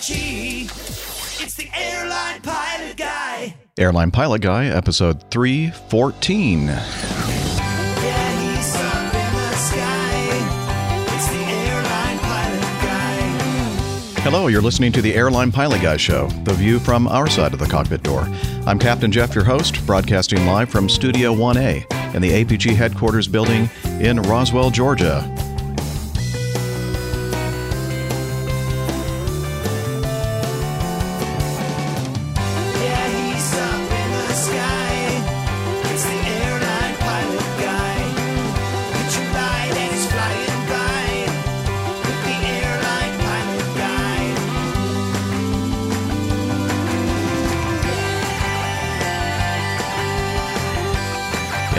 It's the airline pilot guy. Airline Pilot Guy, episode 314. Yeah, he's up in the sky. It's the airline pilot guy. Hello, you're listening to the Airline Pilot Guy Show, the view from our side of the cockpit door. I'm Captain Jeff, your host, broadcasting live from Studio 1A in the APG headquarters building in Roswell, Georgia.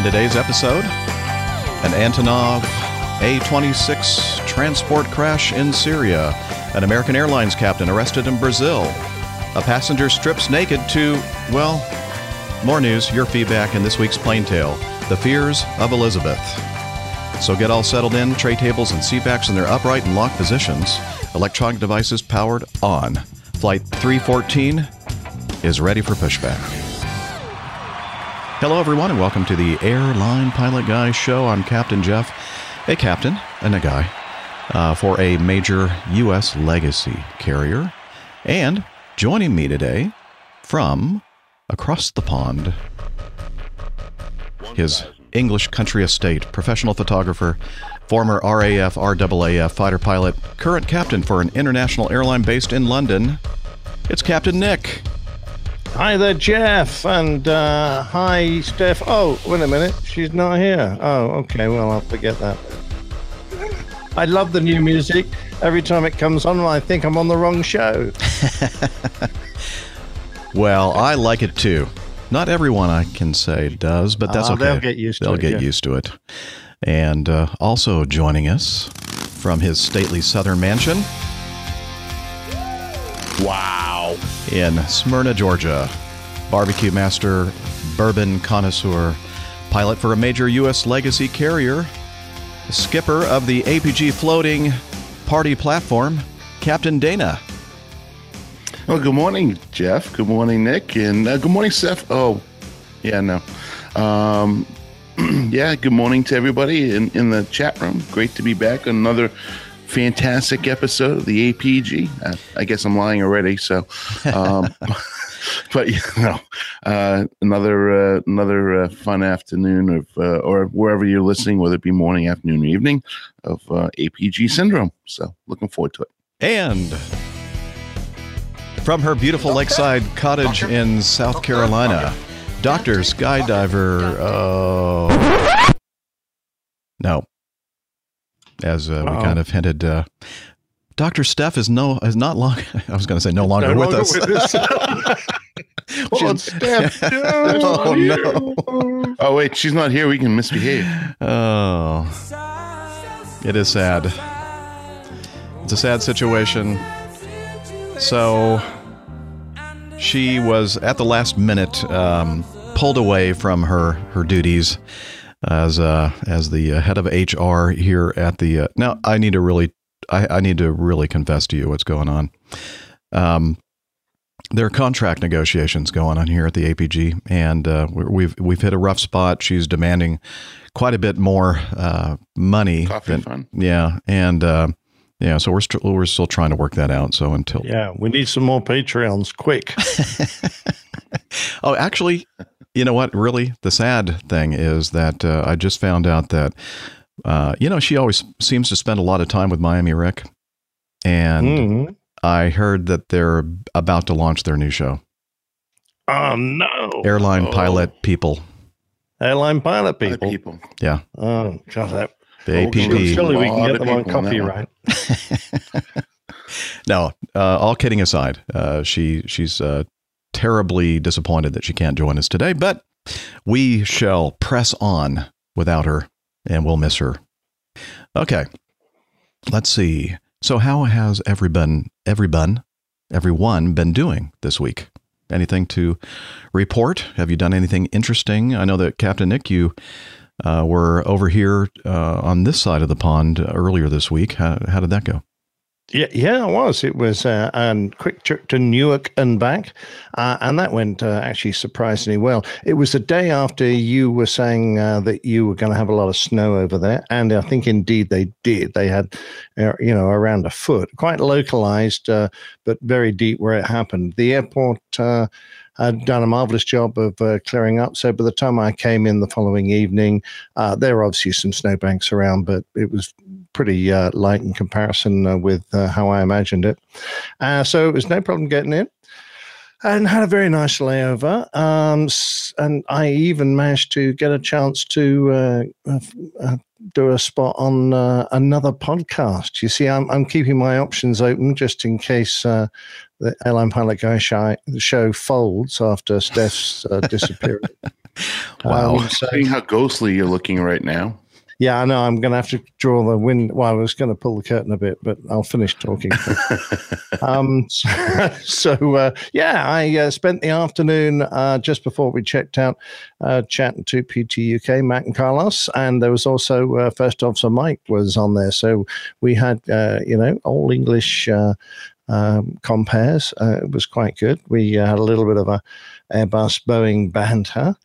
Today's episode, an Antonov A 26 transport crash in Syria, an American Airlines captain arrested in Brazil, a passenger strips naked to, well, more news, your feedback in this week's Plane Tale The Fears of Elizabeth. So get all settled in, tray tables and seatbacks in their upright and locked positions, electronic devices powered on. Flight 314 is ready for pushback. Hello, everyone, and welcome to the Airline Pilot Guy Show. I'm Captain Jeff, a captain and a guy uh, for a major U.S. legacy carrier. And joining me today from across the pond, his English country estate, professional photographer, former RAF, RAAF fighter pilot, current captain for an international airline based in London. It's Captain Nick. Hi there, Jeff, and uh, hi, Steph. Oh, wait a minute, she's not here. Oh, okay, well, I'll forget that. I love the new music. Every time it comes on, I think I'm on the wrong show. Well, I like it too. Not everyone, I can say, does, but that's Ah, okay. they'll get used to it. They'll get yeah. used to it. And uh, also joining us from his stately southern mansion Wow. In Smyrna, Georgia, barbecue master, bourbon connoisseur, pilot for a major U.S. legacy carrier, skipper of the APG floating party platform, Captain Dana. Well, good morning, Jeff. Good morning, Nick, and uh, good morning, Seth. Oh, yeah, no. Um, yeah, good morning to everybody in, in the chat room. Great to be back another fantastic episode of the APG. Uh, I guess I'm lying already, so. Um, but you know, uh, another uh, another uh, fun afternoon of uh, or wherever you're listening, whether it be morning, afternoon, or evening, of uh, APG syndrome. So, looking forward to it. And from her beautiful lakeside cottage in South Carolina, Dr. Skydiver. Oh. No. As uh, we kind of hinted, uh, Dr. Steph is no is not long. I was going to say no longer No with longer us. with us. What's Steph doing? Oh, no. Oh wait, she's not here. We can misbehave. Oh, it is sad. It's a sad situation. So she was at the last minute um, pulled away from her her duties as uh, as the uh, head of HR here at the. Uh, now I need to really I, I need to really confess to you what's going on. Um, there are contract negotiations going on here at the APG, and uh, we're- we've we've hit a rough spot. She's demanding quite a bit more uh, money. Coffee than- fun. Yeah, and uh, yeah, so we're st- we're still trying to work that out. So until yeah, we need some more Patreons, quick. oh, actually, you know what? Really, the sad thing is that uh, I just found out that uh, you know she always seems to spend a lot of time with Miami Rick, and Mhm. I heard that they're about to launch their new show, Oh no, Airline Oh. Pilot People. airline pilot Other people. Yeah. Oh, God, that The Oh, APP. surely we can get them on people on that copyright. No, uh, all kidding aside, uh, she she's uh, terribly disappointed that she can't join us today, but we shall press on without her, and we'll miss her. Okay, let's see. So, how has everyone, everyone, everyone been doing this week? Anything to report? Have you done anything interesting? I know that Captain Nick, you uh, were over here uh, on this side of the pond earlier this week. How, how did that go? Yeah, yeah, it was. It was uh, a quick trip to Newark and back, uh, and that went uh, actually surprisingly well. It was the day after you were saying uh, that you were going to have a lot of snow over there, and I think indeed they did. They had, uh, you know, around a foot, quite localized, uh, but very deep where it happened. The airport had done a marvelous job of uh, clearing up. So by the time I came in the following evening, uh, there were obviously some snowbanks around, but it was pretty uh, light in comparison uh, with uh, how I imagined it. Uh, so it was no problem getting in. And had a very nice layover. Um, and I even managed to get a chance to do a spot on uh, another podcast. You see, I'm, I'm keeping my options open just in case uh, the Airline Pilot Guy show, show folds after Steph's uh, disappearance. wow. Um, so, Seeing how ghostly you're looking right now. Yeah, I know. I'm going to have to draw the wind. Well, I was going to pull the curtain a bit, but I'll finish talking. um, so, so uh, yeah, I uh, spent the afternoon uh, just before we checked out uh, chatting to PT UK, Matt and Carlos, and there was also uh, First Officer Mike was on there. So we had, uh, you know, all English um, compares. it was quite good. We had a little bit of a Airbus Boeing banter.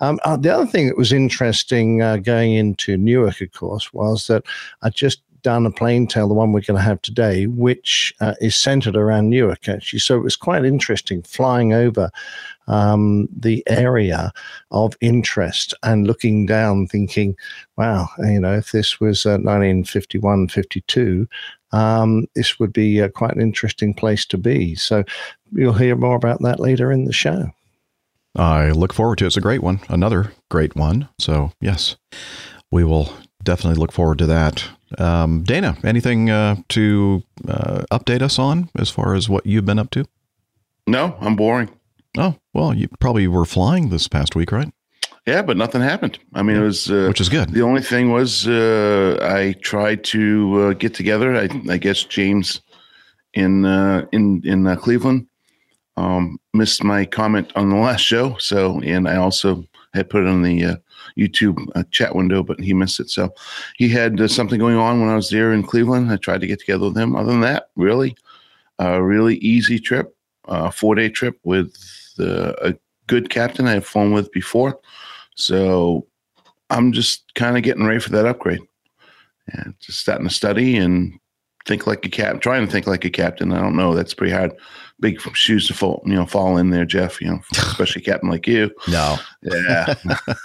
Um, uh, the other thing that was interesting uh, going into Newark, of course, was that I just done a plane tale, the one we're going to have today, which uh, is centered around Newark, actually. So it was quite interesting flying over um, the area of interest and looking down, thinking, wow, you know, if this was uh, 1951, 52, um, this would be uh, quite an interesting place to be. So you'll hear more about that later in the show. I look forward to it. It's a great one, another great one. So, yes, we will definitely look forward to that. Um, Dana, anything uh, to uh, update us on as far as what you've been up to? No, I'm boring. Oh, well, you probably were flying this past week, right? Yeah, but nothing happened. I mean, it was uh, which is good. The only thing was uh, I tried to uh, get together. I, I, guess James in uh, in in uh, Cleveland um, missed my comment on the last show. So, and I also had put it on the uh, YouTube uh, chat window, but he missed it. So he had uh, something going on when I was there in Cleveland. I tried to get together with him. Other than that, really, a really easy trip, a four day trip with uh, a good captain I have flown with before. So I'm just kind of getting ready for that upgrade and just starting to study and think like a cap, trying to think like a captain. I don't know. That's pretty hard big shoes to fall, you know, fall in there, Jeff. You know, especially captain like you. No, yeah,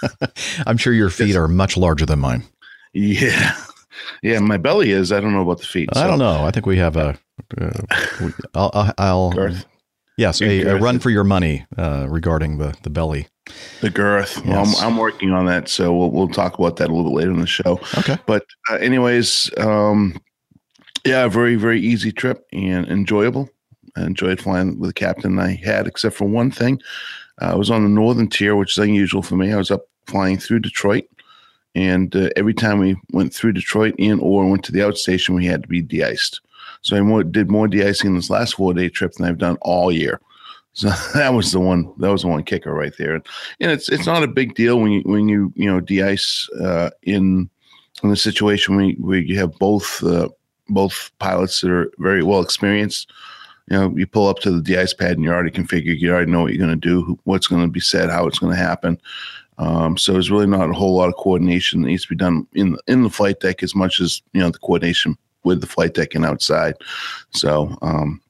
I'm sure your feet are much larger than mine. Yeah, yeah. My belly is. I don't know about the feet. I don't know. I think we have a. Uh, I'll. I'll girth. Yes, a, a, run for your money uh, regarding the the belly. The girth. Yes. Well, I'm, I'm, working on that, so we'll we'll talk about that a little bit later in the show. Okay. But uh, anyways, um, yeah, very very easy trip and enjoyable. I enjoyed flying with the captain I had, except for one thing. Uh, I was on the northern tier, which is unusual for me. I was up flying through Detroit, and uh, every time we went through Detroit in or went to the outstation, we had to be de-iced. So I more, did more de-icing this last four day trip than I've done all year. So that was the one. That was the one kicker right there. And it's it's not a big deal when you when you you know de-ice uh, in in the situation where, where you have both uh, both pilots that are very well experienced you know, you pull up to the de-ice pad and you're already configured. You already know what you're going to do, what's going to be said, how it's going to happen. Um, so there's really not a whole lot of coordination that needs to be done in in the flight deck as much as you know the coordination with the flight deck and outside. So um,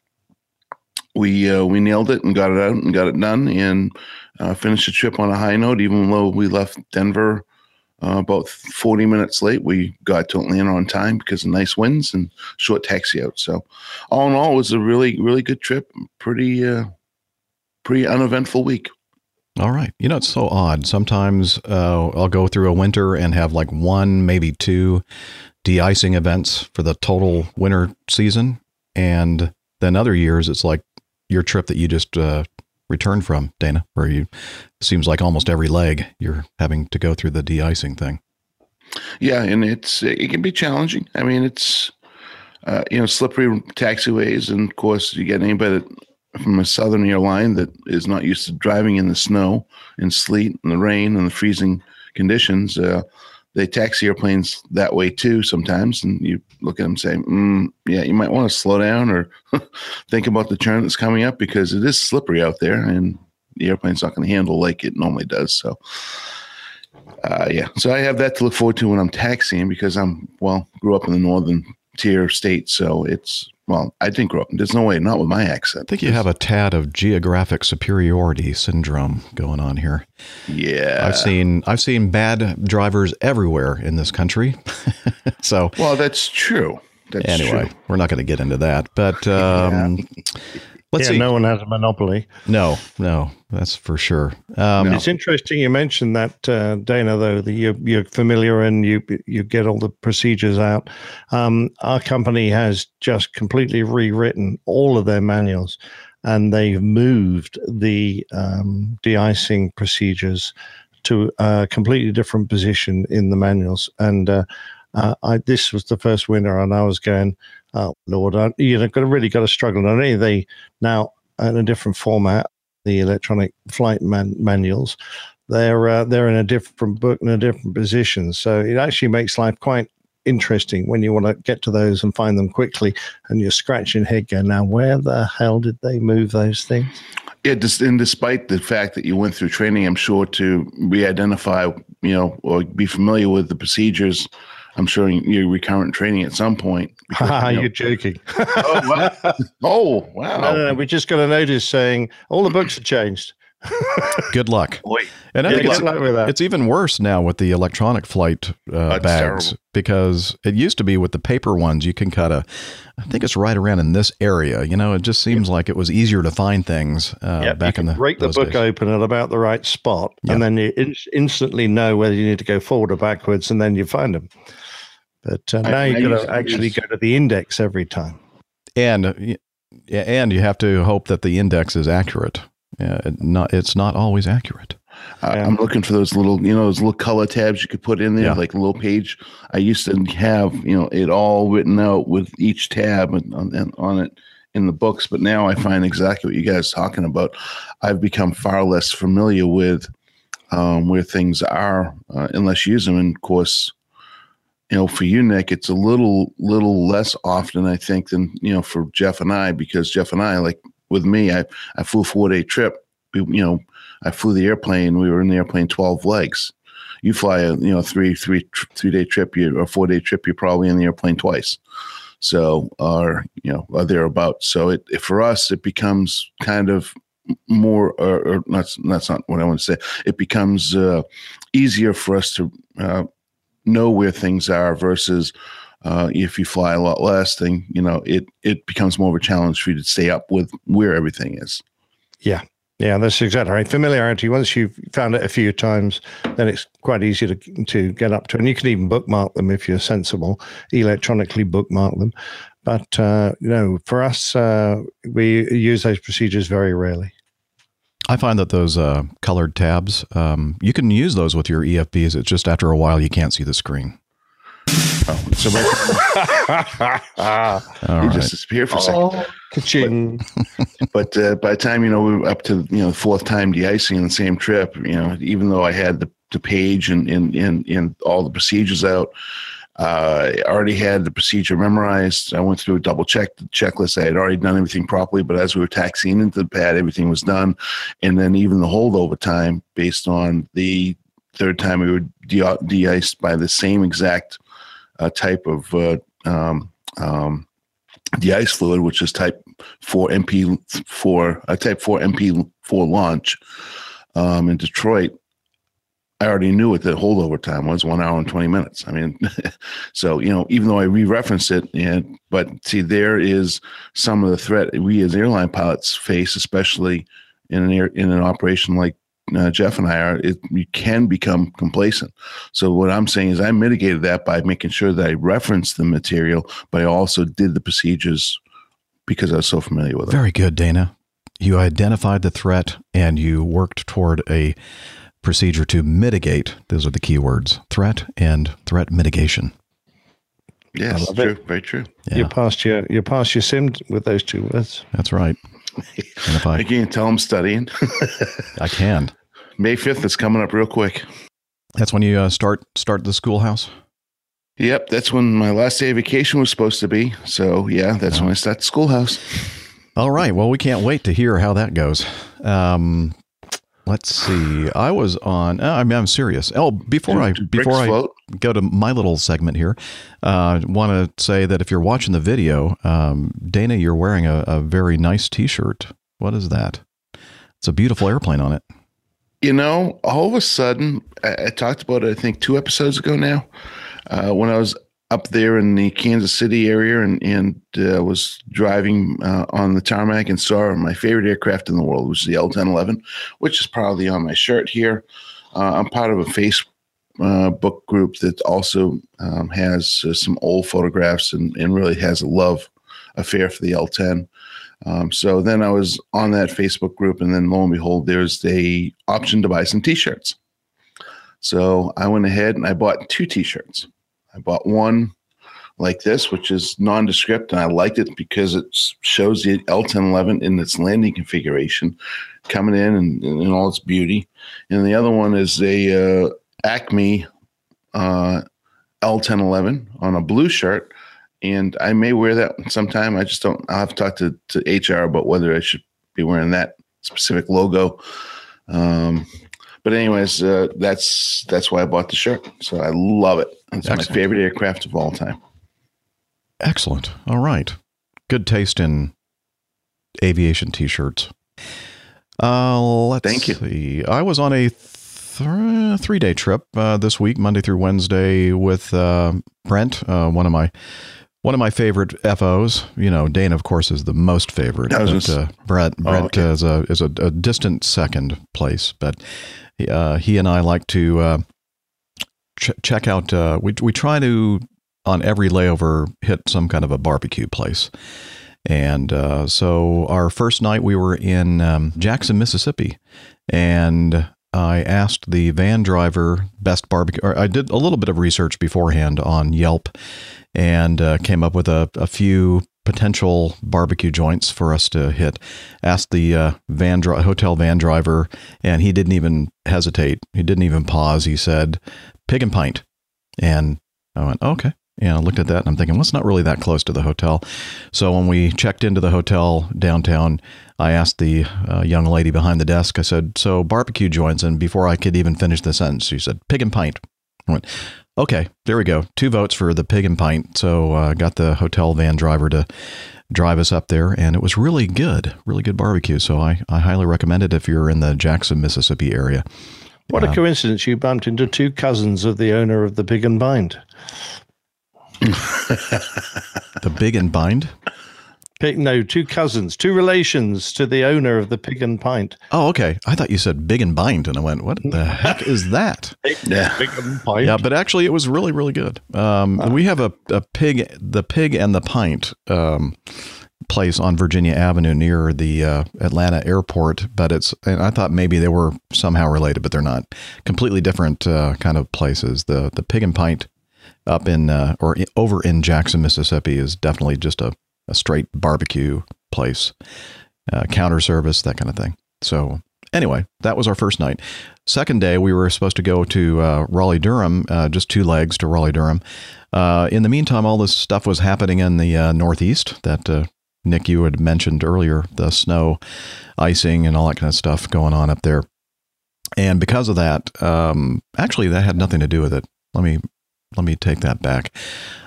we uh, we nailed it and got it out and got it done and uh, finished the trip on a high note. Even though we left Denver uh, about 40 minutes late. We got to Atlanta on time because of nice winds and short taxi out. So, all in all, it was a really, really good trip. Pretty, uh, pretty uneventful week. All right. You know, it's so odd. Sometimes uh, I'll go through a winter and have like one, maybe two de icing events for the total winter season. And then other years, it's like your trip that you just uh, return from, Dana, where you seems like almost every leg you're having to go through the de-icing thing. Yeah, and it's it can be challenging. I mean, it's uh, you know slippery taxiways, and of course you get anybody that, from a southern airline that is not used to driving in the snow and sleet and the rain and the freezing conditions. Uh, they taxi airplanes that way too sometimes, and you look at them and say, mm, "Yeah, you might want to slow down or think about the turn that's coming up because it is slippery out there, and the airplane's not going to handle like it normally does." So, uh, yeah, so I have that to look forward to when I'm taxiing because I'm well grew up in the northern tier state, so it's well, I didn't grow up. There's no way, not with my accent. I think you have a tad of geographic superiority syndrome going on here. Yeah, I've seen I've seen bad drivers everywhere in this country. so Well, that's true. That's anyway, true. we're not going to get into that. But um, let's yeah, see. no one has a monopoly. no, no, that's for sure. Um, It's interesting you mentioned that, uh, Dana. Though that you're, you're familiar and you you get all the procedures out. Um, our company has just completely rewritten all of their manuals, and they've moved the um, de-icing procedures to a completely different position in the manuals. And uh, uh, I, this was the first winter, and I was going, "Oh Lord, you know, got to really got to struggle." Not only they now in a different format, the electronic flight man- manuals, they're uh, they're in a different book and a different position. So it actually makes life quite interesting when you want to get to those and find them quickly, and you're scratching head going, "Now, where the hell did they move those things?" Yeah, just and despite the fact that you went through training, I'm sure to re-identify, you know, or be familiar with the procedures. I'm sure you recurrent training at some point. because, you know- you're joking. oh, wow. oh, wow. no, no, no. We just got a notice saying all the books have changed. good luck. Boy, And I Yeah, think it's, good luck with that. it's even worse now with the electronic flight uh, bags terrible. because it used to be with the paper ones you can kind of I think it's right around in this area. You know, it just seems like it was easier to find things uh, Yeah, back you in the break the book days. open at about the right spot, Yeah. and then you in- instantly know whether you need to go forward or backwards, and then you find them. But uh, now I you've got to to actually go to the index every time. and uh, yeah, and you have to hope that the index is accurate. Yeah, it not it's not always accurate. Uh, Yeah. I'm looking for those little, you know, those little color tabs you could put in there, Yeah. like a little page. I used to have, you know, it all written out with each tab and on, and on it in the books, but now I find exactly what you guys are talking about. I've become far less familiar with um, where things are uh, unless you use them. And of course, you know, for you, Nick, it's a little, little less often, I think, than you know, for Jeff and I, because Jeff and I, like with me, I I flew a four day trip. We, you know, I flew the airplane. We were in the airplane twelve legs. You fly a you know three three three day trip, you or four day trip. You're probably in the airplane twice. So, or you know, or thereabouts. So it, it for us, it becomes kind of more, or, or that's that's not what I want to say. It becomes uh, easier for us to uh, know where things are versus uh, if you fly a lot less. Then you know it it becomes more of a challenge for you to stay up with where everything is. Yeah, yeah, that's exactly right. Familiarity. Once you've found it a few times, then it's quite easy to to get up to, and you can even bookmark them if you're sensible. Electronically bookmark them, but uh, you know, for us, uh, we use those procedures very rarely. I find that those uh, colored tabs, um, you can use those with your EFBs. It's just after a while you can't see the screen. Oh, so by, you right. just disappear for a second. Ka-ching. But uh, by the time you know we were up to you know the fourth time de-icing on the same trip, you know, even though I had the, the page and and, and and all the procedures out, uh, I already had the procedure memorized. I went through a double check the checklist. I had already done everything properly, but as we were taxiing into the pad, everything was done, and then even the holdover time based on the third time we were de- de-iced by the same exact uh, type of uh, um, um, de-ice fluid, which is type 4 MP4, uh, type 4 MP4 launch um, in Detroit. I already knew what the holdover time was one hour and 20 minutes. I mean, so, you know, even though I re referenced it, and but see, there is some of the threat we as airline pilots face, especially in an air, in an operation like uh, Jeff and I are, it, you can become complacent. So what I'm saying is I mitigated that by making sure that I referenced the material, but I also did the procedures because I was so familiar with it. Very good, Dana. You identified the threat and you worked toward a procedure to mitigate. Those are the key words threat and threat mitigation. Yes, true, it. very true. Yeah, You passed your you passed your sim with those two words. that's right. And if I I, can't tell I'm studying. I can. May 5th is coming up real quick. That's when you uh, start start the schoolhouse. Yep, that's when my last day of vacation was supposed to be. So yeah, that's when I start the schoolhouse. All right. Well, we can't wait to hear how that goes. Um, let's see. I was on. Uh, I mean, I'm serious. Oh, before I before I float? go to my little segment here, uh, want to say that if you're watching the video, um, Dana, you're wearing a, a very nice T-shirt. What is that? It's a beautiful airplane on it. You know, all of a sudden, I, I talked about it. I think two episodes ago now, uh, when I was up there in the Kansas City area and and uh, was driving uh, on the tarmac and saw my favorite aircraft in the world, which is the L1011, which is proudly on my shirt here. Uh, I'm part of a Facebook group that also um, has uh, some old photographs and, and really has a love affair for the L10. Um, so then I was on that Facebook group, and then lo and behold, there's a option to buy some T-shirts. So I went ahead and I bought two T-shirts. I bought one like this, which is nondescript, and I liked it because it shows the L1011 in its landing configuration, coming in and in all its beauty. And the other one is a uh, Acme uh, L1011 on a blue shirt, and I may wear that sometime. I just don't. I'll have to talk to, to HR about whether I should be wearing that specific logo. Um, but anyways, uh, that's that's why I bought the shirt. So I love it. It's my favorite aircraft of all time. Excellent. All right. Good taste in aviation T-shirts. Uh, let's Thank you. see. I was on a th- three-day trip uh, this week, Monday through Wednesday, with uh, Brent, uh, one of my one of my favorite FOs. You know, Dane, of course, is the most favorite. Was but, gonna uh, Brent, Brent okay. is a is a, a distant second place, but uh, he and I like to uh, ch- check out. Uh, we we try to on every layover hit some kind of a barbecue place. And uh, so our first night we were in um, Jackson, Mississippi, and I asked the van driver best barbecue. I did a little bit of research beforehand on Yelp, and uh, came up with a, a few potential barbecue joints for us to hit. Asked the uh, van dri- hotel van driver, and he didn't even hesitate. He didn't even pause. He said, "Pig and pint," and I went, "Okay." And I looked at that and I'm thinking, well, it's not really that close to the hotel. So when we checked into the hotel downtown, I asked the uh, young lady behind the desk, I said, so barbecue joints. And before I could even finish the sentence, she said, pig and pint. I went, okay, there we go. Two votes for the pig and pint. So I uh, got the hotel van driver to drive us up there. And it was really good, really good barbecue. So I, I highly recommend it if you're in the Jackson, Mississippi area. What a coincidence! You bumped into two cousins of the owner of the Pig and Bind. The Big and Bind. Pig, no, two cousins, two relations to the owner of the Pig and Pint. Oh, okay. I thought you said Big and Bind. And I went, what the heck is that? Yeah. Pig and Pint. Yeah, but actually, it was really, really good. Um, we have a, a pig, the pig and the pint um, place on Virginia Avenue near the uh, Atlanta airport. But it's, and I thought maybe they were somehow related, but they're not. Completely different uh, kind of places. The the pig and pint up in uh, or over in Jackson, Mississippi, is definitely just a, a straight barbecue place, uh, counter service, that kind of thing. So anyway, that was our first night. Second day, we were supposed to go to uh, Raleigh Durham, uh, just two legs to Raleigh Durham. Uh, in the meantime, all this stuff was happening in the uh, Northeast that uh, Nick, you had mentioned earlier the snow, icing, and all that kind of stuff going on up there. And because of that, um, actually, that had nothing to do with it. Let me let me take that back.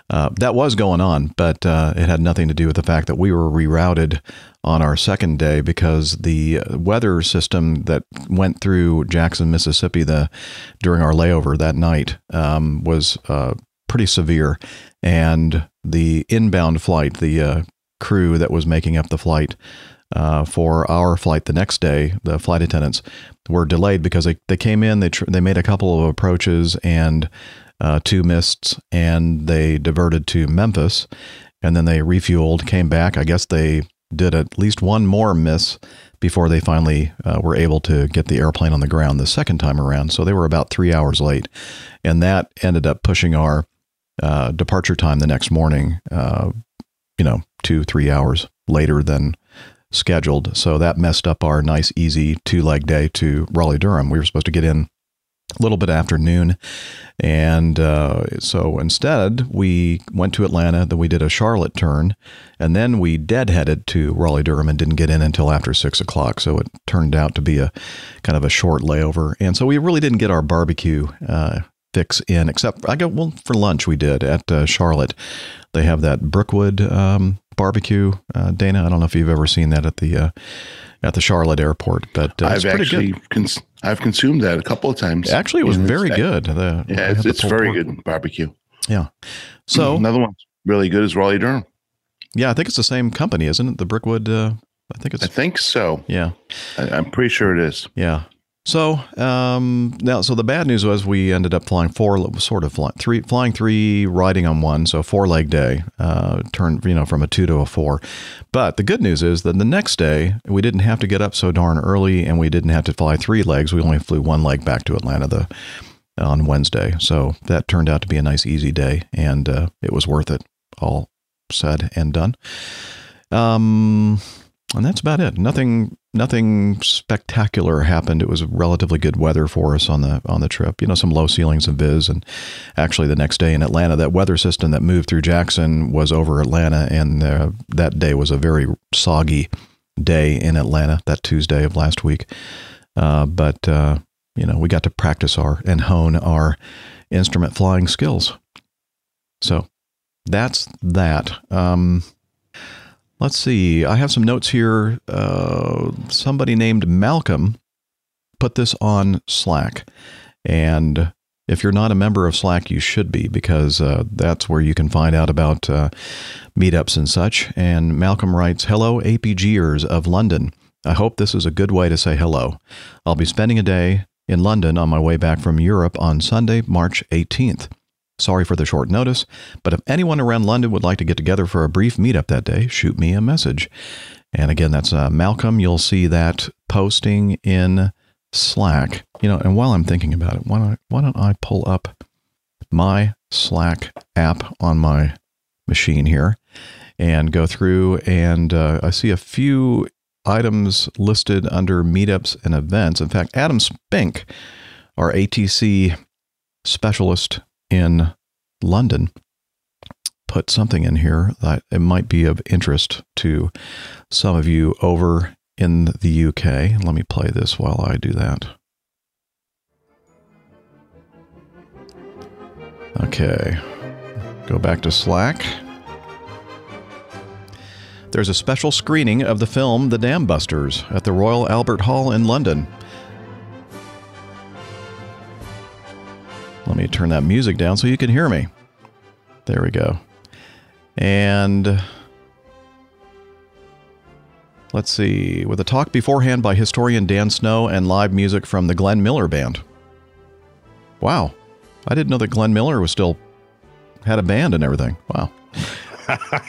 Uh, that was going on, but uh, it had nothing to do with the fact that we were rerouted on our second day because the weather system that went through Jackson, Mississippi, the during our layover that night um, was uh, pretty severe, and the inbound flight, the uh, crew that was making up the flight uh, for our flight the next day, the flight attendants were delayed because they, they came in, they tr- they made a couple of approaches and uh, two mists, and they diverted to Memphis, and then they refueled, came back. I guess they did at least one more miss before they finally uh, were able to get the airplane on the ground the second time around. So they were about three hours late, and that ended up pushing our uh, departure time the next morning. Uh, you know, two three hours later than scheduled. So that messed up our nice, easy two leg day to Raleigh Durham. We were supposed to get in a little bit after noon. And uh, so instead, we went to Atlanta, then we did a Charlotte turn, and then we deadheaded to Raleigh Durham and didn't get in until after six o'clock. So it turned out to be a kind of a short layover. And so we really didn't get our barbecue uh, fix in, except I got well for lunch we did at uh, Charlotte. They have that Brookwood um, barbecue. Uh, Dana, I don't know if you've ever seen that at the uh, at the Charlotte airport, but uh, I've pretty actually cons- I've consumed that a couple of times. Actually, it was very good. The- Yeah, it's, it's very pork. good barbecue. Yeah. So another one really good is Raleigh Durham. yeah, I think it's the same company, isn't it? The Brickwood. Uh, I think it's. I think so. yeah, I, I'm pretty sure it is. yeah. So um, now, so the bad news was we ended up flying four, sort of flying three, flying three, riding on one, so four leg day. Uh, turned you know from a two to a four. But the good news is that the next day we didn't have to get up so darn early, and we didn't have to fly three legs. We only flew one leg back to Atlanta the on Wednesday. So that turned out to be a nice, easy day, and uh, it was worth it. All said and done. Um, and that's about it. Nothing, nothing spectacular happened. It was relatively good weather for us on the on the trip. You know, some low ceilings and viz. And actually, the next day in Atlanta, that weather system that moved through Jackson was over Atlanta, and uh, that day was a very soggy day in Atlanta. That Tuesday of last week. Uh, but uh, you know, we got to practice our and hone our instrument flying skills. So that's that. Um, let's see. I have some notes here. Uh, somebody named Malcolm put this on Slack, and if you're not a member of Slack, you should be because uh, that's where you can find out about uh, meetups and such. And Malcolm writes, "Hello, APGers of London. I hope this is a good way to say hello. I'll be spending a day in London on my way back from Europe on Sunday, March 18th. Sorry for the short notice, but if anyone around London would like to get together for a brief meetup that day, shoot me a message. And again, that's uh, Malcolm. You'll see that posting in Slack. You know, and while I'm thinking about it, why don't, why don't I pull up my Slack app on my machine here and go through and uh, I see a few items listed under meetups and events. In fact, Adam Spink, our ATC specialist in London, put something in here that it might be of interest to some of you over in the UK. Let me play this while I do that. Okay, go back to Slack. There's a special screening of the film The Dam Busters at the Royal Albert Hall in London. Me turn that music down so you can hear me. There we go. And let's see, with a talk beforehand by historian Dan Snow and live music from the Glenn Miller Band. Wow. I didn't know that Glenn Miller was still had a band and everything. Wow.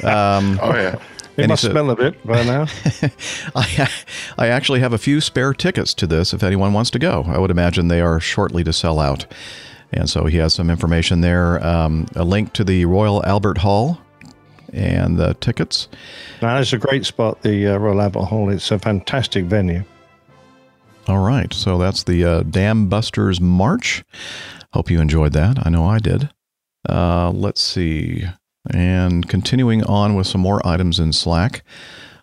Um, Oh yeah. It And must said- smell a bit by now. I, I actually have a few spare tickets to this if anyone wants to go. I would imagine they are shortly to sell out. And so he has some information there um, a link to the Royal Albert Hall and the tickets. now, it's a great spot, the uh, Royal Albert Hall. It's a fantastic venue. All right. So that's the uh, Dam Busters March. Hope you enjoyed that. I know I did. Uh, let's see. And continuing on with some more items in Slack,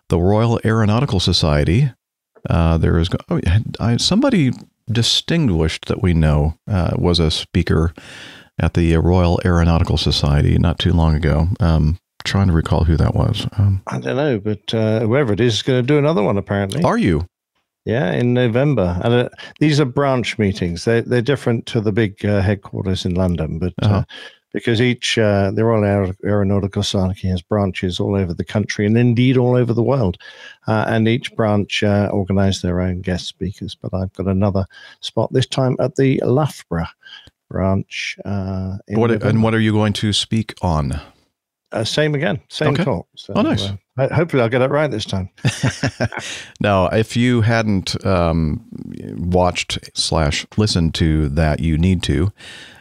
the Royal Aeronautical Society. Uh, there is oh, I, somebody distinguished that we know uh, was a speaker at the Royal Aeronautical Society not too long ago. Um, trying to recall who that was. Um, I don't know, but uh, whoever it is is going to do another one apparently. are you? Yeah, in November. And uh, these are branch meetings. They're, they're different to the big uh, headquarters in London, but Uh-huh. Because each, uh, the Royal Aer- Aeronautical Society has branches all over the country and indeed all over the world. Uh, and each branch uh, organise their own guest speakers. But I've got another spot this time at the Loughborough branch. Uh, in What, and what are you going to speak on? Uh, same again, same Okay. talk. So, Oh, nice. uh, hopefully, I'll get it right this time. now, if you hadn't um, watched slash listened to that, you need to,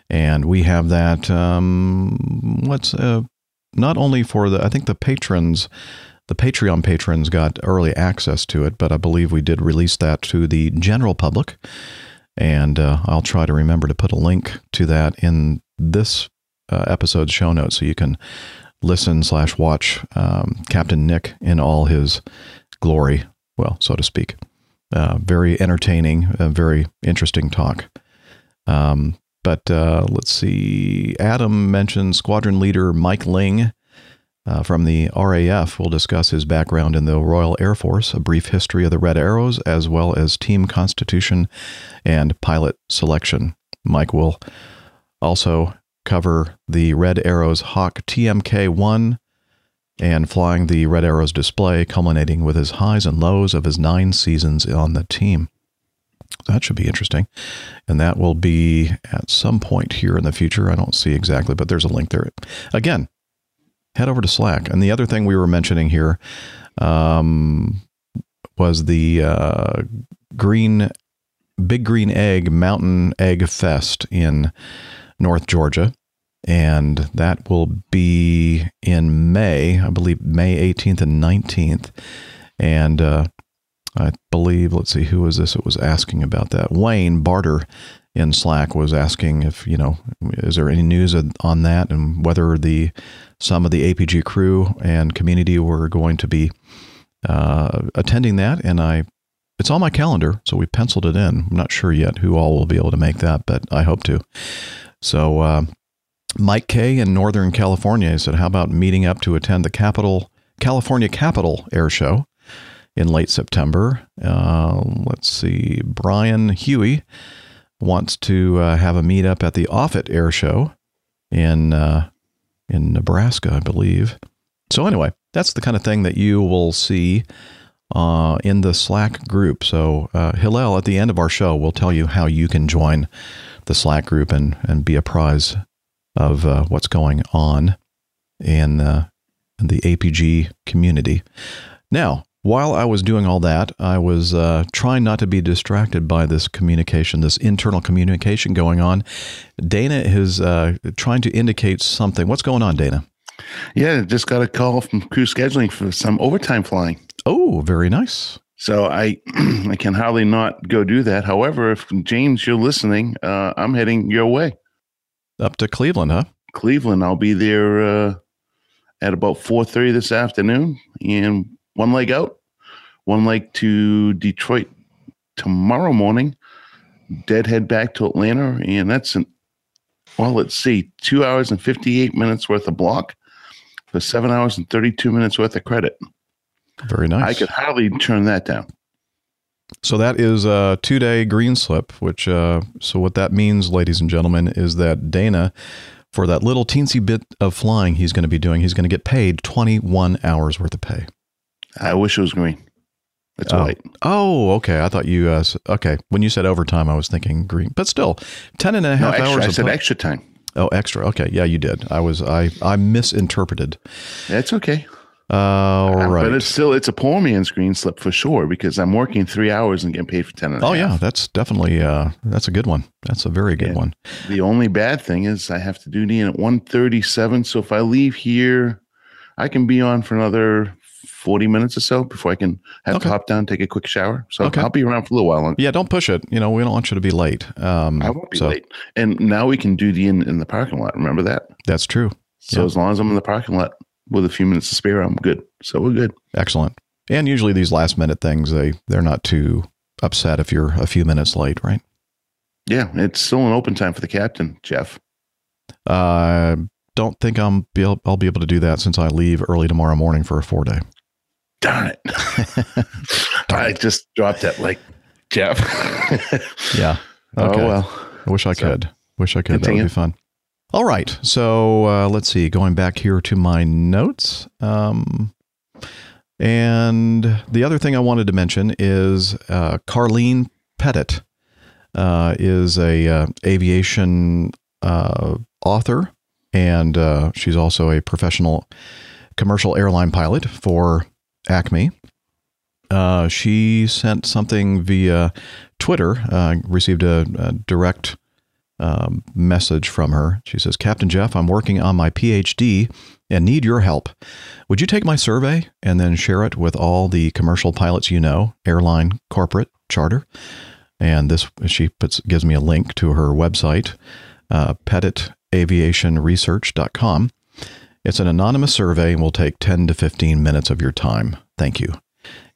and we have that. Um, what's uh, not only for the I think the patrons, the Patreon patrons got early access to it, but I believe we did release that to the general public. And uh, I'll try to remember to put a link to that in this uh, episode's show notes so you can listen slash watch um, Captain Nick in all his glory, well, so to speak. Uh, very entertaining, uh, very interesting talk. Um, but uh, let's see. Adam mentioned Squadron Leader Mike Ling uh, from the RAF We'll discuss his background in the Royal Air Force, a brief history of the Red Arrows, as well as team constitution and pilot selection. Mike will also cover the Red Arrows Hawk TMK 1 and flying the Red Arrows display, culminating with his highs and lows of his nine seasons on the team. That should be interesting. And that will be at some point here in the future. I don't see exactly, but there's a link there. Again, head over to Slack. And the other thing we were mentioning here um, was the uh, green, Big Green Egg Mountain Egg Fest in North Georgia. And that will be in May, I believe May 18th and 19th. And uh, I believe, let's see, who was this? It was asking about that. Wayne Barter in Slack was asking if, you know, is there any news on that and whether the some of the APG crew and community were going to be uh, attending that. And I, it's on my calendar, so we penciled it in. I'm not sure yet who all will be able to make that, but I hope to. So, uh, Mike K in Northern California said, How about meeting up to attend the Capital, California Capital Air Show in late September? Uh, let's see. Brian Huey wants to uh, have a meetup at the Offutt Air Show in uh, in Nebraska, I believe. So anyway, that's the kind of thing that you will see uh, in the Slack group. So uh, Hillel, at the end of our show, will tell you how you can join the Slack group and and be apprised of uh, what's going on in, in the APG community. Now, while I was doing all that, I was uh, trying not to be distracted by this communication, this internal communication going on. Dana is uh, trying to indicate something. What's going on, Dana? Yeah, just got a call from crew scheduling for some overtime flying. Oh, very nice. So I I can hardly not go do that. However, if James, you're listening, uh, I'm heading your way. Up to Cleveland, huh? Cleveland. I'll be there uh, at about 4:30 this afternoon, and one leg out, one leg to Detroit tomorrow morning. Deadhead back to Atlanta, and that's an well. Let's see, two hours and 58 minutes worth of block for seven hours and 32 minutes worth of credit. Very nice. I could hardly turn that down. So that is a two day green slip, which, uh, so what that means, ladies and gentlemen, is that Dana, for that little teensy bit of flying he's going to be doing, he's going to get paid 21 hours worth of pay. I wish it was green. It's oh. white. Oh, okay. I thought you, uh, okay. When you said overtime, I was thinking green, but still ten and a half No, extra. hours. I said play- extra time. Oh, extra. Okay. Yeah, you did. I was, I, I misinterpreted. That's okay. Uh, all Uh, right. But it's still it's a poor man's green slip for sure because I'm working three hours and getting paid for ten. And a oh, yeah. That's definitely, uh, that's a good one. That's a very good Yeah. one. The only bad thing is I have to do the in at one thirty seven. So if I leave here, I can be on for another forty minutes or so before I can have Okay. to hop down, take a quick shower. So Okay. I'll be around for a little while. Yeah. Don't push it. You know, we don't want you to be late. Um, I won't be so late. And now we can do the in in the parking lot. Remember that? That's true. So Yeah. as long as I'm in the parking lot with a few minutes to spare, I'm good. So we're good. Excellent. And usually these last minute things, they they're not too upset if you're a few minutes late, right? Yeah, it's still an open time for the captain, Jeff. Uh, don't think I'm be able, I'll be able to do that since I leave early tomorrow morning for a four day. Darn it. I just dropped that like Jeff. Yeah. Oh well. I wish I So, could. Wish I could. That would be fun. All right. So uh, let's see. Going back here to my notes. Um, and the other thing I wanted to mention is uh, Karlene Petitt uh, is a uh, aviation uh, author, and uh, she's also a professional commercial airline pilot for Acme. Uh, she sent something via Twitter, uh, received a, a direct um, message from her. She says, Captain Jeff, I'm working on my PhD and need your help. Would you take my survey and then share it with all the commercial pilots you know, airline, corporate, charter? and this she puts gives me a link to her website, uh, petittaviationresearch.com. It's an anonymous survey and will take 10 to 15 minutes of your time. Thank you.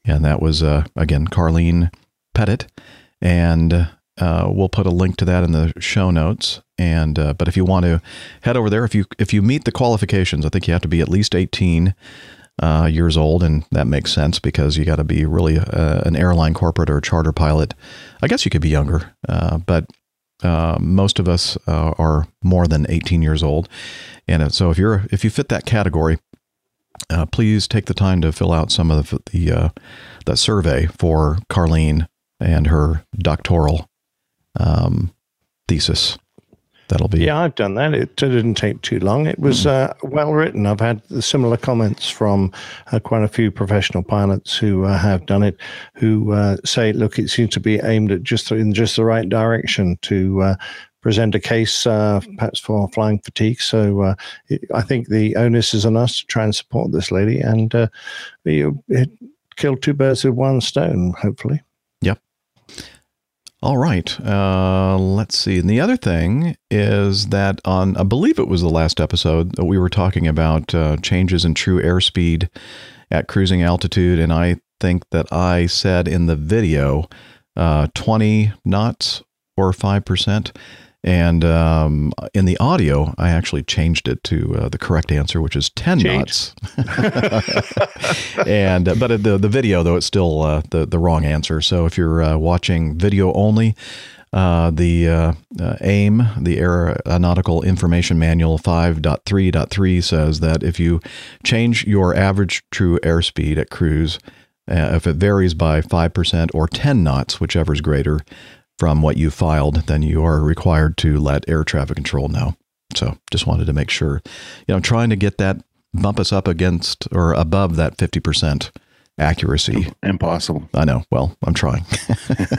And that was, uh, again, Karlene Petitt. And uh, we'll put a link to that in the show notes. And uh, but if you want to head over there, if you if you meet the qualifications, I think you have to be at least 18 uh, years old, and that makes sense because you got to be really uh, an airline corporate or charter pilot. I guess you could be younger, uh, but uh, most of us uh, are more than 18 years old, and so if you're if you fit that category, uh, please take the time to fill out some of the the, uh, the survey for Karlene and her doctoral um, thesis. That'll be Yeah, I've done that. It didn't take too long. It was uh, well written. I've had similar comments from uh, quite a few professional pilots who uh, have done it, who uh, say, "Look, it seems to be aimed at just in just the right direction to." Uh, present a case, uh, perhaps for flying fatigue. So uh, it, I think the onus is on us to try and support this lady, and uh, you it killed two birds with one stone. Hopefully, All right. Uh, let's see. And the other thing is that on, I believe it was the last episode that we were talking about uh, changes in true airspeed at cruising altitude. And I think that I said in the video uh, 20 knots or 5%. And um, in the audio, I actually changed it to uh, the correct answer, which is 10 Change. knots. and uh, but the the video though it's still uh, the the wrong answer. So if you're uh, watching video only, uh, the uh, AIM, the Aeronautical Information Manual 5.3.3 says that if you change your average true airspeed at cruise, uh, if it varies by 5% or 10 knots, whichever is greater from what you filed, then you are required to let air traffic control know. So just wanted to make sure, you know, trying to get that bump us up against or above that 50% accuracy. Impossible. I know. Well, I'm trying.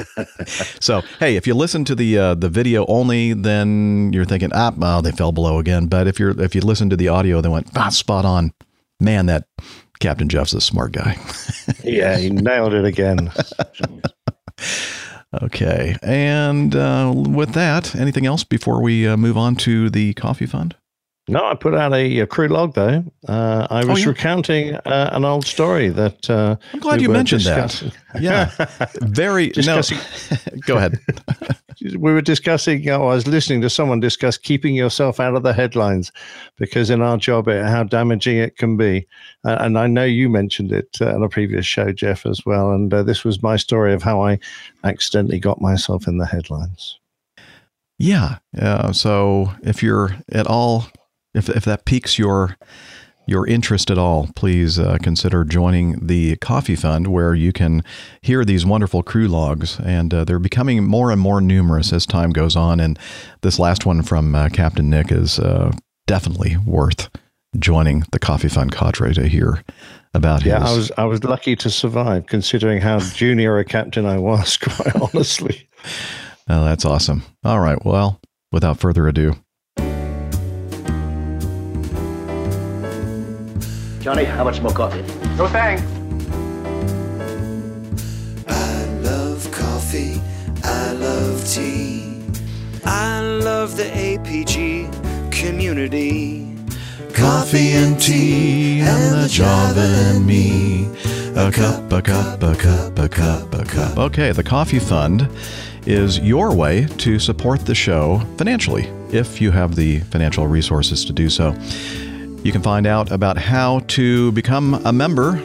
so, hey, if you listen to the uh, the video only, then you're thinking, ah, well, they fell below again. But if you're if you listen to the audio, they went, ah, spot on. Man, that Captain Jeff's a smart guy. yeah, he nailed it again. okay, and uh, with that, anything else before we uh, move on to the coffee fund? No, I put out a, a crew log though. Uh, I was yeah. recounting uh, an old story that. Uh, I'm glad we you mentioned discussing. that. Yeah, very. Discussing- No, go ahead. we were discussing. Oh, I was listening to someone discuss keeping yourself out of the headlines because in our job, it, how damaging it can be. Uh, and I know you mentioned it uh, on a previous show, Jeff, as well. And uh, this was my story of how I accidentally got myself in the headlines. Yeah. Uh, so if you're at all, if if that piques your your interest at all, please uh, consider joining the Coffee Fund, where you can hear these wonderful crew logs, and uh, they're becoming more and more numerous as time goes on. And this last one from uh, Captain Nick is uh, definitely worth joining the Coffee Fund cadre to hear about Yeah, his. I was I was lucky to survive, considering how junior a captain I was. Quite honestly. Oh, that's awesome. All right. Well, without further ado, Johnny, how much more coffee? No thanks. I love coffee. I love tea. I love the APG community. Coffee and tea and the Java and me. A cup, a cup, a cup, a cup, a cup. Okay, the Coffee Fund is your way to support the show financially if you have the financial resources to do so. You can find out about how to become a member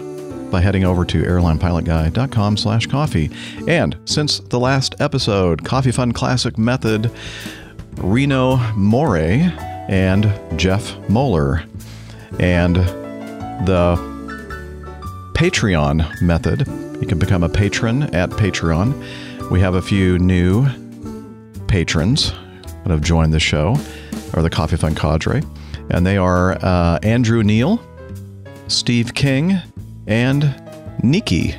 by heading over to airlinepilotguy.com slash coffee. And since the last episode, Coffee Fund Classic Method, Reno Moray and Jeff Moeller. And the Patreon method. You can become a patron at Patreon. We have a few new patrons that have joined the show, or the Coffee Fund cadre, and they are uh, Andrew Neal, Steve King, and Nikki.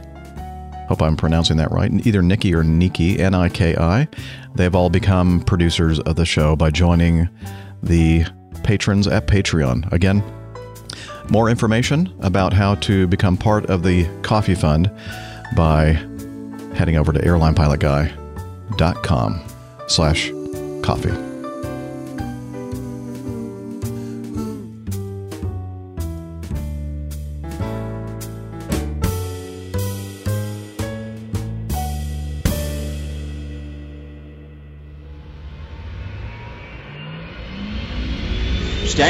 Hope I'm pronouncing that right. Either Nikki or Nikki, N I K I. They've all become producers of the show by joining the patrons at Patreon. Again, more information about how to become part of the Coffee Fund by heading over to com slash coffee.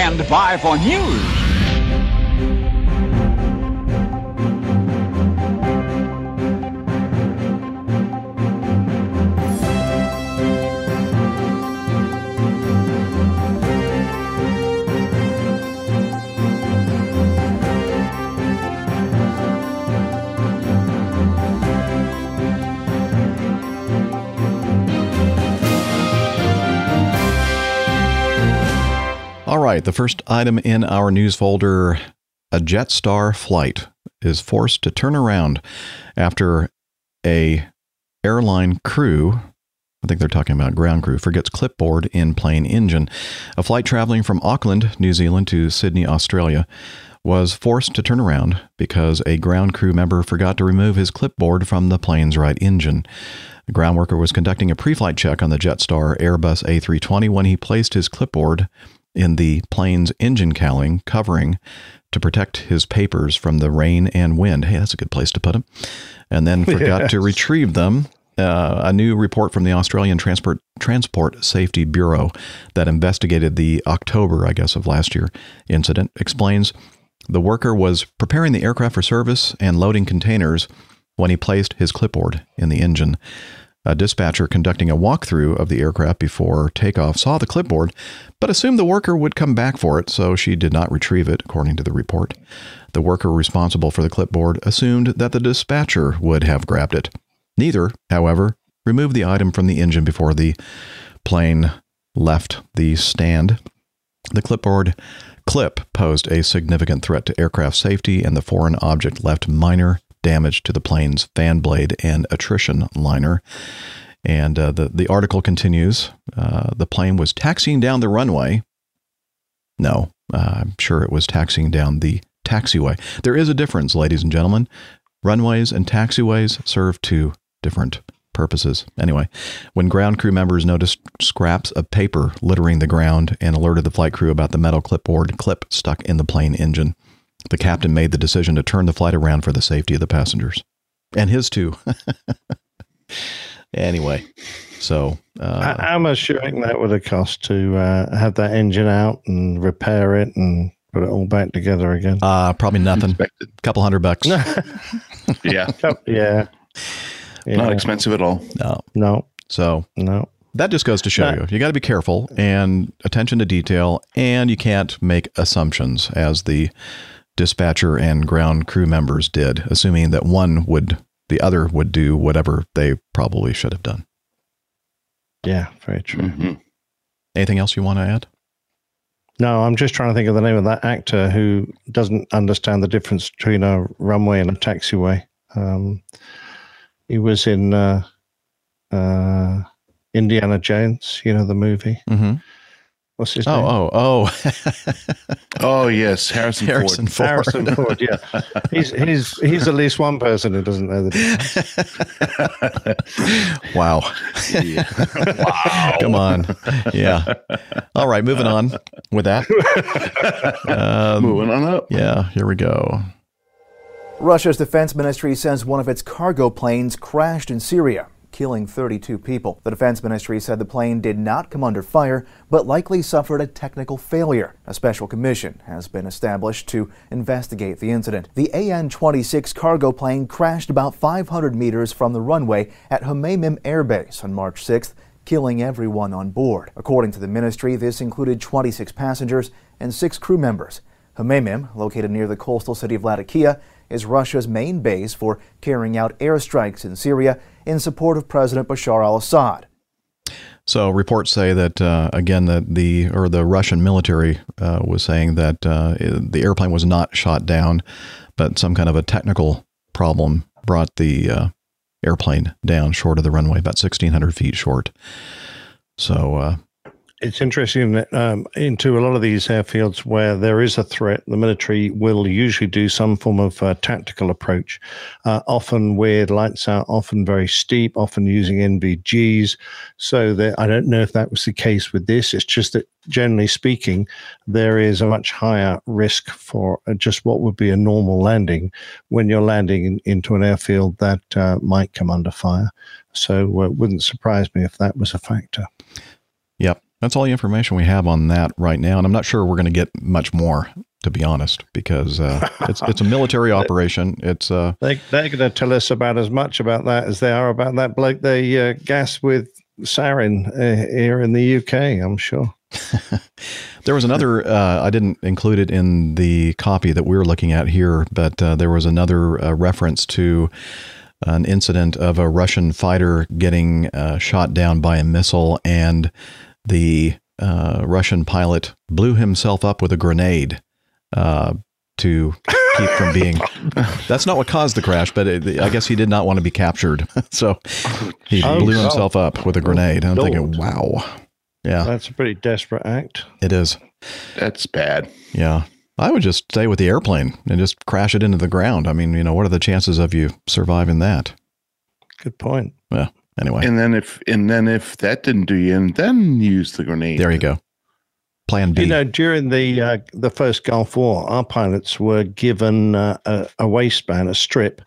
Stand by for news. The first item in our news folder a Jetstar flight is forced to turn around after a airline crew I think they're talking about ground crew forgets clipboard in plane engine. A flight traveling from Auckland, New Zealand to Sydney, Australia was forced to turn around because a ground crew member forgot to remove his clipboard from the plane's right engine. The ground worker was conducting a pre-flight check on the Jetstar Airbus A320 when he placed his clipboard in the plane's engine cowling covering to protect his papers from the rain and wind. Hey, that's a good place to put them. And then forgot to retrieve them. Uh, a new report from the Australian Transport Transport Safety Bureau that investigated the October, I guess, of last year incident explains the worker was preparing the aircraft for service and loading containers when he placed his clipboard in the engine. A dispatcher conducting a walkthrough of the aircraft before takeoff saw the clipboard, but assumed the worker would come back for it, so she did not retrieve it, according to the report. The worker responsible for the clipboard assumed that the dispatcher would have grabbed it. Neither, however, removed the item from the engine before the plane left the stand. The clipboard clip posed a significant threat to aircraft safety, and the foreign object left minor damage to the plane's fan blade and attrition liner. And uh, the, the article continues uh, the plane was taxiing down the runway. No, uh, I'm sure it was taxiing down the taxiway. There is a difference, ladies and gentlemen. Runways and taxiways serve two different purposes. Anyway, when ground crew members noticed scraps of paper littering the ground and alerted the flight crew about the metal clipboard clip stuck in the plane engine, the captain made the decision to turn the flight around for the safety of the passengers and his too. anyway, so uh, How how much do that would have cost to uh, have that engine out and repair it and put it all back together again? uh, probably nothing. Expected. couple hundred bucks. Yeah. yeah. Yeah. Not expensive at all. No. No, So no. that just goes to show No. you you got to be careful and attention to detail, and you can't make assumptions as the dispatcher and ground crew members did, assuming that one would the other would do whatever they probably should have done. Yeah, very true. hmm Anything else you want to add? No, I'm just trying to think of the name of that actor who doesn't understand the difference between a runway and a taxiway. Um, he was in uh, uh, Indiana Jones, you know, the movie. Mm-hmm. What's his name? Oh, oh, oh. Oh yes, Harrison, Harrison Ford. Ford. Harrison Ford, yeah. He's, he's, he's at least one person who doesn't know the difference. wow. Yeah. wow. Come on. Yeah. All right, moving on with that. Um, Moving on up. yeah, here we go. Russia's defense ministry says one of its cargo planes crashed in Syria, killing 32 people. The defense ministry said the plane did not come under fire, but likely suffered a technical failure. A special commission has been established to investigate the incident. The AN 26 cargo plane crashed about 500 meters from the runway at Hmeimim Air Base on March 6th killing everyone on board. According to the ministry, this included 26 passengers and six crew members. Hmeimim, located near the coastal city of Latakia, is Russia's main base for carrying out airstrikes in Syria in support of President Bashar al-Assad. So reports say that uh, again that the or the Russian military uh, was saying that uh, the airplane was not shot down, but some kind of a technical problem brought the uh, airplane down short of the runway, about sixteen hundred feet short. So uh, It's interesting that um, into a lot of these airfields where there is a threat, the military will usually do some form of uh, tactical approach, uh, often with lights out, often very steep, often using NVGs. So that I don't know if that was the case with this. It's just that generally speaking, there is a much higher risk for uh, just what would be a normal landing when you're landing in, into an airfield that uh, might come under fire. So uh, it wouldn't surprise me if that was a factor. Yep. That's all the information we have on that right now. And I'm not sure we're going to get much more, to be honest, because uh, it's, it's a military operation. It's uh, They, they're going to tell us about as much about that as they are about that bloke they uh, gas with sarin uh, here in the UK, I'm sure. There was another, uh, I didn't include it in the copy that we were looking at here, but uh, there was another uh, reference to an incident of a Russian fighter getting uh, shot down by a missile, and the uh, Russian pilot blew himself up with a grenade uh, to keep from being. That's not what caused the crash, but it, I guess he did not want to be captured. so he Oh, blew no. himself up with a grenade. I'm thinking, wow. Yeah, That's a pretty desperate act. it is. That's bad. Yeah. I would just stay with the airplane and just crash it into the ground. I mean, you know, what are the chances of you surviving that? Good point. Well, anyway, And then if and then if that didn't do you in, then use the grenade. there you go. Plan B. You know, during the uh, the first Gulf War, our pilots were given uh, a, a waistband, a strip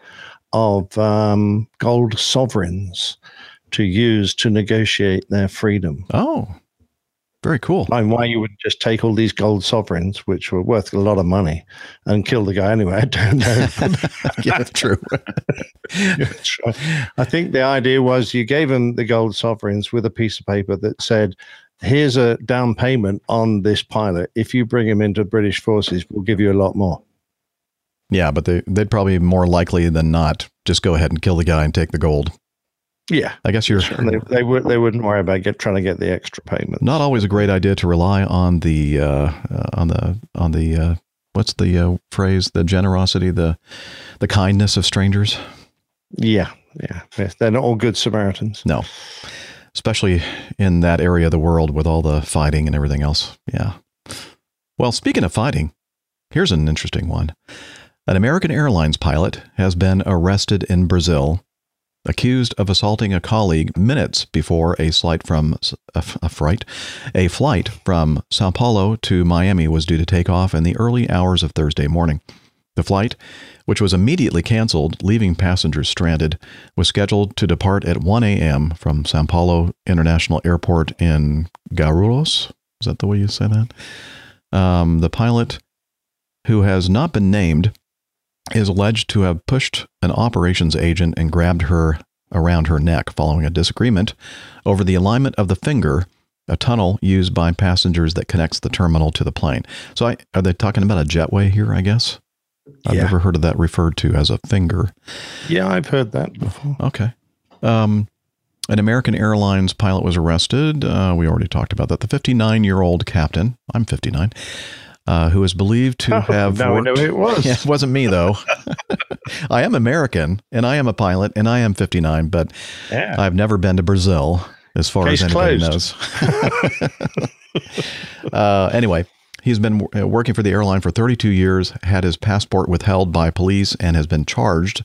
of um, gold sovereigns to use to negotiate their freedom. oh, very cool. And why you would just take all these gold sovereigns, which were worth a lot of money, and kill the guy anyway, I don't know. yeah, that's true. I think the idea was you gave him the gold sovereigns with a piece of paper that said, "Here's a down payment on this pilot. If you bring him into British forces, we'll give you a lot more." yeah, but they, they'd probably more likely than not just go ahead and kill the guy and take the gold. Yeah, I guess you're and they they, would, they wouldn't worry about get trying to get the extra payment. not always a great idea to rely on the uh, uh, on the on the uh, what's the uh, phrase? The generosity, the the kindness of strangers. Yeah, yeah, they're not all good Samaritans. No, especially in that area of the world with all the fighting and everything else. Yeah. Well, speaking of fighting, here's an interesting one. An American Airlines pilot has been arrested in Brazil, accused of assaulting a colleague minutes before a flight from a, a flight, a flight from Sao Paulo to Miami was due to take off in the early hours of Thursday morning. The flight, which was immediately canceled, leaving passengers stranded, was scheduled to depart at 1 a.m. from Sao Paulo International Airport in Guarulhos. Is that the way you say that? Um, the pilot, who has not been named, is alleged to have pushed an operations agent and grabbed her around her neck following a disagreement over the alignment of the finger, a tunnel used by passengers that connects the terminal to the plane. So, I, are they talking about a jetway here? I guess. I've Yeah. never heard of that referred to as a finger. Yeah, I've heard that before. Okay. Um, an American Airlines pilot was arrested. Uh, we already talked about that. The 59 year old captain, I'm 59, uh, who is believed to have now we worked. know who it was. Yeah, it wasn't me, though. I am American and I am a pilot and I am 59, but Yeah. I've never been to Brazil as far Case as anybody closed. knows. uh, anyway, he's been uh, working for the airline for 32 years, had his passport withheld by police, and has been charged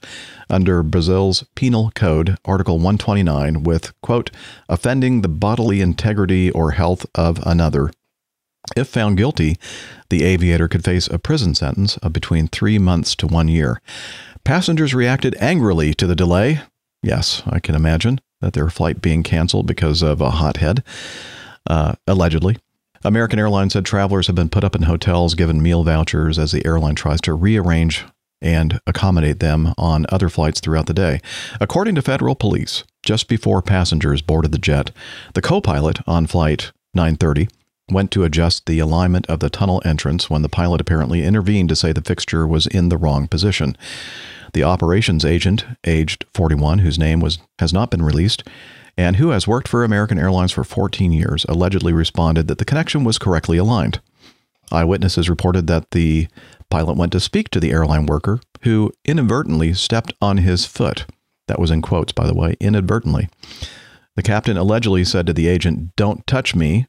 under Brazil's Penal Code, Article 129, with, quote, offending the bodily integrity or health of another. If found guilty, the aviator could face a prison sentence of between three months to one year. Passengers reacted angrily to the delay. Yes, I can imagine that their flight being canceled because of a hothead, uh, allegedly. American Airlines said travelers have been put up in hotels, given meal vouchers as the airline tries to rearrange and accommodate them on other flights throughout the day. According to federal police, just before passengers boarded the jet, the co pilot on flight 930 went to adjust the alignment of the tunnel entrance when the pilot apparently intervened to say the fixture was in the wrong position. The operations agent, aged 41, whose name was has not been released, and who has worked for American Airlines for 14 years, allegedly responded that the connection was correctly aligned. Eyewitnesses reported that the pilot went to speak to the airline worker, who inadvertently stepped on his foot. That was in quotes, by the way, inadvertently. The captain allegedly said to the agent, Don't touch me,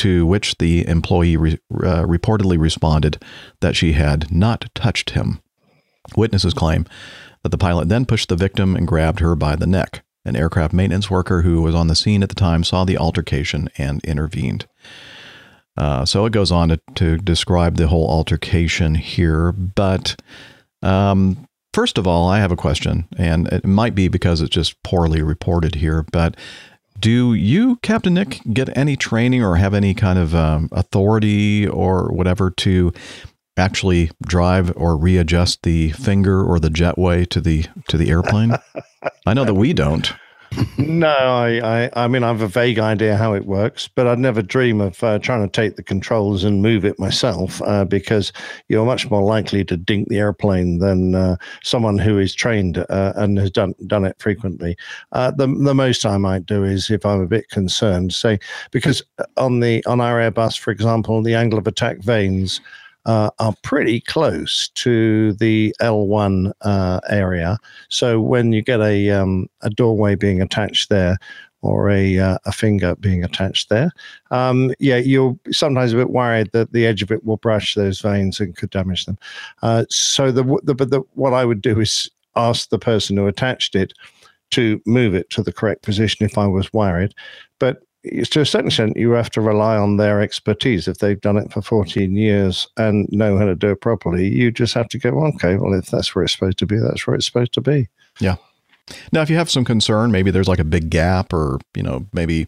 to which the employee re- uh, reportedly responded that she had not touched him. Witnesses claim that the pilot then pushed the victim and grabbed her by the neck. An aircraft maintenance worker who was on the scene at the time saw the altercation and intervened. Uh, so it goes on to, to describe the whole altercation here. But um, first of all, I have a question, and it might be because it's just poorly reported here. But do you, Captain Nick, get any training or have any kind of um, authority or whatever to actually drive or readjust the finger or the jetway to the to the airplane? I know that we don't. No, I, I, I mean, I have a vague idea how it works, but I'd never dream of uh, trying to take the controls and move it myself uh, because you're much more likely to dink the airplane than uh, someone who is trained uh, and has done done it frequently. Uh, the the most I might do is if I'm a bit concerned, say because on the on our Airbus, for example, the angle of attack vanes uh, are pretty close to the L1 uh, area. So when you get a um, a doorway being attached there, or a uh, a finger being attached there, um, yeah, you're sometimes a bit worried that the edge of it will brush those vanes and could damage them. Uh, so the, the the, what I would do is ask the person who attached it to move it to the correct position if I was worried. But to a certain extent, you have to rely on their expertise. If they've done it for 14 years and know how to do it properly, you just have to go, okay, well, if that's where it's supposed to be, that's where it's supposed to be. Yeah. Now, if you have some concern, maybe there's like a big gap, or you know, maybe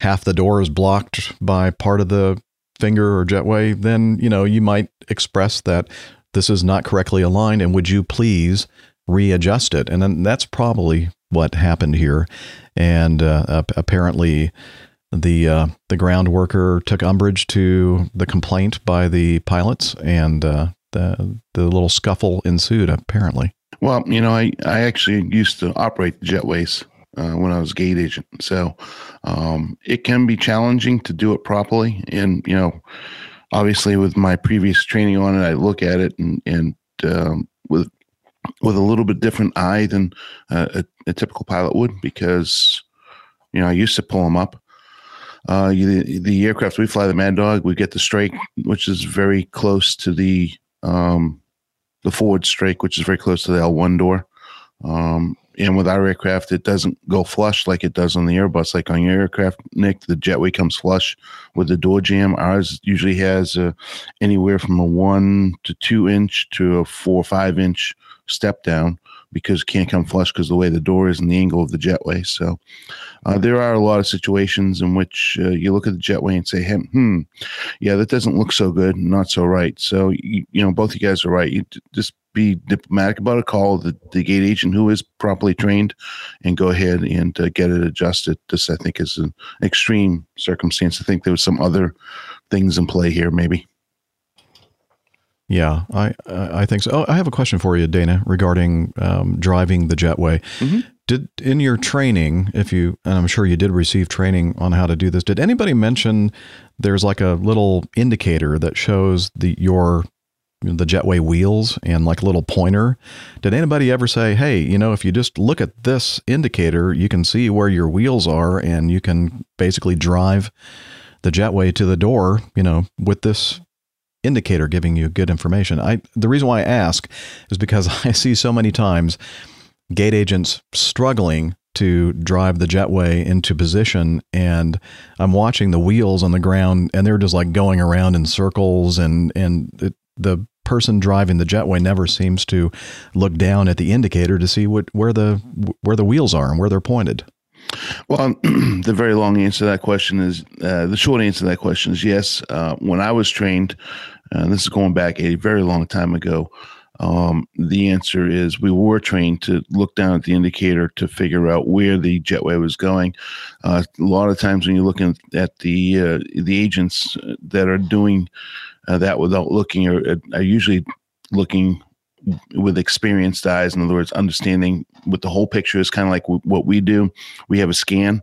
half the door is blocked by part of the finger or jetway, then you know you might express that this is not correctly aligned, and would you please readjust it? And then that's probably what happened here, and uh, apparently the uh, the ground worker took umbrage to the complaint by the pilots, and uh, the the little scuffle ensued. Apparently, Well, you know, I, I actually used to operate the jetways uh, when I was gate agent. So um, it can be challenging to do it properly. And, you know, obviously with my previous training on it, I look at it and, and um, with with a little bit different eye than uh, a, a typical pilot would because, you know, I used to pull them up. Uh, you, the aircraft we fly, the Mad Dog, we get the strike, which is very close to the um, the forward strike, which is very close to the L1 door. Um, and with our aircraft, it doesn't go flush like it does on the Airbus. Like on your aircraft, Nick, the jetway comes flush with the door jamb. Ours usually has uh, anywhere from a one to two inch to a four or five inch step down because can't come flush because the way the door is and the angle of the jetway. So uh, there are a lot of situations in which uh, you look at the jetway and say, hey, hmm, yeah, that doesn't look so good, not so right. So, you, you know, both you guys are right. You just be diplomatic about a call the, the gate agent who is properly trained and go ahead and uh, get it adjusted. This, I think, is an extreme circumstance. I think there was some other things in play here, maybe. Yeah, I I think so. Oh, I have a question for you, Dana, regarding um, driving the jetway. Did in your training, if you, and I'm sure you did receive training on how to do this, did anybody mention there's like a little indicator that shows the your the jetway wheels and like a little pointer? Did anybody ever say, hey, you know, if you just look at this indicator, you can see where your wheels are, and you can basically drive the jetway to the door, you know, with this indicator giving you good information. I the reason why I ask is because I see so many times gate agents struggling to drive the jetway into position and I'm watching the wheels on the ground and they're just like going around in circles and and it, the person driving the jetway never seems to look down at the indicator to see what where the where the wheels are and where they're pointed. Well, the very long answer to that question is uh, the short answer to that question is yes. Uh, when I was trained, uh, this is going back a very long time ago. Um, the answer is we were trained to look down at the indicator to figure out where the jetway was going. Uh, a lot of times when you're looking at the uh, the agents that are doing uh, that without looking are, are usually looking with experienced eyes. In other words, understanding what the whole picture is, kind of like w- what we do. We have a scan,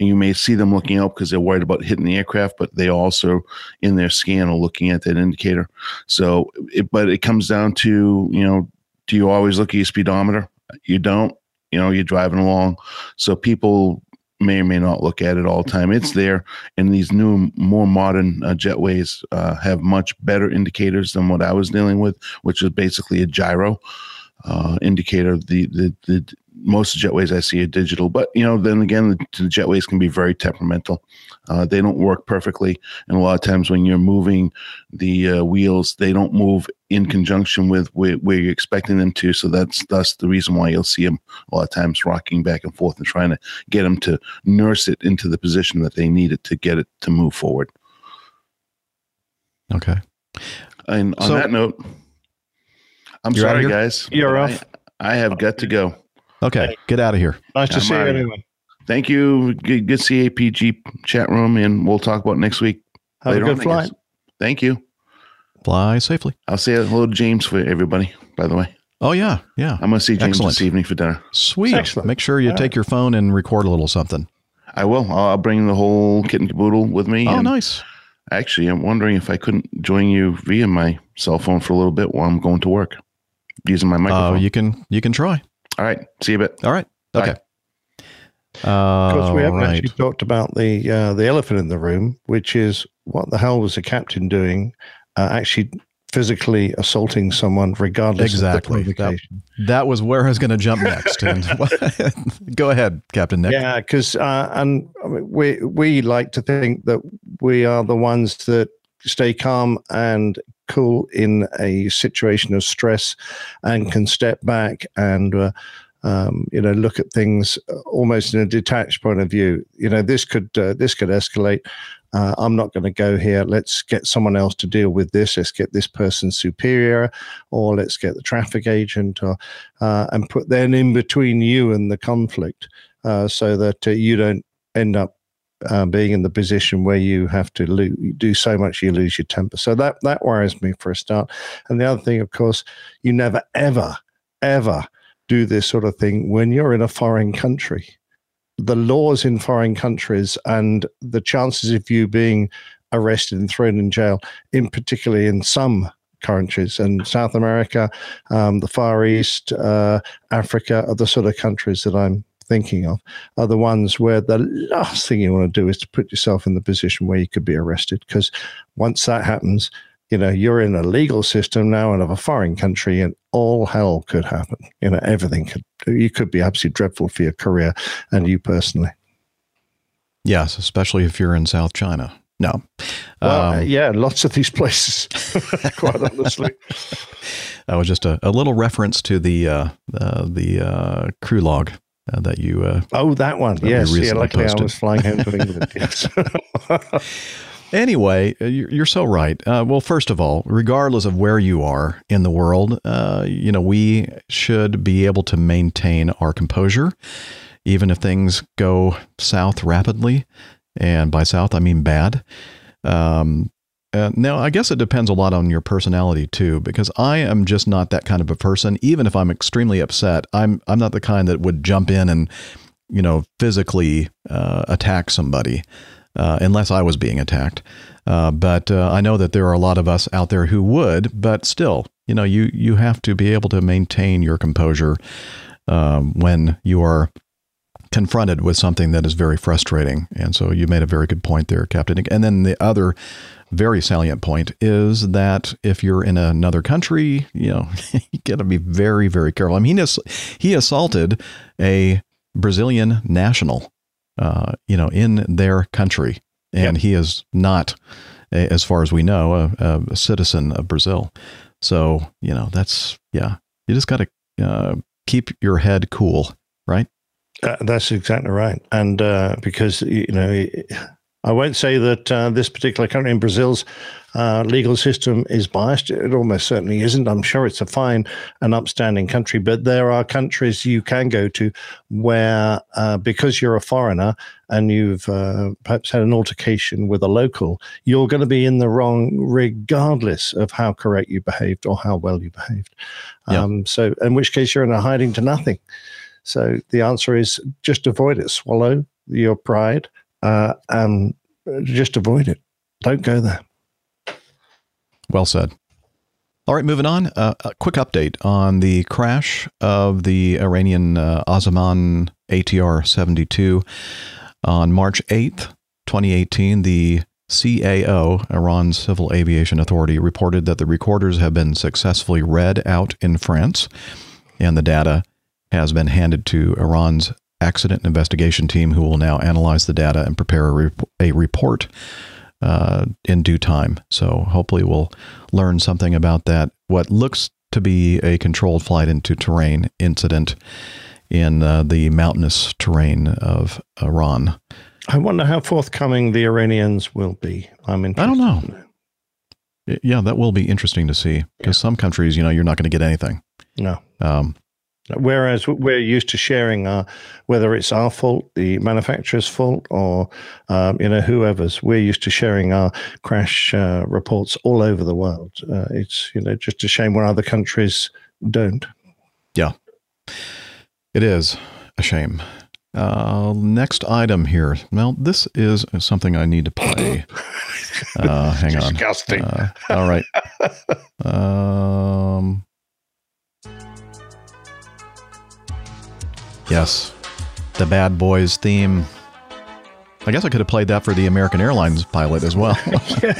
and you may see them looking up because they're worried about hitting the aircraft, but they also in their scan are looking at that indicator. So, it, but it comes down to you know, do you always look at your speedometer? You don't. You know, you're driving along. So people may or may not look at it all the time. It's there, and these new, more modern uh, jetways uh, have much better indicators than what I was dealing with, which is basically a gyro uh, indicator. The, the the most jetways I see are digital, but you know, then again, the, the jetways can be very temperamental. Uh, they don't work perfectly, and a lot of times when you're moving the uh, wheels, they don't move in conjunction with where, where you're expecting them to. So that's that's the reason why you'll see them a lot of times rocking back and forth and trying to get them to nurse it into the position that they need it to get it to move forward. Okay. And on So- that note, I'm sorry, guys. You're I- I have got to go. Okay. Get out of here. Nice to I'm see you outta here. anyway. Thank you. Good, good CAPG chat room, and we'll talk about next week. Have later a good on, flight. Thank you. Fly safely. I'll say hello to James for everybody. By the way, Oh yeah, yeah. I'm going to see James Excellent. this evening for dinner. Sweet. Excellent. Make sure you All take your phone and record a little something. I will. I'll, I'll bring the whole kit and caboodle with me. Oh, nice. Actually, I'm wondering if I couldn't join you via my cell phone for a little bit while I'm going to work using my Oh, microphone. you can you can try. All right. See you a bit. All right. Bye. Okay. Of course, we haven't right. actually talked about the uh, the elephant in the room, which is what the hell was the captain doing? Uh, actually, physically assaulting someone, regardless Exactly. of the That- provocation. That was where I was going to jump next. And go ahead, Captain Nick. Yeah, because uh, and I mean, we we like to think that we are the ones that stay calm and cool in a situation of stress, and can step back and. Uh, um, you know, look at things almost in a detached point of view. You know, this could uh, this could escalate. Uh, I'm not going to go here. Let's get someone else to deal with this. Let's get this person superior, or let's get the traffic agent, or uh, and put them in between you and the conflict uh, so that uh, you don't end up uh, being in the position where you have to lo- do so much you lose your temper. So that that worries me for a start. And the other thing, of course, you never ever ever do this sort of thing when you're in a foreign country. The laws in foreign countries and the chances of you being arrested and thrown in jail, in particularly in some countries and South America, um, the Far East, uh, Africa are the sort of countries that I'm thinking of are the ones where the last thing you want to do is to put yourself in the position where you could be arrested because once that happens you know you're in a legal system now and of a foreign country and all hell could happen you know everything could you could be absolutely dreadful for your career and you personally Yes, especially if you're in South China. No. well Um, yeah lots of these places quite honestly That was just a, a little reference to the uh, uh, the uh, crew log uh, that you. Uh, oh that one That yes yeah luckily i was flying home to england yes anyway, uh, you're, you're so right. Uh, well, first of all, regardless of where you are in the world, uh, you know we should be able to maintain our composure, even if things go south rapidly. And by south, I mean bad. Um, uh, now, I guess it depends a lot on your personality too, because I am just not that kind of a person. Even if I'm extremely upset, I'm I'm not the kind that would jump in and, you know, physically uh, attack somebody, uh, unless I was being attacked. Uh, but uh, I know that there are a lot of us out there who would. But still, you know, you you have to be able to maintain your composure um, when you are confronted with something that is very frustrating. And so you made a very good point there, Captain. And then the other very salient point is that if you're in another country, you know, you got to be very, very careful. I mean, he, ass- he assaulted a Brazilian national, uh, you know, in their country, and he is not, as far as we know, a, a citizen of Brazil. So you know, that's yeah, you just got to uh, keep your head cool, right? Uh, that's exactly right. And uh, because, you know, I won't say that uh, this particular country in Brazil's uh, legal system is biased. It almost certainly isn't. I'm sure it's a fine and upstanding country, but there are countries you can go to where, uh, because you're a foreigner and you've uh, perhaps had an altercation with a local, you're going to be in the wrong regardless of how correct you behaved or how well you behaved. Yeah. Um, so, in which case, you're in a hiding to nothing. So the answer is just avoid it. Swallow your pride uh, and just avoid it. Don't go there. Well said. All right, moving on. Uh, a quick update on the crash of the Iranian uh, Aseman ATR 72. On March 8th, 2018, the CAO, Iran's Civil Aviation Authority, reported that the recorders have been successfully read out in France, and the data has been handed to Iran's accident investigation team, who will now analyze the data and prepare a, rep- a report uh, in due time. So hopefully, we'll learn something about that. What looks to be a controlled flight into terrain incident in uh, the mountainous terrain of Iran. I wonder how forthcoming the Iranians will be. I'm interested. I don't know. in that. Y- Yeah, that will be interesting to see because some countries, you know, you're not going to get anything. No. Um, Whereas we're used to sharing our, whether it's our fault, the manufacturer's fault, or um, you know whoever's, we're used to sharing our crash uh, reports all over the world. Uh, it's you know just a shame when other countries don't. yeah, it is a shame. Uh, next item here. Well, this is something I need to play. Uh, hang on. Disgusting. Uh, all right. Um, yes, the Bad Boys theme. I guess I could have played that for the American Airlines pilot as well. yeah,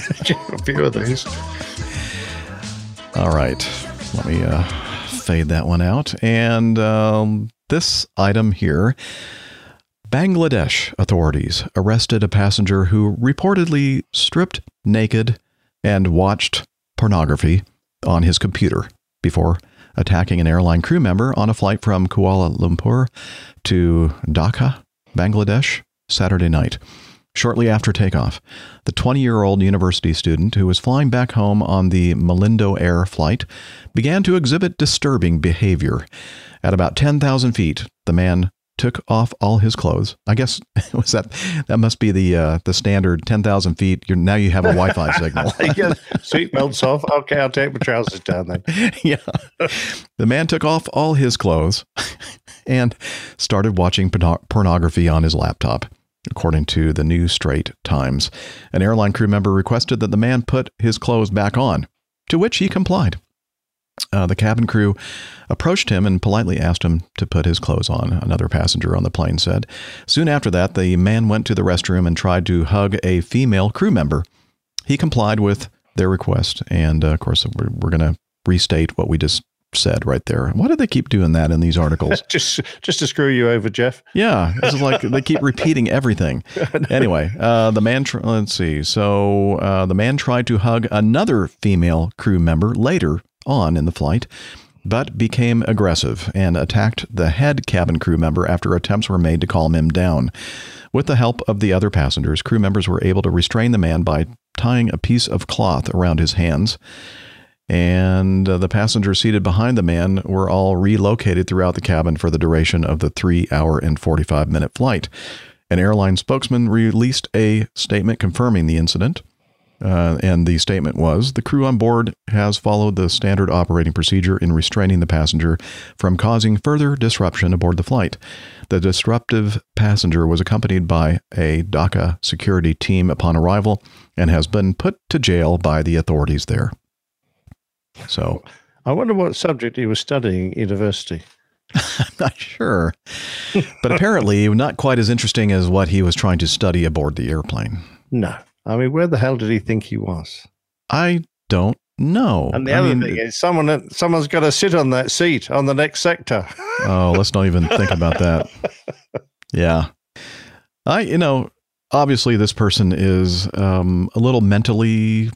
a few of these. All right, let me uh, fade that one out. And um, this item here Bangladesh authorities arrested a passenger who reportedly stripped naked and watched pornography on his computer before attacking an airline crew member on a flight from Kuala Lumpur to Dhaka, Bangladesh, Saturday night. Shortly after takeoff, the 20 year old university student who was flying back home on the Malindo Air flight began to exhibit disturbing behavior. At about 10,000 feet, the man took off all his clothes. I guess was that that must be the uh, the standard 10,000 feet. You're, now you have a Wi-Fi signal. yeah, seatbelts off. Okay, I'll take my trousers down then. yeah. The man took off all his clothes and started watching porno- pornography on his laptop. According to the New Straits Times, an airline crew member requested that the man put his clothes back on, to which he complied. Uh, the cabin crew approached him and politely asked him to put his clothes on, another passenger on the plane said. Soon after that, the man went to the restroom and tried to hug a female crew member. He complied with their request, and uh, of course, we're, we're going to restate what we just said right there. Why do they keep doing that in these articles? Just just to screw you over, Jeff. Yeah, this is like they keep repeating everything. Anyway, uh, the man. Tr- let's see. So uh, the man tried to hug another female crew member later on in the flight, but became aggressive and attacked the head cabin crew member after attempts were made to calm him down. With the help of the other passengers, crew members were able to restrain the man by tying a piece of cloth around his hands and uh, the passengers seated behind the man were all relocated throughout the cabin for the duration of the three hour and 45 minute flight. An airline spokesman released a statement confirming the incident. Uh, and the statement was the crew on board has followed the standard operating procedure in restraining the passenger from causing further disruption aboard the flight. The disruptive passenger was accompanied by a Dhaka security team upon arrival and has been put to jail by the authorities there. So I wonder what subject he was studying at university. I'm not sure. But apparently, not quite as interesting as what he was trying to study aboard the airplane. No. I mean, where the hell did he think he was? I don't know. And the I other mean, thing is, someone someone's got to sit on that seat on the next sector. oh, let's not even think about that. Yeah. I, you know, obviously this person is um, a little mentally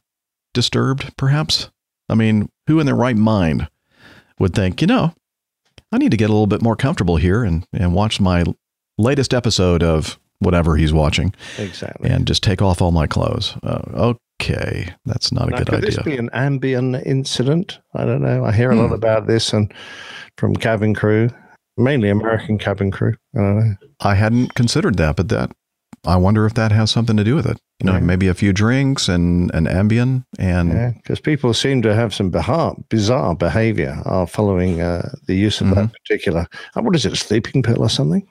disturbed, perhaps. I mean, who in their right mind would think, you know, I need to get a little bit more comfortable here and, and watch my latest episode of whatever he's watching exactly. and just take off all my clothes. Uh, okay, that's not a Now, good could idea. Could this be an Ambien incident? I don't know. I hear a lot Hmm. about this and from cabin crew, mainly American cabin crew. I don't know. I hadn't considered that, but that I wonder if that has something to do with it. You know, Yeah. maybe a few drinks and an Ambien and Yeah, because people seem to have some bizarre, bizarre behavior uh, following uh, the use of Mm-hmm. that particular. Uh, what is it, a sleeping pill or something?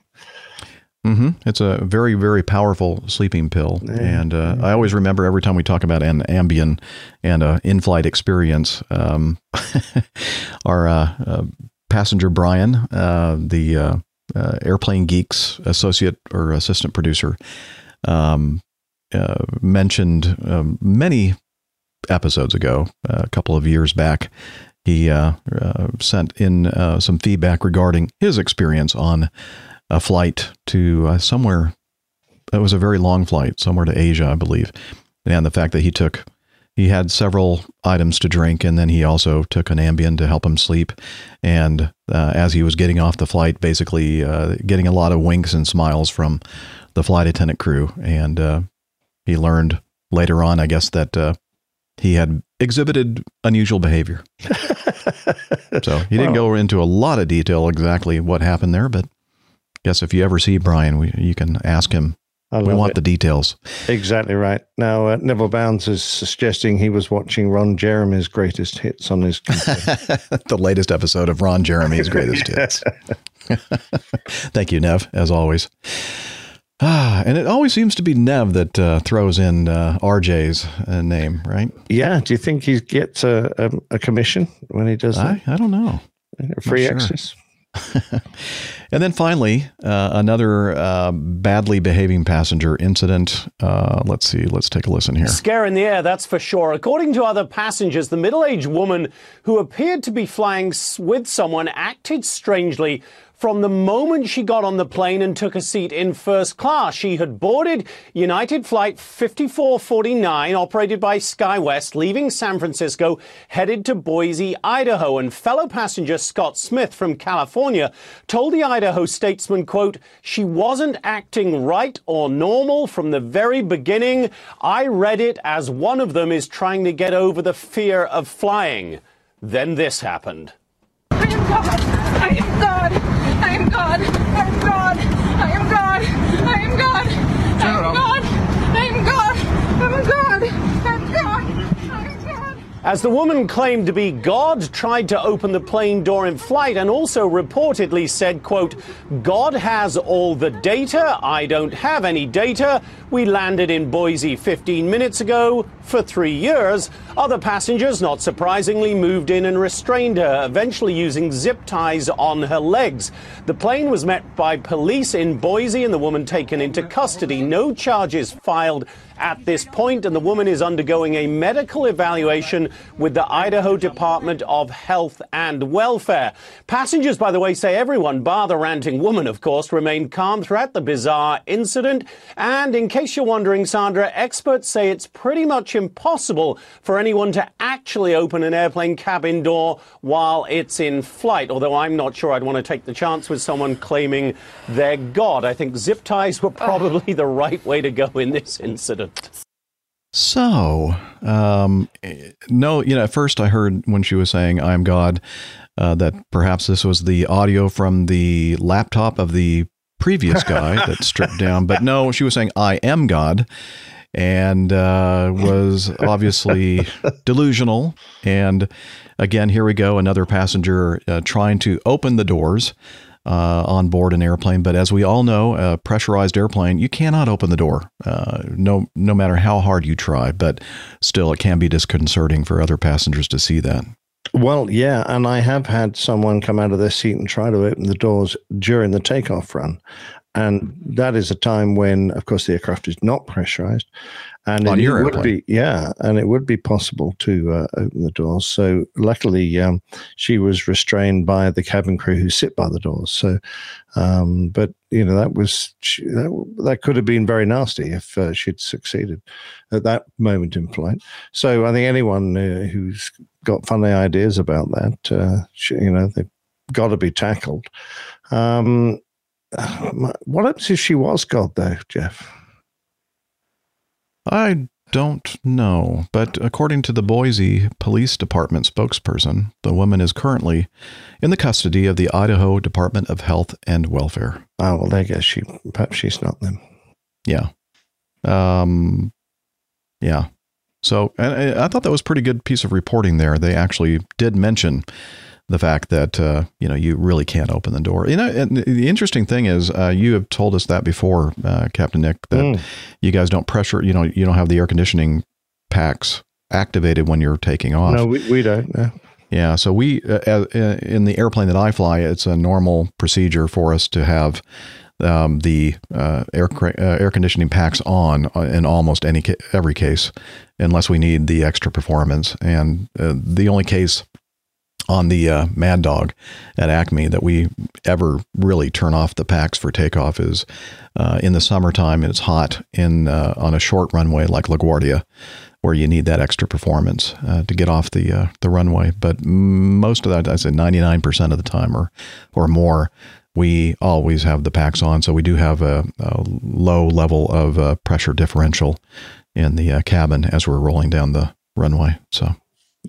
Hmm It's a very, very powerful sleeping pill. And uh, I always remember every time we talk about an Ambien and a in-flight experience, um, our uh, uh, passenger Brian, uh, the uh, Airplane Geeks associate or assistant producer, um, uh, mentioned um, many episodes ago, a couple of years back. He uh, uh, sent in uh, some feedback regarding his experience on a flight to uh, somewhere. It was a very long flight, somewhere to Asia, I believe, and the fact that he took he had several items to drink, and then he also took an Ambien to help him sleep. And uh, as he was getting off the flight, basically uh, getting a lot of winks and smiles from the flight attendant crew, and uh, he learned later on, I guess, that uh, he had exhibited unusual behavior. so he didn't go into a lot of detail exactly what happened there, but Guess if you ever see Brian, we, you can ask him. We want it. the details. Exactly right. Now, uh, Neville Bounds is suggesting he was watching Ron Jeremy's greatest hits on his computer. the latest episode of Ron Jeremy's Greatest Hits. Thank you, Nev, as always. Ah, and it always seems to be Nev that uh, throws in uh, RJ's uh, name, right? yeah. Do you think he gets a, a, a commission when he does that? I, I don't know. Free sure. access? And then finally, uh, another uh, badly behaving passenger incident. Uh, let's see. Let's take a listen here. Scare in the air, that's for sure. According to other passengers, the middle aged woman who appeared to be flying with someone acted strangely from the moment she got on the plane and took a seat in first class. She had boarded United Flight 5449, operated by SkyWest, leaving San Francisco, headed to Boise, Idaho. And fellow passenger Scott Smith from California told the Idaho statesman, quote, she wasn't acting right or normal from the very beginning. I read it as one of them is trying to get over the fear of flying. Then this happened. I am God. I am God. I am God. I am God. I am God. I am God. I am God. I am God. I am God. I am God. I am God. As the woman claimed to be God, tried to open the plane door in flight and also reportedly said, quote, God has all the data. I don't have any data. We landed in Boise 15 minutes ago for three years. Other passengers, not surprisingly, moved in and restrained her, eventually using zip ties on her legs. The plane was met by police in Boise and the woman taken into custody. No charges filed at this point, and the woman is undergoing a medical evaluation with the Idaho Department of Health and Welfare. Passengers, by the way, say everyone, bar the ranting woman, of course, remained calm throughout the bizarre incident. And in case you're wondering, Sandra, experts say it's pretty much impossible for anyone to actually open an airplane cabin door while it's in flight, although I'm not sure I'd want to take the chance with someone claiming they're God. I think zip ties were oh. probably the right way to go in this incident. So, um, no, you know, at first I heard when she was saying, I'm God, uh, that perhaps this was the audio from the laptop of the previous guy that stripped down. But no, she was saying, I am God, and uh, was obviously delusional. And again, here we go, another passenger uh, trying to open the doors. Uh, on board an airplane, but as we all know, a pressurized airplane, you cannot open the door, uh, no no matter how hard you try. But still, it can be disconcerting for other passengers to see that. Well, yeah, and I have had someone come out of their seat and try to open the doors during the takeoff run. And that is a time when, of course, the aircraft is not pressurized. And On it your would airplane. be, yeah, and it would be possible to uh, open the doors. So, luckily, um, she was restrained by the cabin crew who sit by the doors. So, um, but you know, that was she, that, that could have been very nasty if uh, she'd succeeded at that moment in flight. So, I think anyone uh, who's got funny ideas about that, uh, sh- you know, they've got to be tackled. Um, what happens if she was God, though, Jeff? I don't know, but according to the Boise Police Department spokesperson, the woman is currently in the custody of the Idaho Department of Health and Welfare. Oh, well, you go. She perhaps she's not then. Yeah. Um, yeah. So, and I I thought that was a pretty good piece of reporting there. They actually did mention the fact that uh, you know you really can't open the door. You know, and the interesting thing is, uh, you have told us that before, uh, Captain Nick, that Mm. you guys don't pressure. You know, you don't have the air conditioning packs activated when you're taking off. No, we, we don't. No. Yeah, so we uh, uh, in the airplane that I fly, it's a normal procedure for us to have um, the uh, air cra- uh, air conditioning packs on uh, in almost any ca- every case, unless we need the extra performance. And uh, the only case on the uh, Mad Dog at Acme that we ever really turn off the packs for takeoff is uh, in the summertime. It's hot in uh, on a short runway like LaGuardia, where you need that extra performance uh, to get off the uh, the runway. But most of that, I said ninety nine percent of the time or or more, we always have the packs on. So we do have a, a low level of uh, pressure differential in the cabin as we're rolling down the runway. So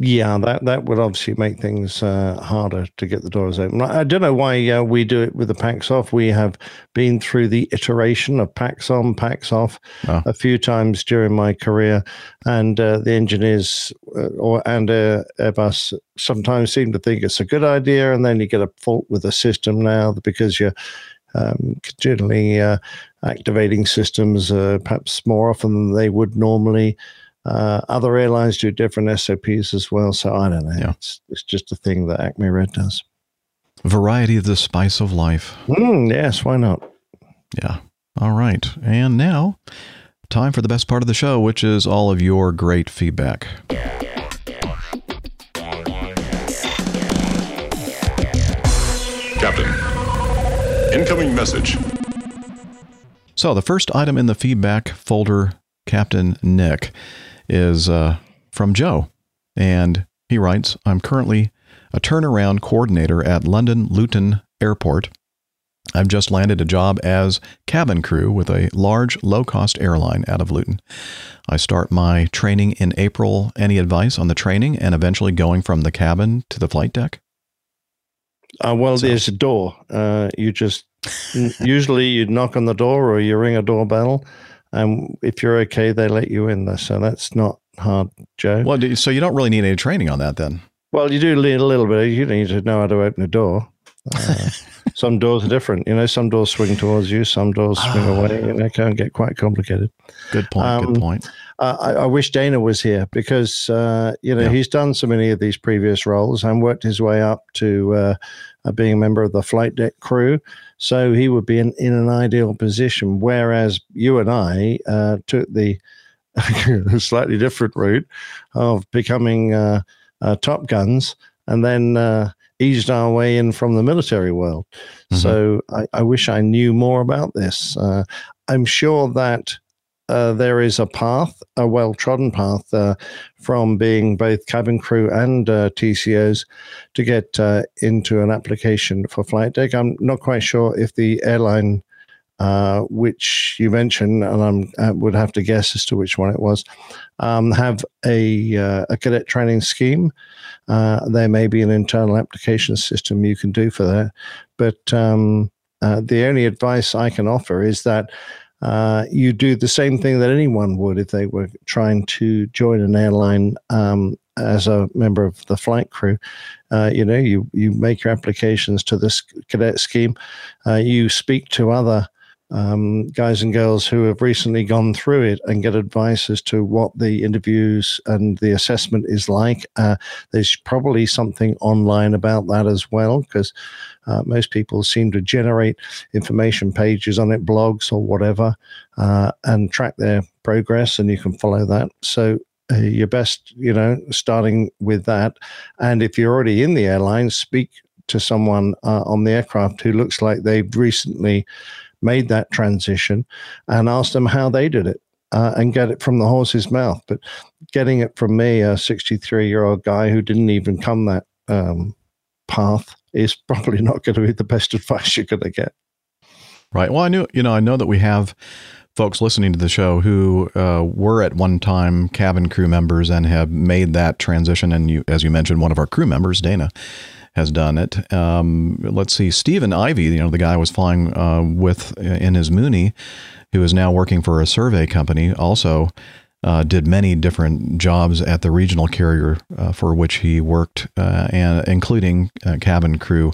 Yeah, that that would obviously make things uh, harder to get the doors open. I don't know why uh, we do it with the packs off. We have been through the iteration of packs on, packs off Oh. a few times during my career, and uh, the engineers uh, or and uh, Airbus sometimes seem to think it's a good idea, and then you get a fault with the system now because you're um, continually uh, activating systems uh, perhaps more often than they would normally. Uh, other airlines do different SOPs as well. So I don't know. Yeah. It's, it's just a thing that Acme Red does. variety of the spice of life. Mm, yes, why not? Yeah. All right. And now, time for the best part of the show, which is all of your great feedback. Captain. Incoming message. So, the first item in the feedback folder, Captain Nick, is uh, from Joe. And he writes I'm currently a turnaround coordinator at London Luton Airport. I've just landed a job as cabin crew with a large, low cost airline out of Luton. I start my training in April. Any advice on the training and eventually going from the cabin to the flight deck? Uh, well, there's a door. Uh, you just usually you knock on the door or you ring a doorbell, and if you're okay, they let you in there. So that's not hard, Joe. Well, so you don't really need any training on that then. Well, you do need a little bit. You need to know how to open a door. Uh, some doors are different. You know, some doors swing towards you, some doors swing away, and it can get quite complicated. Good point. Um, good point. Uh, I, I wish Dana was here because uh, you know Yeah. he's done so many of these previous roles and worked his way up to uh, uh, being a member of the flight deck crew. So he would be in, in an ideal position. Whereas you and I uh, took the slightly different route of becoming uh, uh, top guns and then uh, eased our way in from the military world. Mhm. So I, I wish I knew more about this. Uh, I'm sure that uh, there is a path, a well trodden path uh, from being both cabin crew and uh, TCOs to get uh, into an application for flight deck. I'm not quite sure if the airline. Uh, which you mentioned, and I'm, I would have to guess as to which one it was, um, have a, a cadet training scheme. There may be an internal application system you can do for that. But um, the only advice I can offer is that uh, you do the same thing that anyone would if they were trying to join an airline um, as a member of the flight crew. Uh, you know, you you make your applications to this cadet scheme. Uh, you speak to other um, guys and girls who have recently gone through it and get advice as to what the interviews and the assessment is like. Uh, there's probably something online about that as well because uh, most people seem to generate information pages on it, blogs or whatever, uh, and track their progress, and you can follow that. So uh, you're best, you know, starting with that. And if you're already in the airline, speak to someone uh, on the aircraft who looks like they've recently made that transition and ask them how they did it. Uh, and get it from the horse's mouth, but getting it from me, a 63 year old guy who didn't even come that um, path, is probably not going to be the best advice you're going to get. Right. Well, I knew, you know, I know that we have folks listening to the show who uh, were at one time cabin crew members and have made that transition. And you, as you mentioned, one of our crew members, Dana, has done it. Um, let's see, Stephen Ivy, you know, the guy I was flying uh, with in his Mooney, who is now working for a survey company, also uh, did many different jobs at the regional carrier uh, for which he worked, uh, and including uh, cabin crew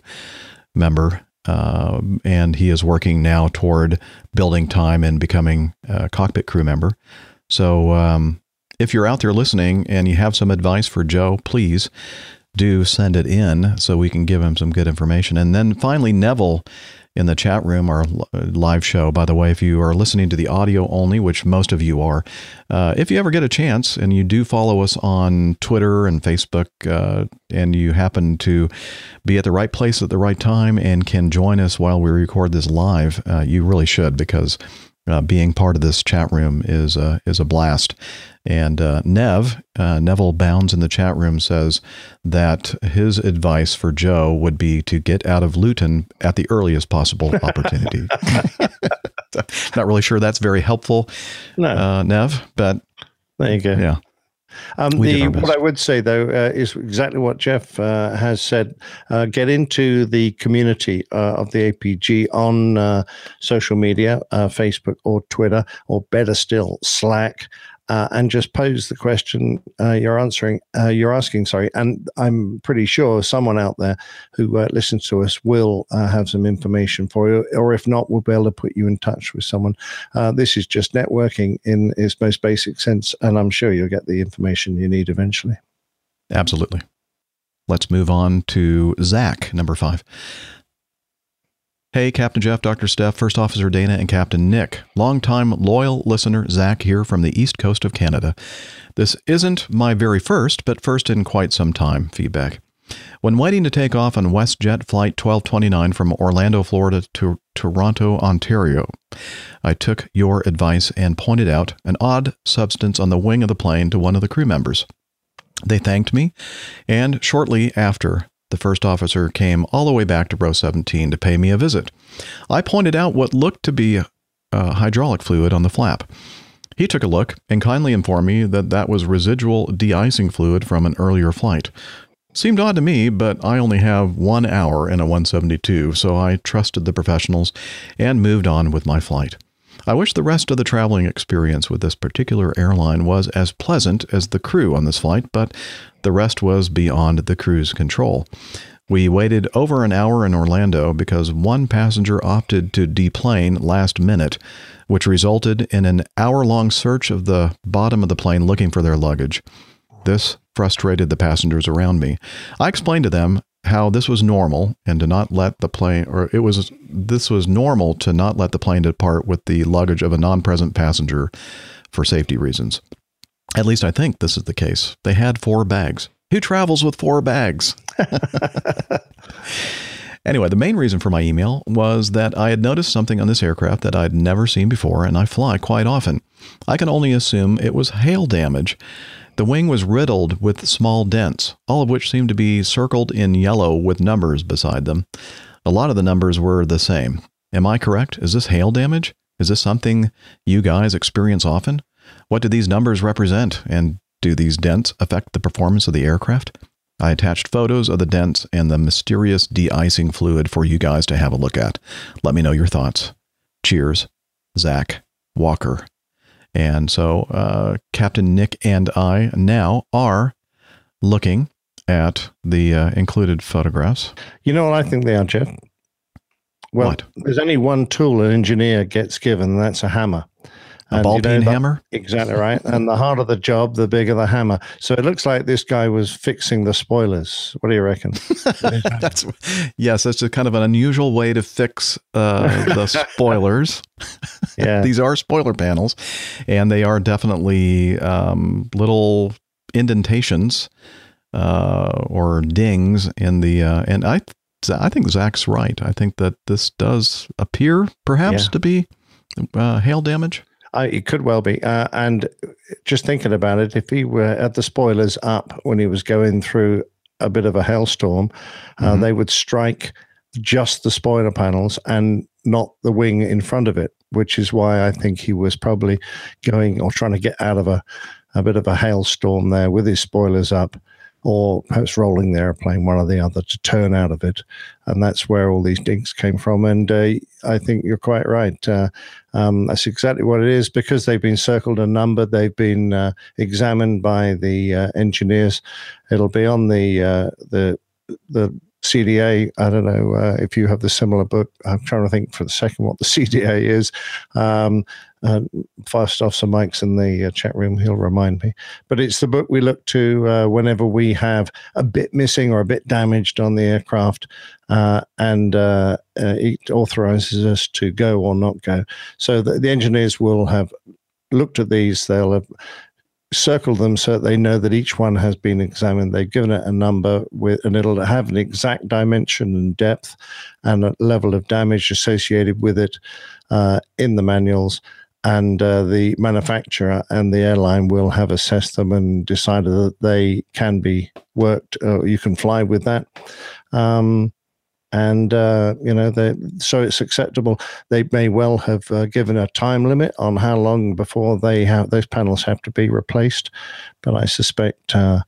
member. Uh, and he is working now toward building time and becoming a cockpit crew member. So, um, if you're out there listening and you have some advice for Joe, please do send it in so we can give him some good information. And then finally, Neville in the chat room, our live show. By the way, if you are listening to the audio only, which most of you are, uh, if you ever get a chance and you do follow us on Twitter and Facebook, uh, and you happen to be at the right place at the right time and can join us while we record this live, uh, you really should because uh, being part of this chat room is uh, is a blast. And uh, Nev uh, Neville Bounds in the chat room says that his advice for Joe would be to get out of Luton at the earliest possible opportunity. Not really sure that's very helpful, No. uh, Nev, but There you go. yeah, Um, the, what I would say though uh, is exactly what Jeff uh, has said. Uh, get into the community uh, of the APG on uh, social media, uh, Facebook or Twitter, or better still, Slack. Uh, and just pose the question uh, you're answering. Uh, you're asking, sorry, and I'm pretty sure someone out there who uh, listens to us will uh, have some information for you, or if not, we'll be able to put you in touch with someone. Uh, this is just networking in its most basic sense, and I'm sure you'll get the information you need eventually. absolutely. Let's move on to Zach, number five. Hey, Captain Jeff, Dr. Steph, First Officer Dana, and Captain Nick. Longtime loyal listener Zach here from the east coast of Canada. This isn't my very first, but first in quite some time feedback. When waiting to take off on WestJet Flight 1229 from Orlando, Florida to Toronto, Ontario, I took your advice and pointed out an odd substance on the wing of the plane to one of the crew members. They thanked me, and shortly after, the first officer came all the way back to row 17 to pay me a visit. I pointed out what looked to be uh, hydraulic fluid on the flap. He took a look and kindly informed me that that was residual de icing fluid from an earlier flight. Seemed odd to me, but I only have one hour in a 172, so I trusted the professionals and moved on with my flight. I wish the rest of the traveling experience with this particular airline was as pleasant as the crew on this flight, but the rest was beyond the crew's control. We waited over an hour in Orlando because one passenger opted to deplane last minute, which resulted in an hour long search of the bottom of the plane looking for their luggage. This frustrated the passengers around me. I explained to them how this was normal and to not let the plane or it was this was normal to not let the plane depart with the luggage of a non-present passenger for safety reasons. At least I think this is the case. They had four bags. Who travels with four bags? Anyway, the main reason for my email was that I had noticed something on this aircraft that I'd never seen before, and I fly quite often. I can only assume it was hail damage. The wing was riddled with small dents, all of which seemed to be circled in yellow with numbers beside them. A lot of the numbers were the same. Am I correct? Is this hail damage? Is this something you guys experience often? What do these numbers represent? And do these dents affect the performance of the aircraft? I attached photos of the dents and the mysterious de icing fluid for you guys to have a look at. Let me know your thoughts. Cheers, Zach Walker. And so, uh, Captain Nick and I now are looking at the uh, included photographs. You know what I think they are, Jeff? Well, What? there's only one tool an engineer gets given, and that's a hammer. A ball you know peen that- hammer? Exactly right. and the harder the job, the bigger the hammer. So it looks like this guy was fixing the spoilers. What do you reckon? That's yes, that's a kind of an unusual way to fix uh, the spoilers. Yeah. These are spoiler panels, and they are definitely um, little indentations uh, or dings in the. Uh, and I, I think Zach's right. I think that this does appear, perhaps, Yeah. to be uh, hail damage. I, it could well be. Uh, and just thinking about it, if he were at the spoilers up when he was going through a bit of a hailstorm, uh, Mhm. they would strike just the spoiler panels and not the wing in front of it, which is why I think he was probably going or trying to get out of a, a bit of a hailstorm there with his spoilers up. Or perhaps rolling the airplane, one or the other, to turn out of it, and that's where all these dings came from. And uh, I think you're quite right. Uh, um, that's exactly what it is because they've been circled and numbered. They've been uh, examined by the uh, engineers. It'll be on the uh, the the CDA. I don't know uh, if you have the similar book. I'm trying to think for the second what the CDA is. Um, uh, First Officer Mike's in the uh, chat room. He'll remind me. But it's the book we look to uh, whenever we have a bit missing or a bit damaged on the aircraft, uh, and uh, uh, it authorizes us to go or not go. So the, the engineers will have looked at these. They'll have circled them so that they know that each one has been examined. They've given it a number with, and it'll have an exact dimension and depth and a level of damage associated with it uh, in the manuals. And uh, the manufacturer and the airline will have assessed them and decided that they can be worked. Uh, you can fly with that. Um, and uh, you know they, so it's acceptable they may well have uh, given a time limit on how long before they have those panels have to be replaced but i suspect uh,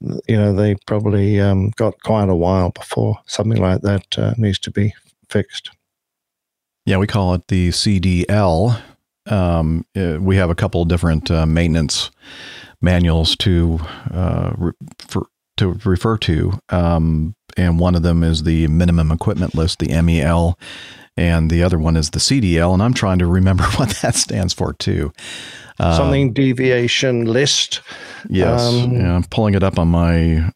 you know they probably um, got quite a while before something like that uh, needs to be fixed Yeah, we call it the CDL. Um, uh, we have a couple different uh, maintenance manuals to uh, re- for, to refer to, um, and one of them is the minimum equipment list, the MEL, and the other one is the CDL. And I'm trying to remember what that stands for too. Uh, something deviation list Yes, Um, yeah, I'm pulling it up on my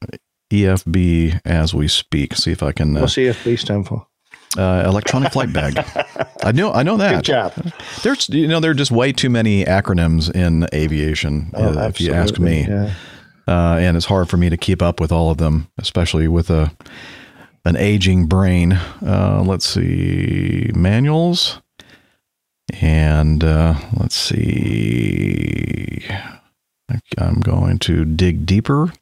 EFB as we speak. See if I can. Uh, what's efb stand for uh, electronic flight bag. I know, I know that. Good job. There's, you know, there are just way too many acronyms in aviation, Oh, uh, if you ask me. yeah. Uh, and it's hard for me to keep up with all of them, especially with a an aging brain. Uh, let's see, manuals, and uh, let's see. I'm going to dig deeper.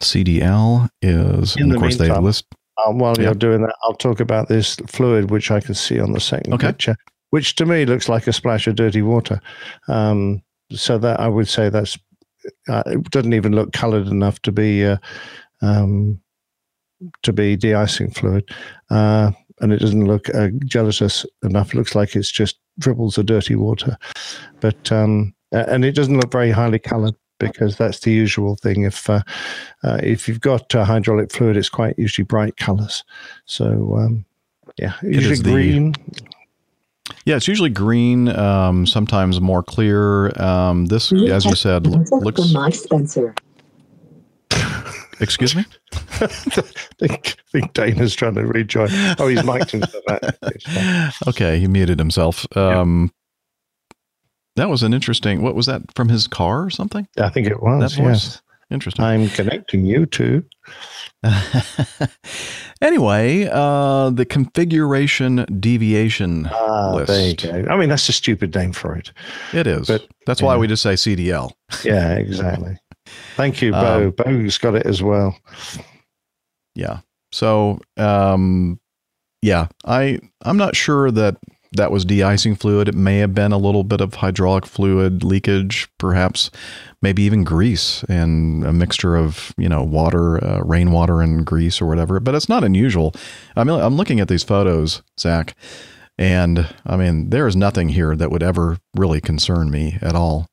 CDL is, In and of course, they list. Um, while Yeah. you're doing that, I'll talk about this fluid, which I can see on the second Okay. picture, which to me looks like a splash of dirty water. Um, so that I would say that's uh, it doesn't even look coloured enough to be uh, um, to be de-icing fluid, uh, and it doesn't look uh, gelatinous enough. It looks like it's just dribbles of dirty water, but um, and it doesn't look very highly coloured because that's the usual thing. If uh, uh, if you've got uh, hydraulic fluid, it's quite usually bright colours. So um, yeah, usually is the- green. Yeah, it's usually green, um, sometimes more clear. Um, this, as you said, lo- looks. Mike Spencer. Excuse me. I think, think Dana's trying to rejoin. Oh, he's mic'd into that. It's fine. Okay, he muted himself. Um, That was an interesting. What was that from his car or something? I think it was. That voice? yes. Interesting. I'm connecting you to. anyway, uh, the configuration deviation Ah, list. there you go. I mean, that's a stupid name for it. It is. But, That's why we just say CDL. Yeah, exactly. Thank you, Bo. Um, Bo's got it as well. Yeah. So, um, yeah, I I'm not sure that that was de-icing fluid. It may have been a little bit of hydraulic fluid leakage, perhaps, maybe even grease and a mixture of you know water, uh, rainwater, and grease or whatever. But it's not unusual. I mean, I'm looking at these photos, Zach, and I mean, there is nothing here that would ever really concern me at all.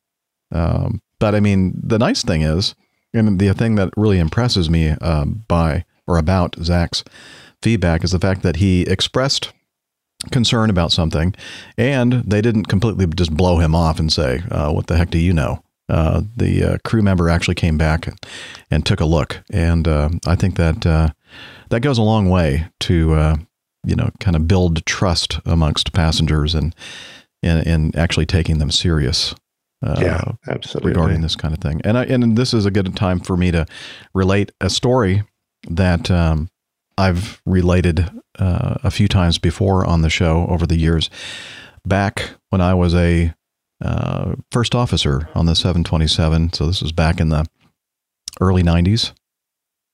Um, but I mean, the nice thing is, and the thing that really impresses me um, by or about Zach's feedback is the fact that he expressed concern about something, and they didn't completely just blow him off and say, uh, "What the heck do you know?" Uh, the uh, crew member actually came back and, and took a look, and uh, I think that uh, that goes a long way to uh, you know kind of build trust amongst passengers and and, and actually taking them serious. Uh, yeah, absolutely. regarding this kind of thing. And I, and this is a good time for me to relate a story that um, I've related uh, a few times before on the show over the years. Back when I was a uh, first officer on the 727, so this was back in the early 90s.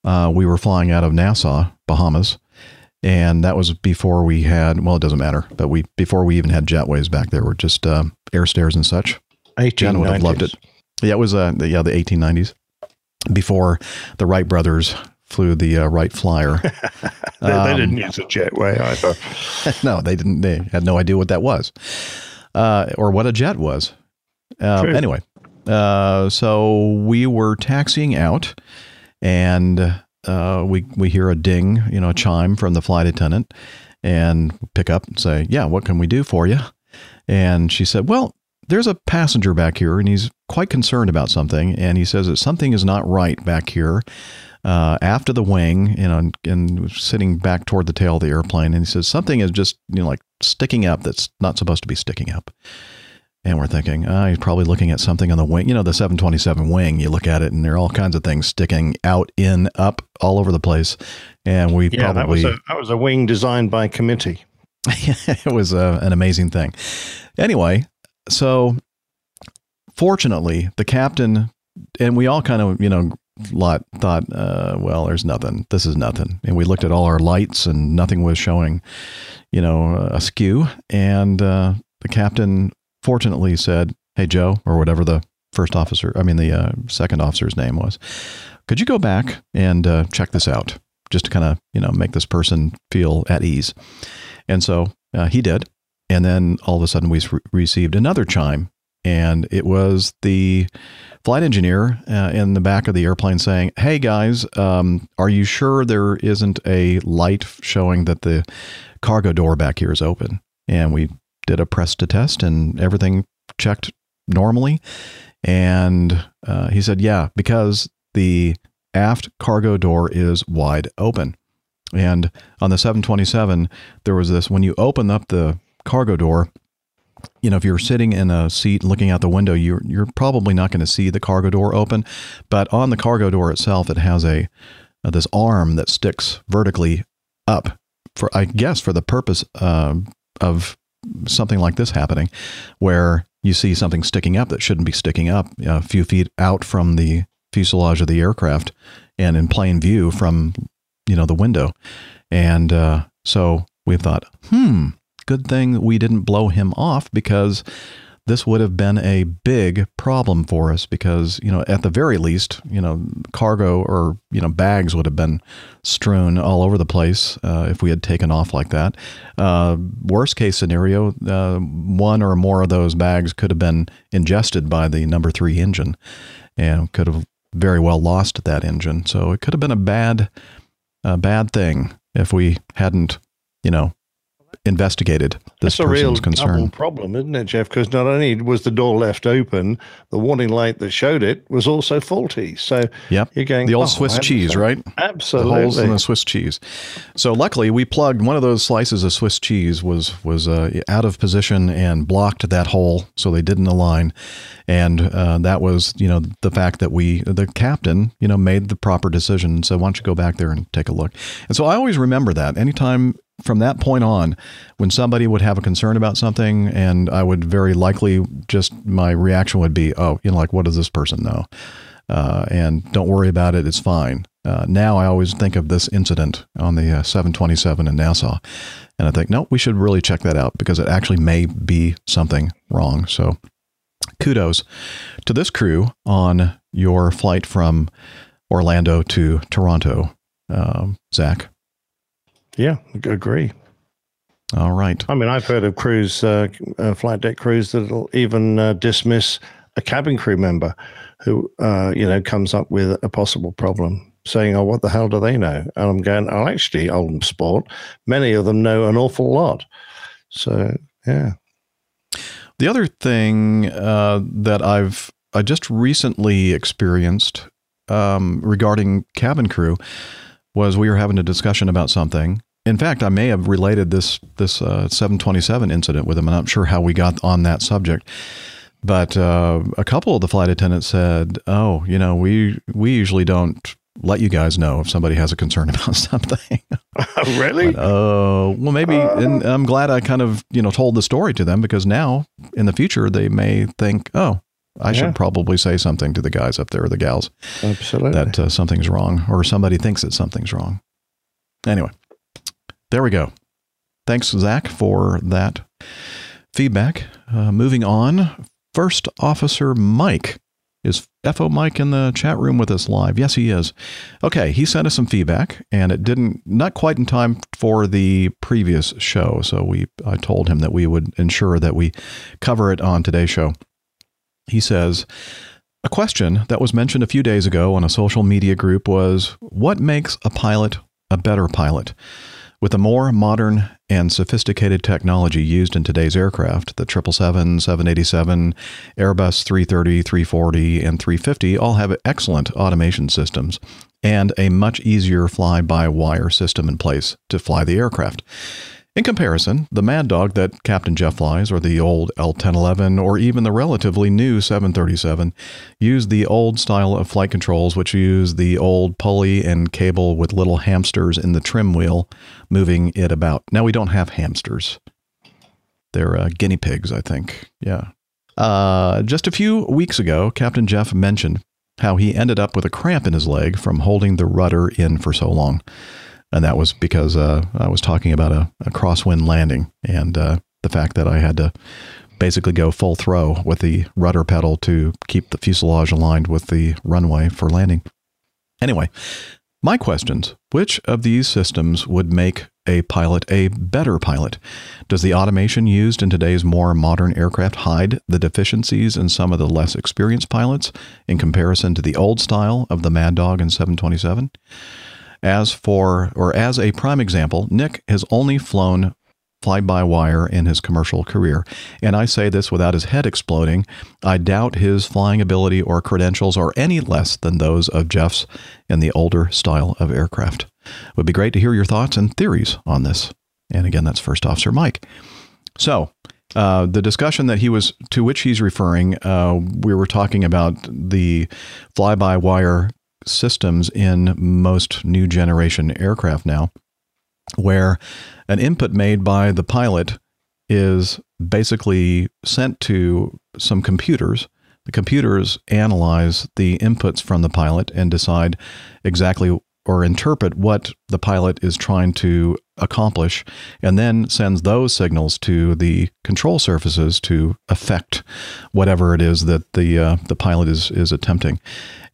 Uh, we were flying out of Nassau, Bahamas, and that was before we had. Well, it doesn't matter, but we before we even had jetways back there. Were just uh, air stairs and such. Jen would have loved it. Yeah, it was uh, yeah the 1890s before the Wright brothers flew the uh, Wright Flyer. They, they Um, didn't use a jetway either. no, they didn't. They had no idea what that was, uh, or what a jet was. Uh, True. anyway, uh, so we were taxiing out, and uh, we we hear a ding, you know, a chime from the flight attendant, and pick up and say, "Yeah, what can we do for you?" And she said, "Well, there's a passenger back here, and he's quite concerned about something, and he says that something is not right back here." Uh, after the wing, you know, and sitting back toward the tail of the airplane, and he says something is just, you know, like sticking up that's not supposed to be sticking up. And we're thinking, ah, he's probably looking at something on the wing. You know, the 727 wing, you look at it and there are all kinds of things sticking out, in, up, all over the place. And we Yeah, that probably, was a that was a wing designed by committee. it was uh, an amazing thing. Anyway, so fortunately, the captain, and we all kind of, you know, lot thought, uh, well, there's nothing. This is nothing. And we looked at all our lights and nothing was showing, you know, askew. And uh, the captain fortunately said, Hey, Joe, or whatever the first officer, I mean, the uh, second officer's name was, could you go back and uh, check this out just to kind of, you know, make this person feel at ease? And so uh, he did. And then all of a sudden we re- received another chime. And it was the flight engineer uh, in the back of the airplane saying, Hey guys, um, are you sure there isn't a light showing that the cargo door back here is open? And we did a press to test and everything checked normally. And uh, he said, Yeah, because the aft cargo door is wide open. And on the 727, there was this when you open up the cargo door, you know, if you're sitting in a seat looking out the window, you're you're probably not going to see the cargo door open. But on the cargo door itself, it has a uh, this arm that sticks vertically up for I guess for the purpose uh, of something like this happening, where you see something sticking up that shouldn't be sticking up a few feet out from the fuselage of the aircraft and in plain view from you know the window, and uh, so we thought, hmm, good thing we didn't blow him off because this would have been a big problem for us because you know at the very least you know cargo or you know bags would have been strewn all over the place uh, if we had taken off like that. Uh, worst case scenario uh, one or more of those bags could have been ingested by the number three engine and could have very well lost that engine. So it could have been a bad a bad thing if we hadn't you know investigated this That's a real person's concern problem, isn't it, Jeff? Because not only was the door left open, the warning light that showed it was also faulty. So Yep. you're going the old "Oh, Swiss cheese, right? Absolutely. The holes in the Swiss cheese. So luckily, we plugged one of those slices of Swiss cheese was was uh, out of position and blocked that hole, so they didn't align. And uh, that was, you know, the fact that we, the captain, you know, made the proper decision. So why don't you go back there and take a look? And so I always remember that. Anytime from that point on, when somebody would have a concern about something, and I would very likely just my reaction would be, oh, you know, like what does this person know? uh, and don't worry about it. It's fine. Uh, now I always think of this incident on the uh, 727 in Nassau, and I think, no, we should really check that out because it actually may be something wrong. So, kudos to this crew on your flight from Orlando to Toronto, um, Zach. Yeah, I agree. All right. I mean, I've heard of crews, uh, uh, flight deck crews that'll even uh, dismiss a cabin crew member who, uh, you know, comes up with a possible problem, saying, "Oh, what the hell do they know?" And I'm going, "Oh, actually, old sport. Many of them know an awful lot." So, yeah, The other thing uh, that I've I just recently experienced um, regarding cabin crew was we were having a discussion about something. In fact, I may have related this this uh, 727 incident with him. And I'm not sure how we got on that subject, but uh, a couple of the flight attendants said, "Oh, you know, we we usually don't let you guys know if somebody has a concern about something." really? Oh, well, maybe. and I'm glad I kind of, you know, told the story to them because now in the future they may think, oh, I Yeah. should probably say something to the guys up there or the gals Absolutely. that uh, something's wrong or somebody thinks that something's wrong. Anyway, there we go. Thanks, Zach, for that feedback. Uh, moving on, First Officer Mike. Is FO Mike in the chat room with us live? Yes, he is. Okay, he sent us some feedback, and it didn't not quite in time for the previous show. So we I told him that we would ensure that we cover it on today's show. He says, A question that was mentioned a few days ago on a social media group was what makes a pilot a better pilot? With the more modern and sophisticated technology used in today's aircraft, the 777, 787, Airbus 330, 340, and 350 all have excellent automation systems and a much easier fly by wire system in place to fly the aircraft. In comparison, the Mad Dog that Captain Jeff flies, or the old L 1011, or even the relatively new 737, use the old style of flight controls, which use the old pulley and cable with little hamsters in the trim wheel moving it about. Now, we don't have hamsters, they're uh, guinea pigs, I think. Yeah. Uh, just a few weeks ago, Captain Jeff mentioned how he ended up with a cramp in his leg from holding the rudder in for so long and that was because uh, I was talking about a, a crosswind landing and uh, the fact that I had to basically go full throw with the rudder pedal to keep the fuselage aligned with the runway for landing. Anyway, my questions which of these systems would make a pilot a better pilot? Does the automation used in today's more modern aircraft hide the deficiencies in some of the less experienced pilots in comparison to the old style of the Mad Dog and 727? As for, or as a prime example, Nick has only flown fly by wire in his commercial career. And I say this without his head exploding. I doubt his flying ability or credentials are any less than those of Jeff's in the older style of aircraft. It would be great to hear your thoughts and theories on this. And again, that's First Officer Mike. So, uh, the discussion that he was to which he's referring, uh, we were talking about the fly by wire systems in most new generation aircraft now, where an input made by the pilot is basically sent to some computers. The computers analyze the inputs from the pilot and decide exactly or interpret what the pilot is trying to accomplish, and then sends those signals to the control surfaces to affect whatever it is that the uh, the pilot is is attempting.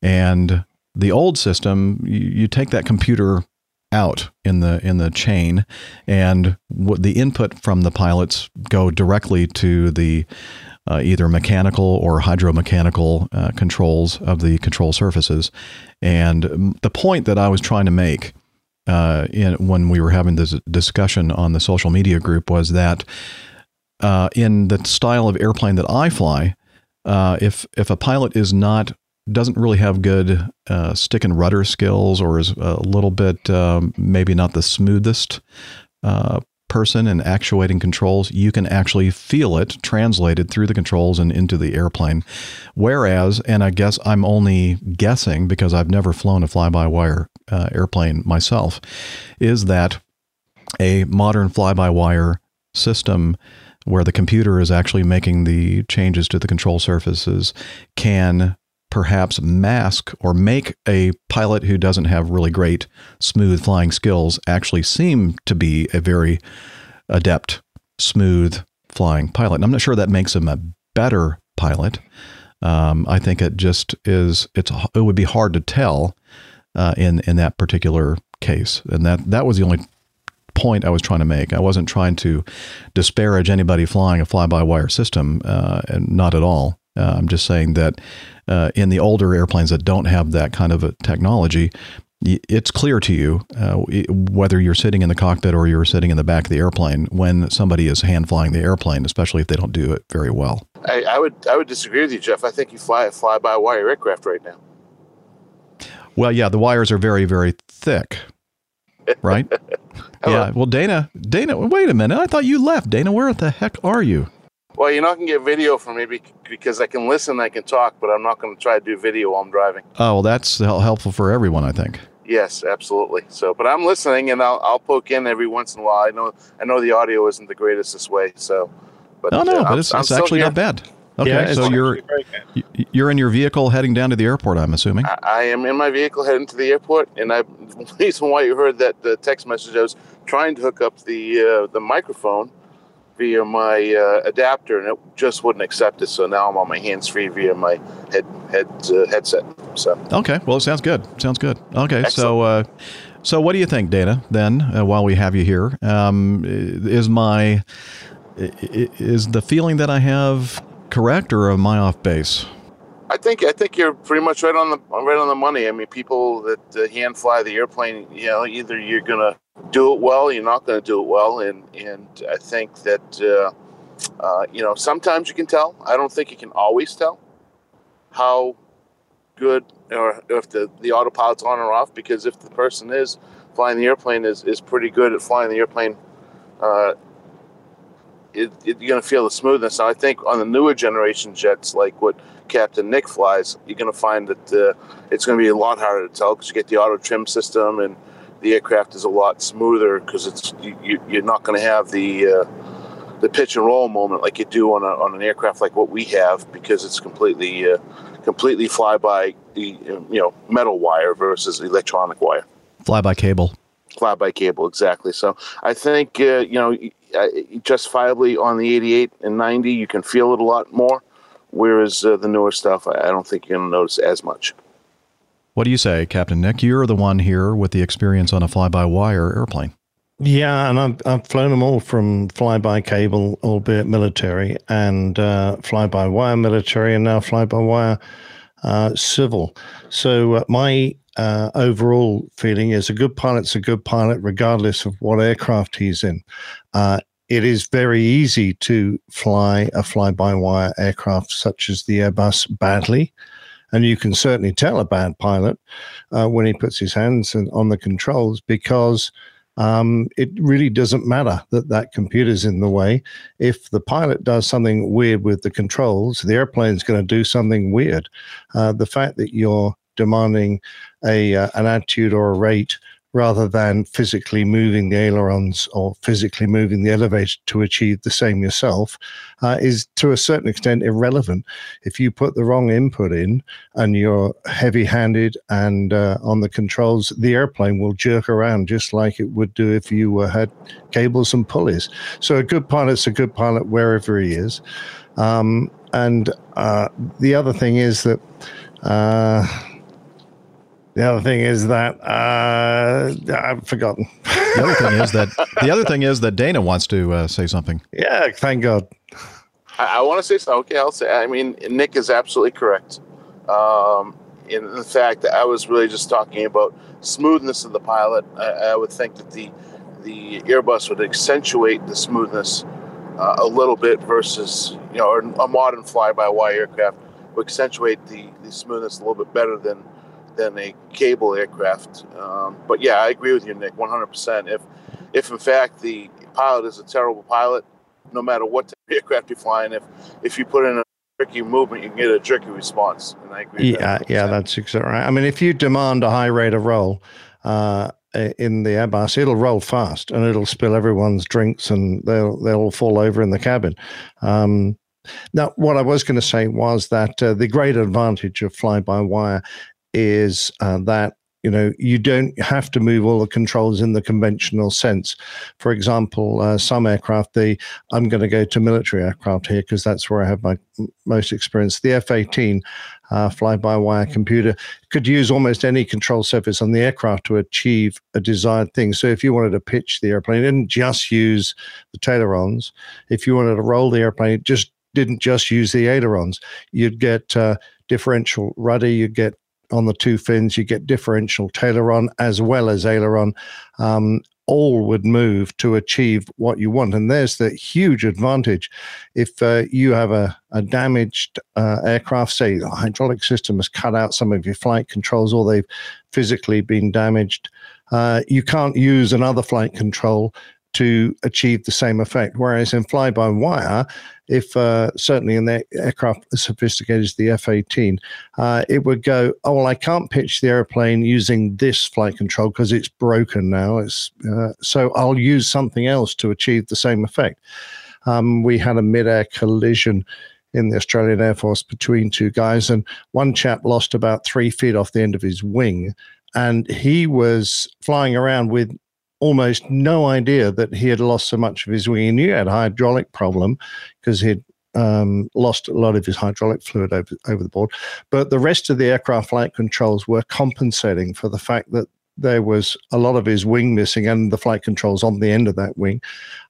And the old system, you, you take that computer out in the in the chain, and what the input from the pilots go directly to the uh, either mechanical or hydromechanical uh, controls of the control surfaces. And the point that I was trying to make uh, in, when we were having this discussion on the social media group was that uh, in the style of airplane that I fly, uh, if if a pilot is not doesn't really have good uh, stick and rudder skills or is a little bit um, maybe not the smoothest uh, person in actuating controls, you can actually feel it translated through the controls and into the airplane. Whereas, and I guess I'm only guessing because I've never flown a fly by wire uh, airplane myself, is that a modern fly by wire system where the computer is actually making the changes to the control surfaces can perhaps mask or make a pilot who doesn't have really great smooth flying skills actually seem to be a very adept, smooth flying pilot. And I'm not sure that makes him a better pilot. Um, I think it just is. It's it would be hard to tell uh, in in that particular case, and that that was the only point I was trying to make. I wasn't trying to disparage anybody flying a fly-by-wire system, uh, and not at all. Uh, I'm just saying that uh, in the older airplanes that don't have that kind of a technology, it's clear to you uh, whether you're sitting in the cockpit or you're sitting in the back of the airplane when somebody is hand flying the airplane, especially if they don't do it very well. I, I would I would disagree with you, Jeff. I think you fly a fly by wire aircraft right now. Well, yeah, the wires are very very thick, right? yeah. Well, Dana, Dana, wait a minute. I thought you left. Dana, where the heck are you? Well, you're not going to get video from me because I can listen, I can talk, but I'm not going to try to do video while I'm driving. Oh, well, that's helpful for everyone, I think. Yes, absolutely. So, but I'm listening, and I'll, I'll poke in every once in a while. I know I know the audio isn't the greatest this way, so. But no, no, uh, but it's, it's actually not bad. Okay, yeah, so you're you're in your vehicle heading down to the airport. I'm assuming. I, I, am in my vehicle heading to the airport, and I the reason why you heard that the text message I was trying to hook up the uh, the microphone via my uh, adapter, and it just wouldn't accept it. So now I'm on my hands free via my head head uh, headset. So okay, well, it sounds good. Sounds good. Okay, Excellent. so. Uh, so, what do you think, Dana? Then, uh, while we have you here, um, is my is the feeling that I have correct, or am I off base? I think I think you're pretty much right on the right on the money. I mean, people that uh, hand fly the airplane, you know, either you're gonna do it well, or you're not gonna do it well, and and I think that uh, uh, you know sometimes you can tell. I don't think you can always tell how good or if the the autopilot's on or off because if the person is flying the airplane is is pretty good at flying the airplane. Uh, it, it, you're going to feel the smoothness. Now, I think on the newer generation jets, like what Captain Nick flies, you're going to find that uh, it's going to be a lot harder to tell because you get the auto trim system and the aircraft is a lot smoother because it's you, you're not going to have the uh, the pitch and roll moment like you do on, a, on an aircraft like what we have because it's completely uh, completely fly by the you know metal wire versus electronic wire. Fly by cable. Fly by cable, exactly. So I think uh, you know justifiably on the 88 and 90 you can feel it a lot more whereas uh, the newer stuff I, I don't think you're going to notice as much What do you say, Captain Nick? You're the one here with the experience on a fly by wire airplane. Yeah, and I've, I've flown them all from fly by cable, albeit military, and uh, fly by wire military, and now fly by wire uh, civil. So uh, my uh, overall feeling is a good pilot's a good pilot, regardless of what aircraft he's in. Uh, it is very easy to fly a fly by wire aircraft such as the Airbus badly. And you can certainly tell a bad pilot uh, when he puts his hands on the controls because um, it really doesn't matter that that computer's in the way. If the pilot does something weird with the controls, the airplane's going to do something weird. Uh, the fact that you're demanding a uh, an attitude or a rate rather than physically moving the ailerons or physically moving the elevator to achieve the same yourself uh, is to a certain extent irrelevant. If you put the wrong input in and you're heavy handed and uh, on the controls, the airplane will jerk around just like it would do if you uh, had cables and pulleys. So a good pilot's a good pilot wherever he is. Um, and uh, the other thing is that. The other thing is that uh, I've forgotten. The other thing is that the other thing is that Dana wants to uh, say something. Yeah, thank God. I, I want to say something. Okay, I'll say. I mean, Nick is absolutely correct. Um, in the fact that I was really just talking about smoothness of the pilot. I, I would think that the the Airbus would accentuate the smoothness uh, a little bit versus you know a modern fly-by-wire aircraft would accentuate the, the smoothness a little bit better than than a cable aircraft. Um, but yeah, I agree with you, Nick, 100%. If if in fact the pilot is a terrible pilot, no matter what type of aircraft you're flying, if if you put in a jerky movement, you can get a jerky response. And I agree. Yeah, that yeah, that's exactly right. I mean, if you demand a high rate of roll uh, in the Airbus, it'll roll fast and it'll spill everyone's drinks and they'll they'll all fall over in the cabin. Um, now, what I was going to say was that uh, the great advantage of fly by wire is uh, that you know you don't have to move all the controls in the conventional sense. For example uh, some aircraft the i'm going to go to military aircraft here because that's where i have my most experience. The f-18 uh, fly-by-wire computer could use almost any control surface on the aircraft to achieve a desired thing. So if you wanted to pitch the airplane it didn't just use the ailerons if you wanted to roll the airplane it just didn't just use the ailerons. You'd get uh, differential rudder you'd get on the two fins, you get differential taileron as well as aileron. Um, all would move to achieve what you want. And there's the huge advantage. If uh, you have a, a damaged uh, aircraft, say the hydraulic system has cut out some of your flight controls or they've physically been damaged, uh, you can't use another flight control to achieve the same effect. Whereas in fly by wire, if uh, certainly in the aircraft as sophisticated as the F 18, uh, it would go, oh, well, I can't pitch the airplane using this flight control because it's broken now. It's, uh, so I'll use something else to achieve the same effect. Um, we had a mid air collision in the Australian Air Force between two guys, and one chap lost about three feet off the end of his wing. And he was flying around with almost no idea that he had lost so much of his wing. He knew he had a hydraulic problem because he'd um, lost a lot of his hydraulic fluid over, over the board. But the rest of the aircraft flight controls were compensating for the fact that there was a lot of his wing missing and the flight controls on the end of that wing.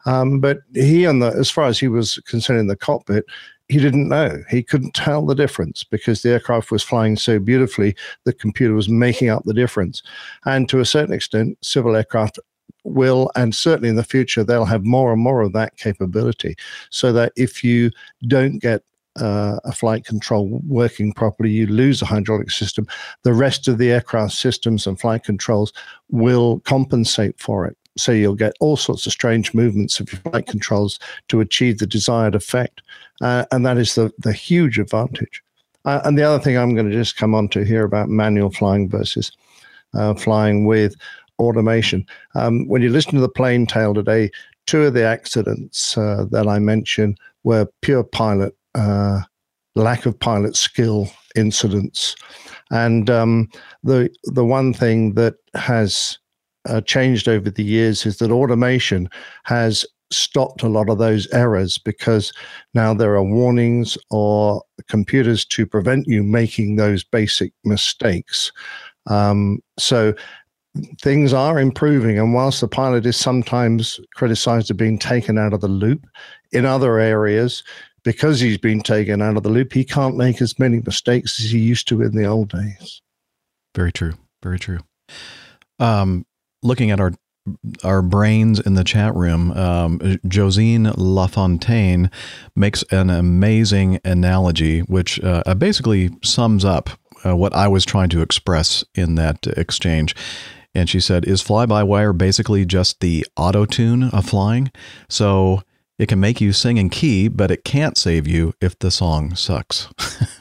Um, but he and the, as far as he was concerned in the cockpit, he didn't know. He couldn't tell the difference because the aircraft was flying so beautifully, the computer was making up the difference. And to a certain extent, civil aircraft will, and certainly in the future, they'll have more and more of that capability. So that if you don't get uh, a flight control working properly, you lose a hydraulic system, the rest of the aircraft systems and flight controls will compensate for it. So you'll get all sorts of strange movements of your flight controls to achieve the desired effect. Uh, and that is the, the huge advantage. Uh, and the other thing I'm going to just come on to here about manual flying versus uh, flying with automation. Um, when you listen to the plane tale today, two of the accidents uh, that I mentioned were pure pilot, uh, lack of pilot skill incidents. And um, the the one thing that has uh, changed over the years is that automation has stopped a lot of those errors because now there are warnings or computers to prevent you making those basic mistakes. Um, so things are improving. And whilst the pilot is sometimes criticized of being taken out of the loop, in other areas, because he's been taken out of the loop, he can't make as many mistakes as he used to in the old days. Very true. Very true. Um, looking at our our brains in the chat room, um, Josine Lafontaine makes an amazing analogy, which uh, basically sums up uh, what I was trying to express in that exchange. And she said, Is fly by wire basically just the auto tune of flying? So it can make you sing in key, but it can't save you if the song sucks.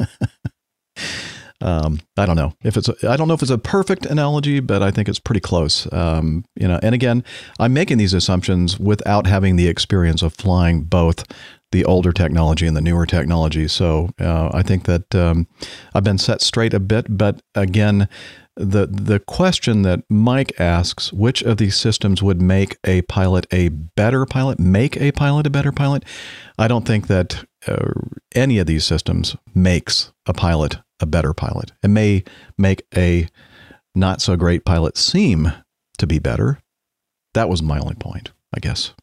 um, I don't know if it's a, I don't know if it's a perfect analogy, but I think it's pretty close. Um, you know, and again, I'm making these assumptions without having the experience of flying both the older technology and the newer technology. So uh, I think that um, I've been set straight a bit, but again, the the question that Mike asks, which of these systems would make a pilot a better pilot, make a pilot a better pilot? I don't think that uh, any of these systems makes a pilot a better pilot. It may make a not so great pilot seem to be better. That was my only point, I guess.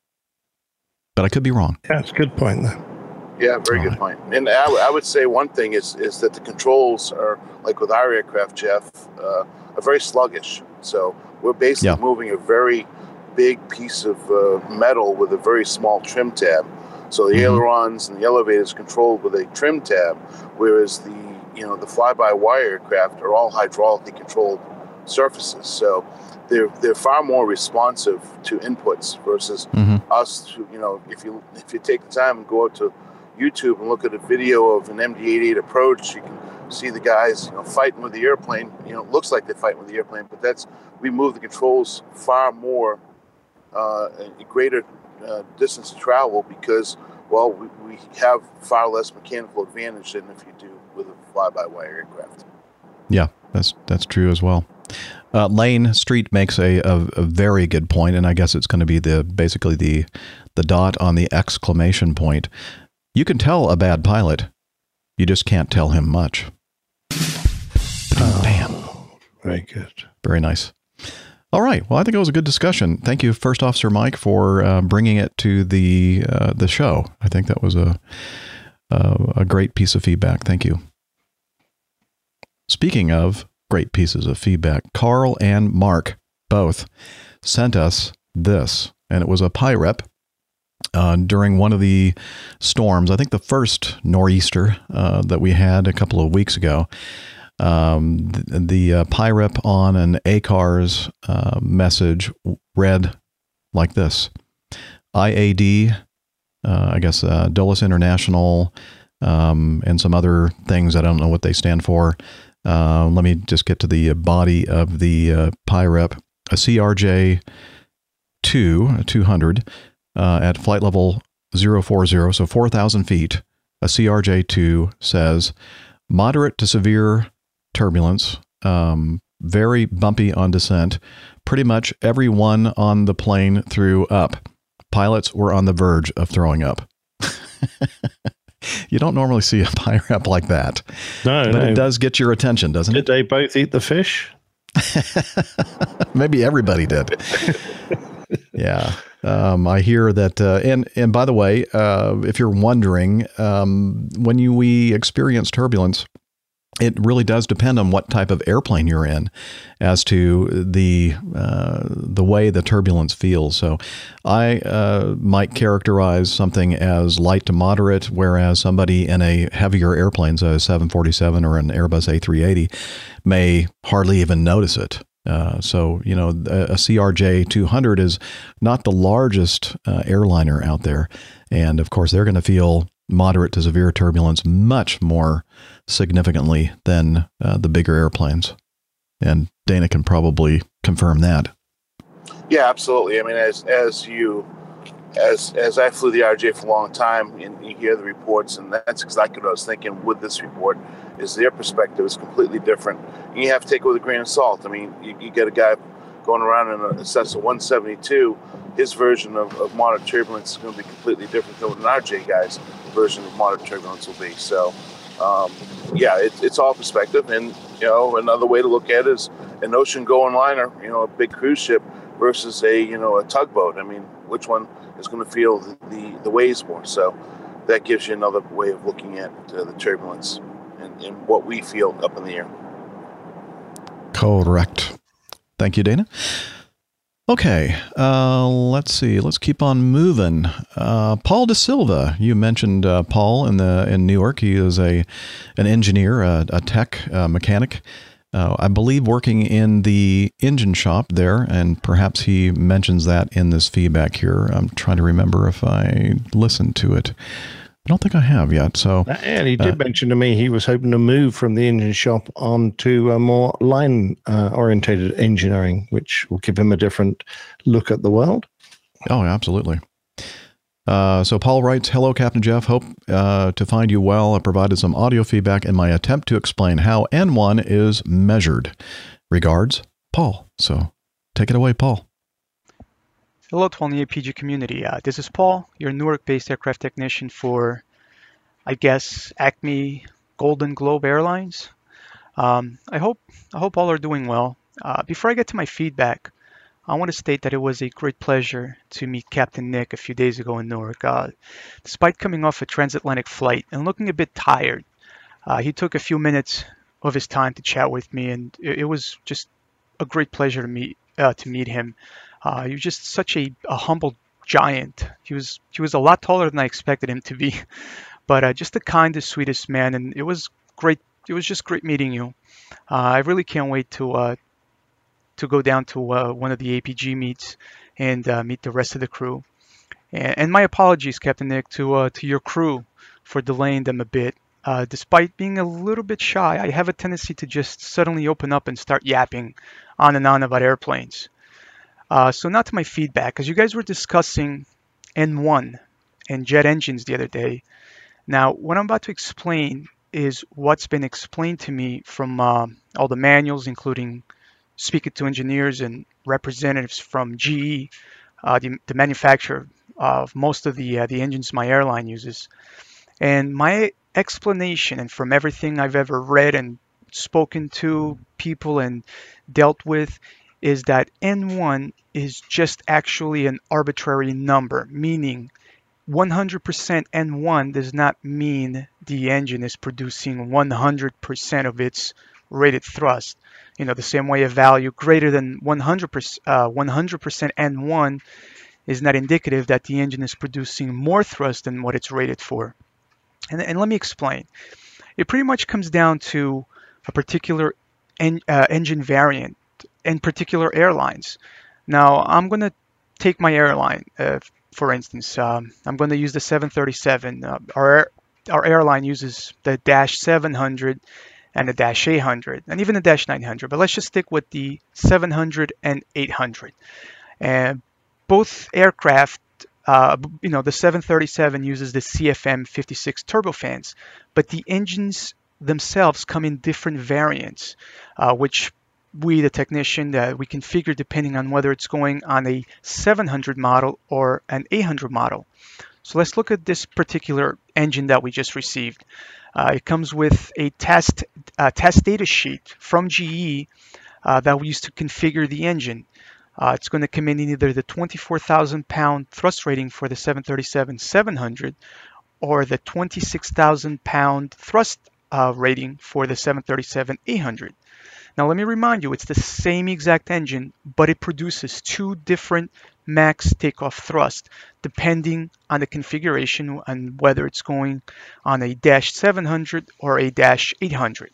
But I could be wrong. Yeah, it's a good point. Though. Yeah, very All good point. And I, w- I would say one thing is is that the controls are like with our aircraft, Jeff, uh, are very sluggish. So we're basically Yeah. moving a very big piece of uh, metal with a very small trim tab. So the Mhm. ailerons and the elevators controlled with a trim tab, whereas the you know the fly-by-wire aircraft are all hydraulically controlled surfaces. So they're they're far more responsive to inputs versus Mhm. us. Who, you know, if you if you take the time and go out to YouTube and look at a video of an MD-88 approach, you can see the guys, you know, fighting with the airplane. You know, it looks like they're fighting with the airplane, but that's we move the controls far more, uh, a greater uh, distance to travel because, well, we, we have far less mechanical advantage than if you do with a fly-by-wire aircraft. Yeah, that's that's true as well. Uh, Lane Street makes a, a, a very good point, and I guess it's going to be the basically the the dot on the exclamation point. You can tell a bad pilot, you just can't tell him much. Bam. Very good. Very nice. All right. Well, I think it was a good discussion. Thank you, First Officer Mike, for uh, bringing it to the uh, the show. I think that was a uh, a great piece of feedback. Thank you. Speaking of great pieces of feedback, Carl and Mark both sent us this, and it was a PIREP uh, during one of the storms. I think the first nor'easter uh, that we had a couple of weeks ago. Um, the the uh, PIREP on an ACARS uh, message read like this IAD, uh, I guess uh, Dulles International, um, and some other things. I don't know what they stand for. Uh, let me just get to the body of the PIREP. A CRJ 2, 200, uh, at flight level 040, so 4,000 feet. A CRJ 2 says moderate to severe turbulence, um, very bumpy on descent. Pretty much everyone on the plane threw up. Pilots were on the verge of throwing up. you don't normally see a PIREP like that, No, but no. it does get your attention, doesn't Did it? Did they both eat the fish? Maybe everybody did. yeah. Um, I hear that, uh, and and by the way, uh, if you're wondering, um, when you we experience turbulence, it really does depend on what type of airplane you're in as to the uh, the way the turbulence feels. So I uh, might characterize something as light to moderate, whereas somebody in a heavier airplane, so a 747 or an Airbus A380, may hardly even notice it. Uh, so you know a, a CRJ 200 is not the largest uh, airliner out there, and of course they're going to feel moderate to severe turbulence much more significantly than uh, the bigger airplanes. And Dana can probably confirm that. Yeah, absolutely. I mean, as as you as as I flew the RJ for a long time, and you hear the reports, and that's exactly what I was thinking with this report. Is their perspective is completely different. And you have to take it with a grain of salt. I mean, you, you get a guy going around in a Cessna 172. His version of, of moderate turbulence is going to be completely different than what an RJ guy's version of moderate turbulence will be. So, um, yeah, it, it's all perspective. And you know, another way to look at it is an ocean going liner, you know, a big cruise ship versus a you know a tugboat. I mean, which one is going to feel the, the, the waves more? So that gives you another way of looking at uh, the turbulence and, and what we feel up in the air. Correct. Thank you, Dana. Okay, uh, let's see. Let's keep on moving. Uh, Paul De Silva, you mentioned uh, Paul in the in Newark. He is a an engineer, a, a tech uh, mechanic. Uh, I believe working in the engine shop there, and perhaps he mentions that in this feedback here. I'm trying to remember if I listened to it. I don't think I have yet. So, And he did Uh, mention to me he was hoping to move from the engine shop on to a more line uh, orientated engineering, which will give him a different look at the world. Oh, absolutely. Uh, so Paul writes, "Hello, Captain Jeff. Hope uh, to find you well. I provided some audio feedback in my attempt to explain how N1 is measured. Regards, Paul." So take it away, Paul. Hello to all the APG community. Uh, this is Paul, your Newark-based aircraft technician for, I guess, Acme Golden Globe Airlines. Um, I hope I hope all are doing well. Uh, before I get to my feedback, I want to state that it was a great pleasure to meet Captain Nick a few days ago in Newark. Uh, despite coming off a transatlantic flight and looking a bit tired, uh, he took a few minutes of his time to chat with me, and it, it was just a great pleasure to meet uh, to meet him. Uh, he was just such a, a humble giant. He was he was a lot taller than I expected him to be, but uh, just the kindest, sweetest man, and it was great. It was just great meeting you. Uh, I really can't wait to uh, to go down to uh, one of the APG meets and uh, meet the rest of the crew. And, and my apologies, Captain Nick, to to your crew for delaying them a bit. Uh, despite being a little bit shy, I have a tendency to just suddenly open up and start yapping on and on about airplanes. Uh, so now to my feedback, as you guys were discussing N1 and jet engines the other day. Now, what I'm about to explain is what's been explained to me from uh, all the manuals, including speaking to engineers and representatives from GE, uh, the, the manufacturer of most of the uh, the engines my airline uses. And my explanation, and from everything I've ever read and spoken to people and dealt with, is that N1 is just actually an arbitrary number, meaning 100% N1 does not mean the engine is producing 100% of its rated thrust. You know, the same way a value greater than 100%, uh, 100% N1 is not indicative that the engine is producing more thrust than what it's rated for. And, and let me explain. It pretty much comes down to a particular en- uh, engine variant and particular airlines. Now, I'm going to take my airline, uh, for instance. Um, I'm going to use the 737. Uh, our, our airline uses the Dash 700 and the Dash 800 and even the Dash 900, but let's just stick with the 700 and 800. And both aircraft, uh, you know, the 737 uses the CFM 56 turbofans, but the engines themselves come in different variants, uh, which we, the technician, uh, we configure depending on whether it's going on a 700 model or an 800 model. So let's look at this particular engine that we just received. Uh, it comes with a test uh, test data sheet from GE uh, that we use to configure the engine. Uh, it's going to come in either the 24,000 pound thrust rating for the 737-700 or the 26,000 pound thrust uh, rating for the 737-800. Now let me remind you, it's the same exact engine, but it produces two different max takeoff thrust depending on the configuration and whether it's going on a dash 700 or a dash 800.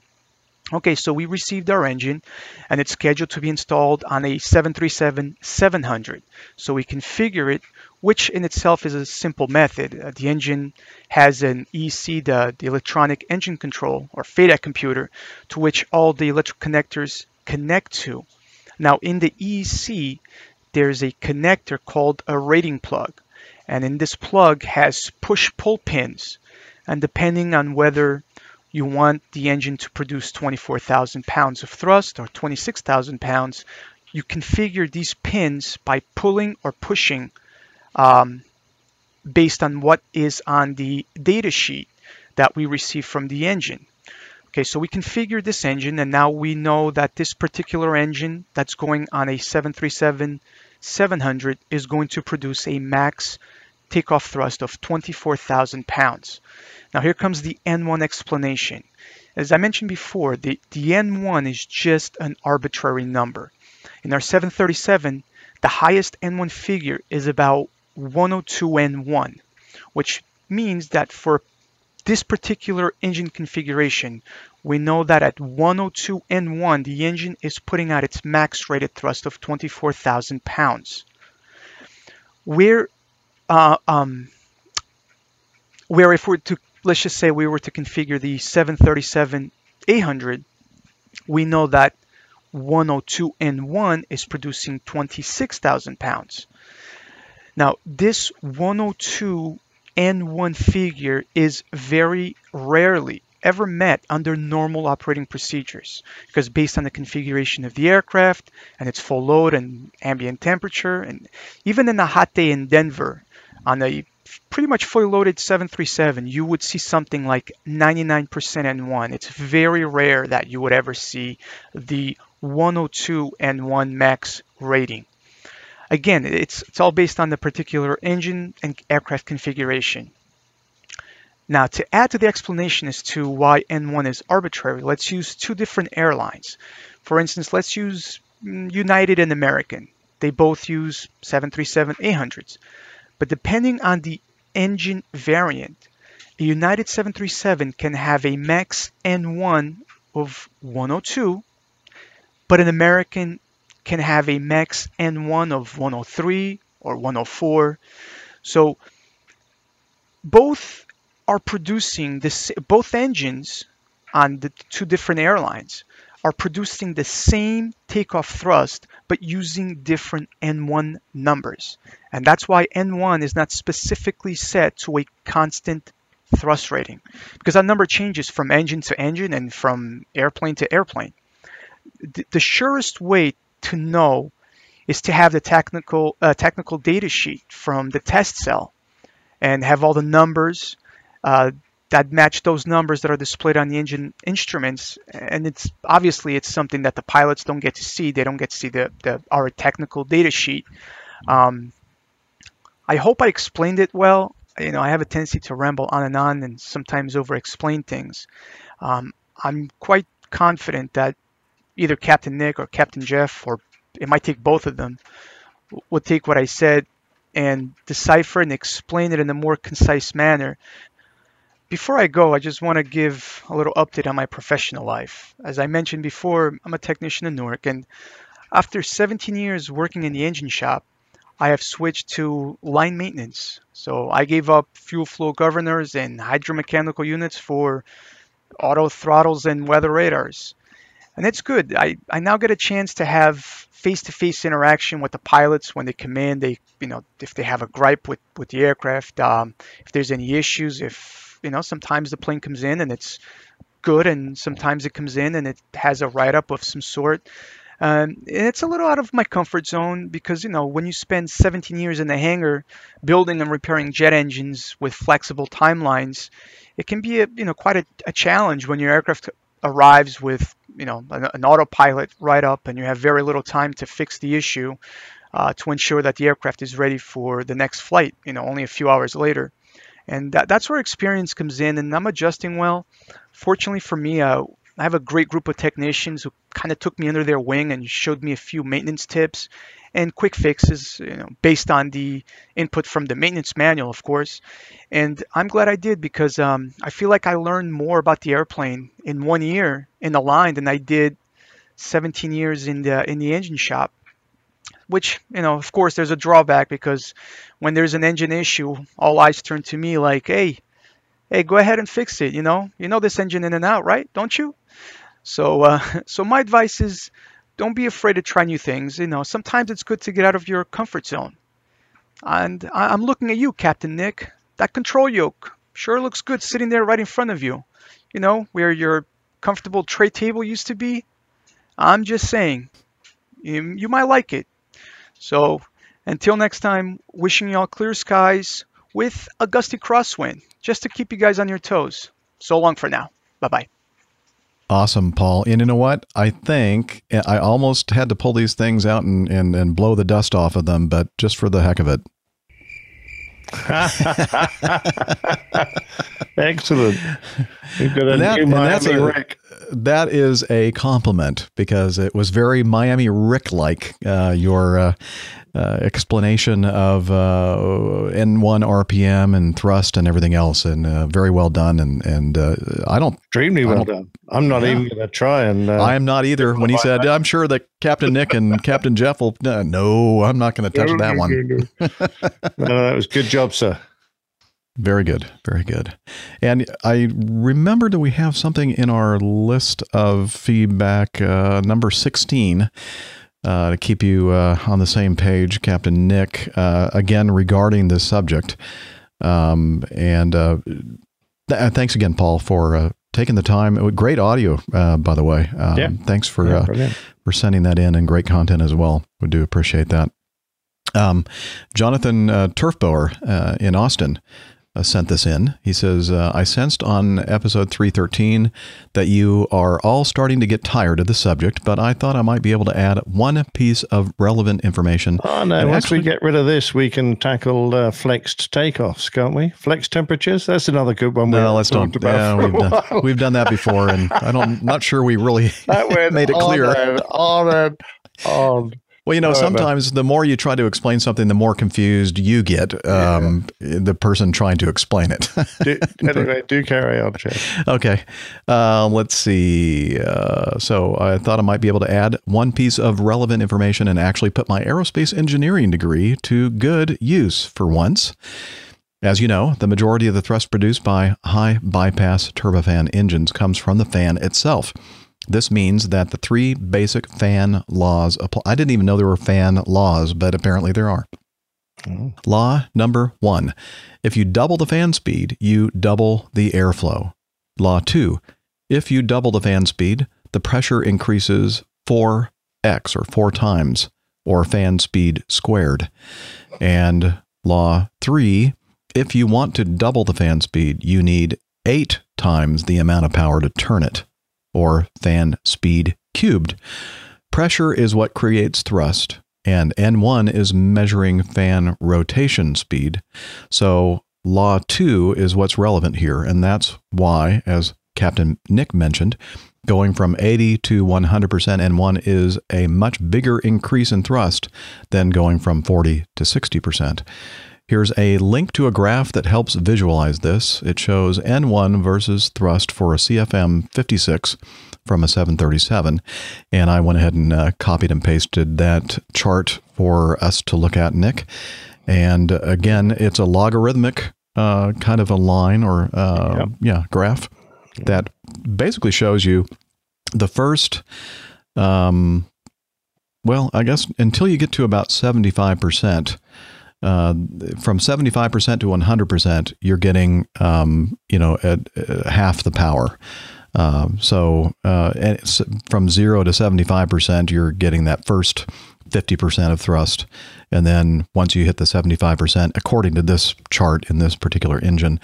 Okay, so we received our engine and it's scheduled to be installed on a 737-700. So we configure it, which in itself is a simple method. Uh, the engine has an EC, the, electronic engine control or FADEC computer, to which all the electric connectors connect to. Now in the EC, there's a connector called a rating plug. And in this plug has push-pull pins. And depending on whether you want the engine to produce 24,000 pounds of thrust or 26,000 pounds, you configure these pins by pulling or pushing um, based on what is on the data sheet that we receive from the engine. Okay, so we configure this engine and now we know that this particular engine that's going on a 737 700 is going to produce a max takeoff thrust of 24,000 pounds. Now here comes the N1 explanation. As I mentioned before, the, the N1 is just an arbitrary number. In our 737, the highest N1 figure is about 102 N1, which means that for this particular engine configuration, we know that at 102 N1, the engine is putting out its max rated thrust of 24,000 pounds. Where, uh, um, where if we're to let's just say we were to configure the 737 800, we know that 102 N1 is producing 26,000 pounds. Now, this 102 N1 figure is very rarely ever met under normal operating procedures because based on the configuration of the aircraft and its full load and ambient temperature and even in a hot day in Denver on a pretty much fully loaded 737, you would see something like 99% N1. It's very rare that you would ever see the 102 N1 max rating. Again, it's, it's all based on the particular engine and aircraft configuration. Now, to add to the explanation as to why N1 is arbitrary, let's use two different airlines. For instance, let's use mm, United and American. They both use 737-800s. But depending on the engine variant, a United 737 can have a max N1 of 102, but an American can have a max N1 of 103 or 104. So both are producing this both engines on the two different airlines are producing the same takeoff thrust but using different N1 numbers. And that's why N1 is not specifically set to a constant thrust rating because that number changes from engine to engine and from airplane to airplane. The, the surest way to know is to have the technical uh, technical data sheet from the test cell and have all the numbers uh, that match those numbers that are displayed on the engine instruments. And it's obviously it's something that the pilots don't get to see. They don't get to see the, the our technical data sheet. Um, I hope I explained it well. You know, I have a tendency to ramble on and on and sometimes over-explain things. Um, I'm quite confident that either Captain Nick or Captain Jeff, or it might take both of them, will take what I said and decipher and explain it in a more concise manner before I go, I just want to give a little update on my professional life. As I mentioned before, I'm a technician in Newark, and after 17 years working in the engine shop, I have switched to line maintenance. So I gave up fuel flow governors and hydromechanical units for auto throttles and weather radars. And it's good. I, I now get a chance to have face-to-face interaction with the pilots when they come in. They, you know, if they have a gripe with, with the aircraft, um, if there's any issues, if you know, sometimes the plane comes in and it's good, and sometimes it comes in and it has a write up of some sort. Um, it's a little out of my comfort zone because you know when you spend 17 years in the hangar building and repairing jet engines with flexible timelines, it can be a you know quite a, a challenge when your aircraft arrives with you know an, an autopilot right up, and you have very little time to fix the issue uh, to ensure that the aircraft is ready for the next flight. You know, only a few hours later, and that, that's where experience comes in. And I'm adjusting well. Fortunately for me, uh, I have a great group of technicians who kind of took me under their wing and showed me a few maintenance tips and quick fixes, you know, based on the input from the maintenance manual, of course. And I'm glad I did because um, I feel like I learned more about the airplane in one year in the line than I did 17 years in the in the engine shop. Which, you know, of course, there's a drawback because when there's an engine issue, all eyes turn to me like, "Hey, hey, go ahead and fix it." You know, you know this engine in and out, right? Don't you? So, uh, so my advice is don't be afraid to try new things. You know, sometimes it's good to get out of your comfort zone. And I'm looking at you, Captain Nick. That control yoke sure looks good sitting there right in front of you. You know, where your comfortable tray table used to be. I'm just saying, you, you might like it. So, until next time, wishing y'all clear skies with a gusty crosswind, just to keep you guys on your toes. So long for now. Bye bye. Awesome, Paul. And you know what? I think I almost had to pull these things out and, and, and blow the dust off of them, but just for the heck of it. Excellent. You've got a that- new and that's Miami a- Rick. That is a compliment because it was very Miami Rick like, uh, your uh, uh, explanation of uh, N1 RPM and thrust and everything else, and uh, very well done. And, and uh, I don't. Extremely well done. I'm not Yeah. even going to try and. Uh, I am not either. When he said, "I'm sure that Captain Nick and Captain Jeff will," no, I'm not going to touch that one. no, that was good job, sir. Very good. Very good. And I remember that we have something in our list of feedback, uh, number 16, uh, to keep you uh, on the same page, Captain Nick, uh, again regarding this subject. Um, and uh, th- thanks again, Paul, for uh, taking the time. Uh, Great audio, uh, by the way. Um, Yeah. Thanks for Yeah, uh, for sending that in and great content as well. We do appreciate that. Um, Jonathan uh, Turfbower uh, in Austin uh, sent this in. He says, uh, I sensed on episode 313 that you are all starting to get tired of the subject, but I thought I might be able to add one piece of relevant information. Oh no! And Once actually- we get rid of this, we can tackle uh, flexed takeoffs, can't we? Flex temperatures. That's another good one. no, let's don't. about yeah, we've, done, we've done that before, and I don't, not sure we really made it on clear. and on and on. Well, you know, However- sometimes the more you try to explain something, the more confused you get. Um, The person trying to explain it. Do, anyway, do carry on, Jeff. okay. Uh, let's see. Uh, so I thought I might be able to add one piece of relevant information and actually put my aerospace engineering degree to good use for once. As you know, the majority of the thrust produced by high bypass turbofan engines comes from the fan itself. This means that the three basic fan laws apply. I didn't even know there were fan laws, but apparently there are. Oh. Law number one if you double the fan speed, you double the airflow. Law two if you double the fan speed, the pressure increases 4x or four times, or fan speed squared. And law three if you want to double the fan speed, you need eight times the amount of power to turn it, or fan speed cubed. Pressure is what creates thrust, and N1 is measuring fan rotation speed. So, law 2 is what's relevant here, and that's why, as Captain Nick mentioned, going from 80 to 100% N1 is a much bigger increase in thrust than going from 40 to 60%. Here's a link to a graph that helps visualize this. It shows N1 versus thrust for a CFM 56 from a 737. And I went ahead and uh, copied and pasted that chart for us to look at, Nick. And uh, again, it's a logarithmic uh, kind of a line or, uh, yeah, graph that basically shows you the first, um, well, I guess until you get to about 75%. Uh, from 75% to 100%, you're getting, um, you know, at, uh, half the power. Um, so uh, from zero to 75%, you're getting that first 50% of thrust. And then once you hit the 75%, according to this chart in this particular engine,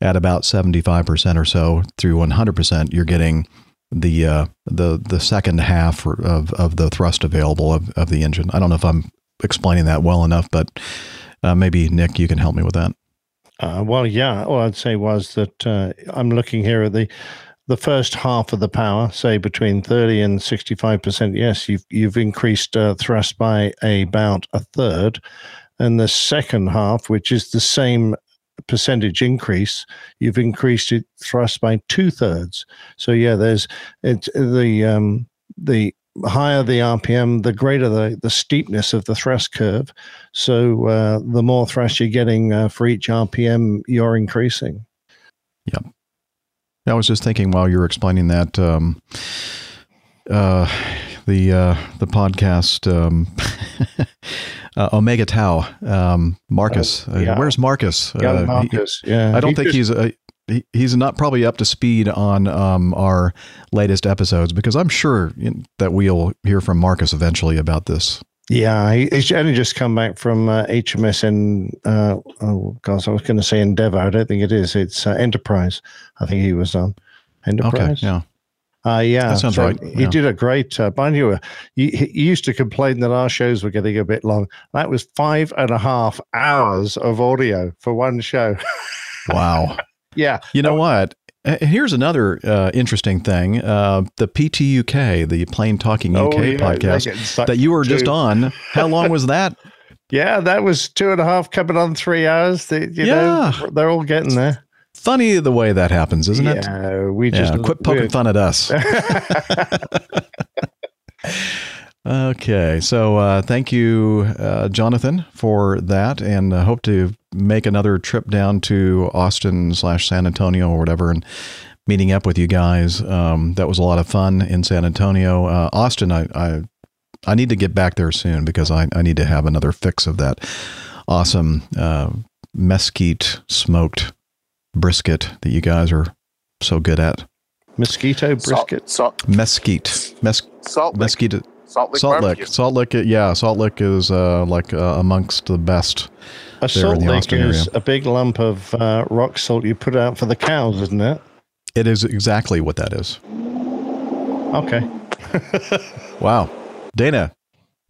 at about 75% or so through 100%, you're getting the uh, the the second half of of the thrust available of, of the engine. I don't know if I'm explaining that well enough, but uh, maybe Nick, you can help me with that. Uh, well, yeah. All I'd say was that uh, I'm looking here at the the first half of the power, say between 30 and 65 percent. Yes, you've you've increased uh, thrust by about a third, and the second half, which is the same percentage increase, you've increased it thrust by two thirds. So yeah, there's it's the um, the higher the RPM, the greater the, the steepness of the thrust curve. So uh, the more thrust you're getting uh, for each RPM, you're increasing. Yeah. I was just thinking while you were explaining that um, uh, the uh, the podcast um, uh, Omega Tau um, Markus. Oh, yeah. Uh, where's Markus? Yeah, Uh, he- Markus. yeah, I don't He think just- he's uh, he, he's not probably up to speed on um, our latest episodes because I'm sure that we'll hear from Markus eventually about this. Yeah, he, he's only just come back from uh, HMS uh, oh gosh, I was going to say Endeavour. I don't think it is. It's uh, Enterprise. I think he was on Enterprise. Okay, yeah. Uh, yeah, That sounds right, He yeah. did a great. Uh, mind you, he, he used to complain that our shows were getting a bit long. That was five and a half hours of audio for one show. Wow. Yeah, You know what? Uh, Here's another uh, interesting thing: uh, the PTUK, the Plane Talking UK Oh, yeah, podcast that you were just too. on. How long was that? yeah, that was two and a half coming on three hours. They, Yeah. know, they're all getting there. Funny the way that happens, isn't it? Yeah, we just yeah, quit poking fun at us. okay, so uh, thank you, uh, Jonathan, for that, and uh, hope to make another trip down to Austin slash San Antonio or whatever, and meeting up with you guys. Um, that was a lot of fun in San Antonio. Uh, Austin, I, I I need to get back there soon because I, I need to have another fix of that awesome uh, mesquite smoked brisket that you guys are so good at. Mosquito brisket. Salt, Mesquite. Mes- Salt Lick. mesquite. Salt Lick Salt barbecue. Lick. Salt Lick. Yeah, Salt Lick is uh, like uh, amongst the best A there salt in the lick Austin is area. a big lump of uh, rock salt you put out for the cows, isn't it? It is exactly what that is. Okay. Wow, Dana,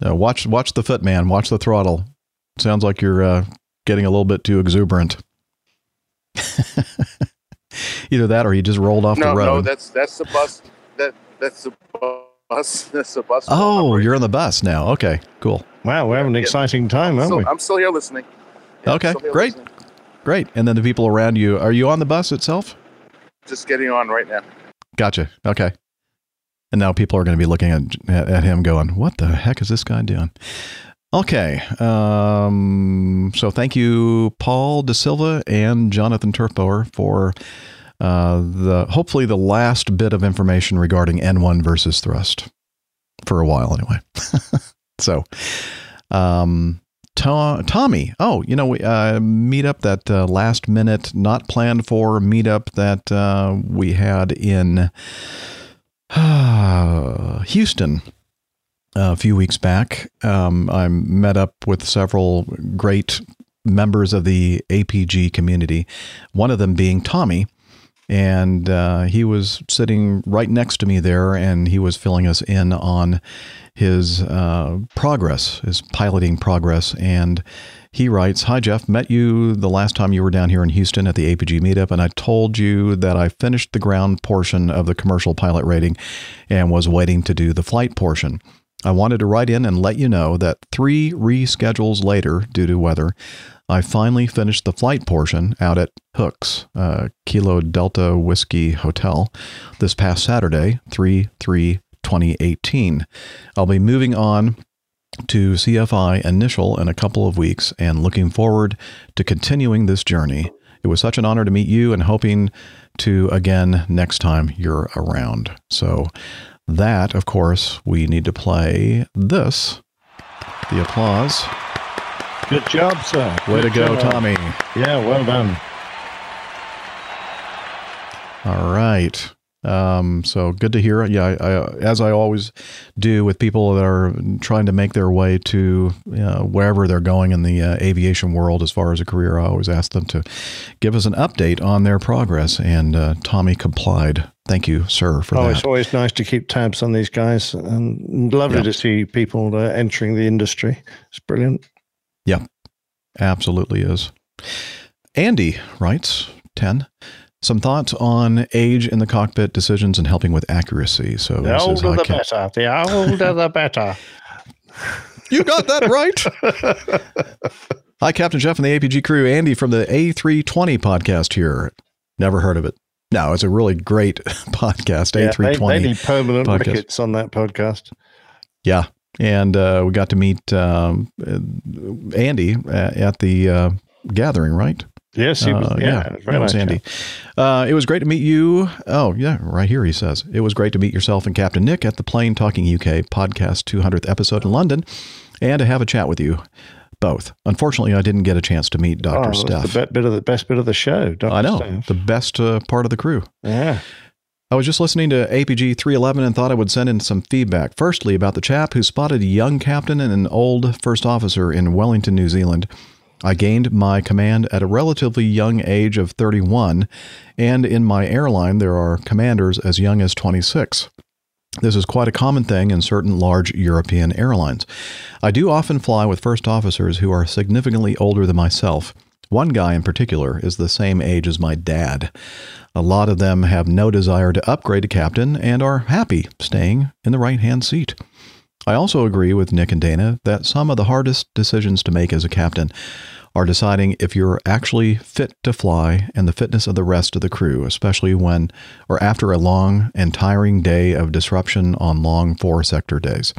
uh, watch watch the foot, man. Watch the throttle. Sounds like you're uh, getting a little bit too exuberant. Either that, or you just rolled off No, the road. no, that's that's the bus. That that's the bus. That's the bus. oh, you're on the bus now. Okay, cool. Wow, we're having an exciting time, aren't So we? I'm still here listening. Yeah, okay, here great, listening. great. And then the people around you. Are you on the bus itself? Just getting on right now. Gotcha. Okay. And now people are going to be looking at, at at him going, what the heck is this guy doing? Okay. Um, so thank you, Paul De Silva and Jonathan Turfboer for uh, the hopefully the last bit of information regarding N1 versus thrust for a while anyway. so, um, To- Tommy. Oh, you know, we uh, meet up that uh, last minute, not planned for meetup that uh, we had in Houston a few weeks back. Um, I met up with several great members of the APG community, one of them being Tommy. And uh, he was sitting right next to me there, and he was filling us in on his uh, progress, his piloting progress. And he writes Hi, Jeff. Met you the last time you were down here in Houston at the APG meetup, and I told you that I finished the ground portion of the commercial pilot rating and was waiting to do the flight portion. I wanted to write in and let you know that three reschedules later, due to weather, I finally finished the flight portion out at Hooks, uh, Kilo Delta Whiskey Hotel, this past Saturday, 3 3 2018. I'll be moving on to CFI initial in a couple of weeks and looking forward to continuing this journey. It was such an honor to meet you and hoping to again next time you're around. So, that, of course, we need to play this. The applause. Good job, sir. Way Good to go, job. Tommy. Yeah, well done. All right. Um, so good to hear. Yeah, I, I, as I always do with people that are trying to make their way to uh, wherever they're going in the uh, aviation world as far as a career, I always ask them to give us an update on their progress. And uh, Tommy complied Thank you, sir, for oh, that. it's always nice to keep tabs on these guys, and lovely Yeah. to see people uh, entering the industry. It's brilliant. Yep, absolutely is. Andy writes 10. Some thoughts on age in the cockpit, decisions, and helping with accuracy. So The older the better. The older the better. You got that right. Hi, Captain Jeff and the APG crew. Andy from the A320 podcast here. Never heard of it. No, it's a really great podcast. Yeah, A320. they, they need permanent podcast. on that podcast. Yeah, and uh, we got to meet um, Andy at the uh, gathering, right? Yes, he was. Uh, yeah, very that was Andy. Uh, it was great to meet you. Oh, yeah, right here he says it was great to meet yourself and Captain Nick at the Plane Talking UK podcast 200th episode in London, and to have a chat with you both. Unfortunately, I didn't get a chance to meet Oh, Doctor that's Steph. the be- bit of the best bit of the show. Dr. I know Steph. the best uh, part of the crew. Yeah. I was just listening to APG 311 and thought I would send in some feedback. Firstly, about the chap who spotted a young captain and an old first officer in Wellington, New Zealand. I gained my command at a relatively young age of 31, and in my airline, there are commanders as young as 26. This is quite a common thing in certain large European airlines. I do often fly with first officers who are significantly older than myself. One guy in particular is the same age as my dad. A lot of them have no desire to upgrade to captain and are happy staying in the right hand seat. I also agree with Nick and Dana that some of the hardest decisions to make as a captain are deciding if you're actually fit to fly and the fitness of the rest of the crew, especially when or after a long and tiring day of disruption on long four sector days.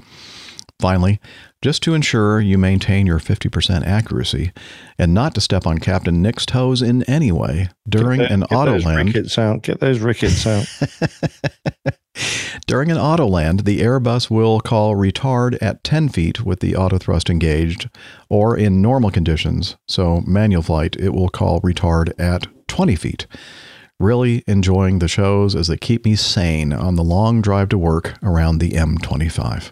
Finally, just to ensure you maintain your 50% accuracy and not to step on Captain Nick's toes in any way during Get an auto those land. rickets out. Get those rickets out. During an auto land, the Airbus will call retard at 10 feet with the auto thrust engaged, or in normal conditions, so manual flight, it will call retard at 20 feet. Really enjoying the shows as they keep me sane on the long drive to work around the M25.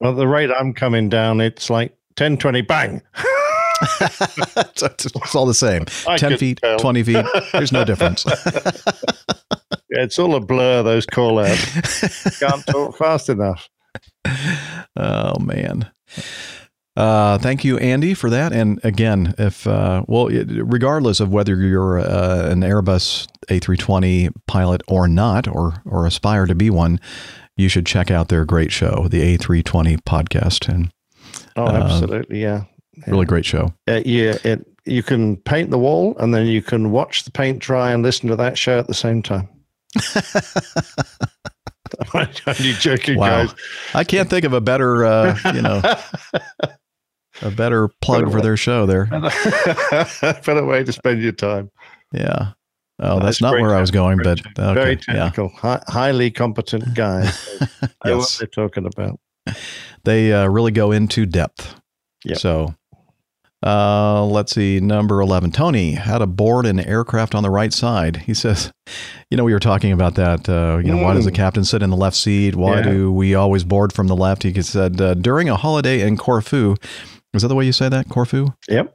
Well, the rate I'm coming down, it's like 10, 20, bang. it's, it's all the same. I 10 feet, tell. 20 feet, there's no difference. Yeah, it's all a blur, those call outs. Can't talk fast enough. Oh man. Uh, thank you, Andy, for that. And again, if uh, well, it- regardless of whether you're uh, an Airbus A320 pilot or not, or or aspire to be one, you should check out their great show, the A320 podcast, and Oh, Uh, absolutely. Yeah. really great show. Uh, yeah. It, you can paint the wall and then you can watch the paint dry and listen to that show at the same time. I'm only joking, Wow, guys. I can't think of a better, uh, you know, a better plug for their show there. Better way to spend your time. Yeah. Oh, That's that's not where I was going, but okay, Very yeah. technical, hi- highly competent guys. I know what Yes. they're talking about. they uh, really go into depth. Yep. So, uh, let's see, number 11. Tony, had to board an aircraft on the right side. He says, you know, we were talking about that. Uh, you know, why does the Mm. captain sit in the left seat? Why Yeah. do we always board from the left? He said, uh, during a holiday in Corfu, is that the way you say that? Corfu? Yep.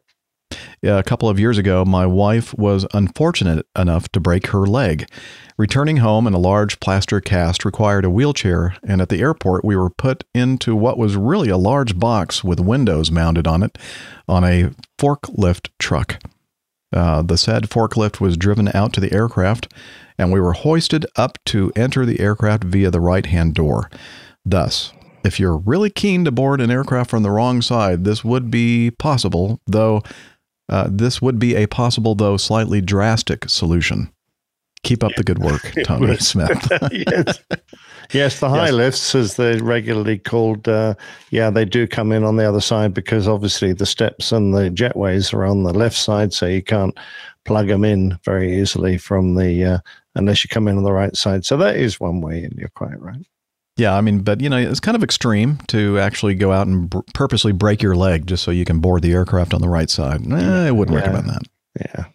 Yeah, a couple of years ago, my wife was unfortunate enough to break her leg. Returning home in a large plaster cast required a wheelchair, and at the airport, we were put into what was really a large box with windows mounted on it on a forklift truck. Uh, the said forklift was driven out to the aircraft, and we were hoisted up to enter the aircraft via the right hand door. Thus, if you're really keen to board an aircraft from the wrong side, this would be possible, though uh, this would be a possible, though slightly drastic solution. Keep up the good work, would. Smith. yes. Yes, the high Yes. lifts, as they're regularly called, uh, yeah, they do come in on the other side because obviously the steps and the jetways are on the left side, so you can't plug them in very easily from the uh, unless you come in on the right side. So that is one way, and you're quite right. Yeah, I mean, but you know, it's kind of extreme to actually go out and br- purposely break your leg just so you can board the aircraft on the right side. Eh, I wouldn't Yeah. recommend that. Yeah.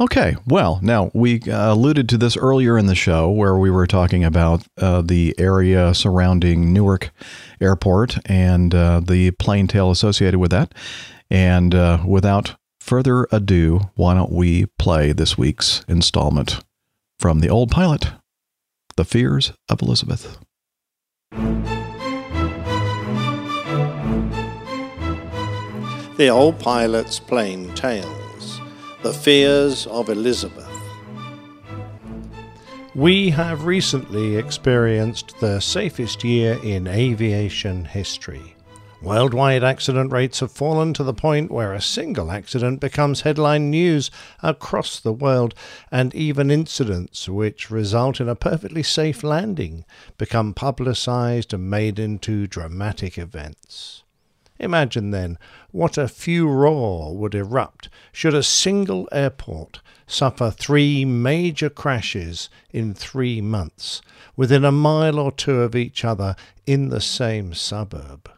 Okay, well, now we uh, alluded to this earlier in the show where we were talking about uh, the area surrounding Newark Airport and uh, the plane tale associated with that. And uh, without further ado, why don't we play this week's installment From the old pilot, The Fears of Elizabeth. The Old Pilot's Plane Tales The Fears of Elizabeth. We have recently experienced the safest year in aviation history. Worldwide accident rates have fallen to the point where a single accident becomes headline news across the world, and even incidents which result in a perfectly safe landing become publicized and made into dramatic events. Imagine then what a furor would erupt should a single airport suffer three major crashes in three months, within a mile or two of each other in the same suburb.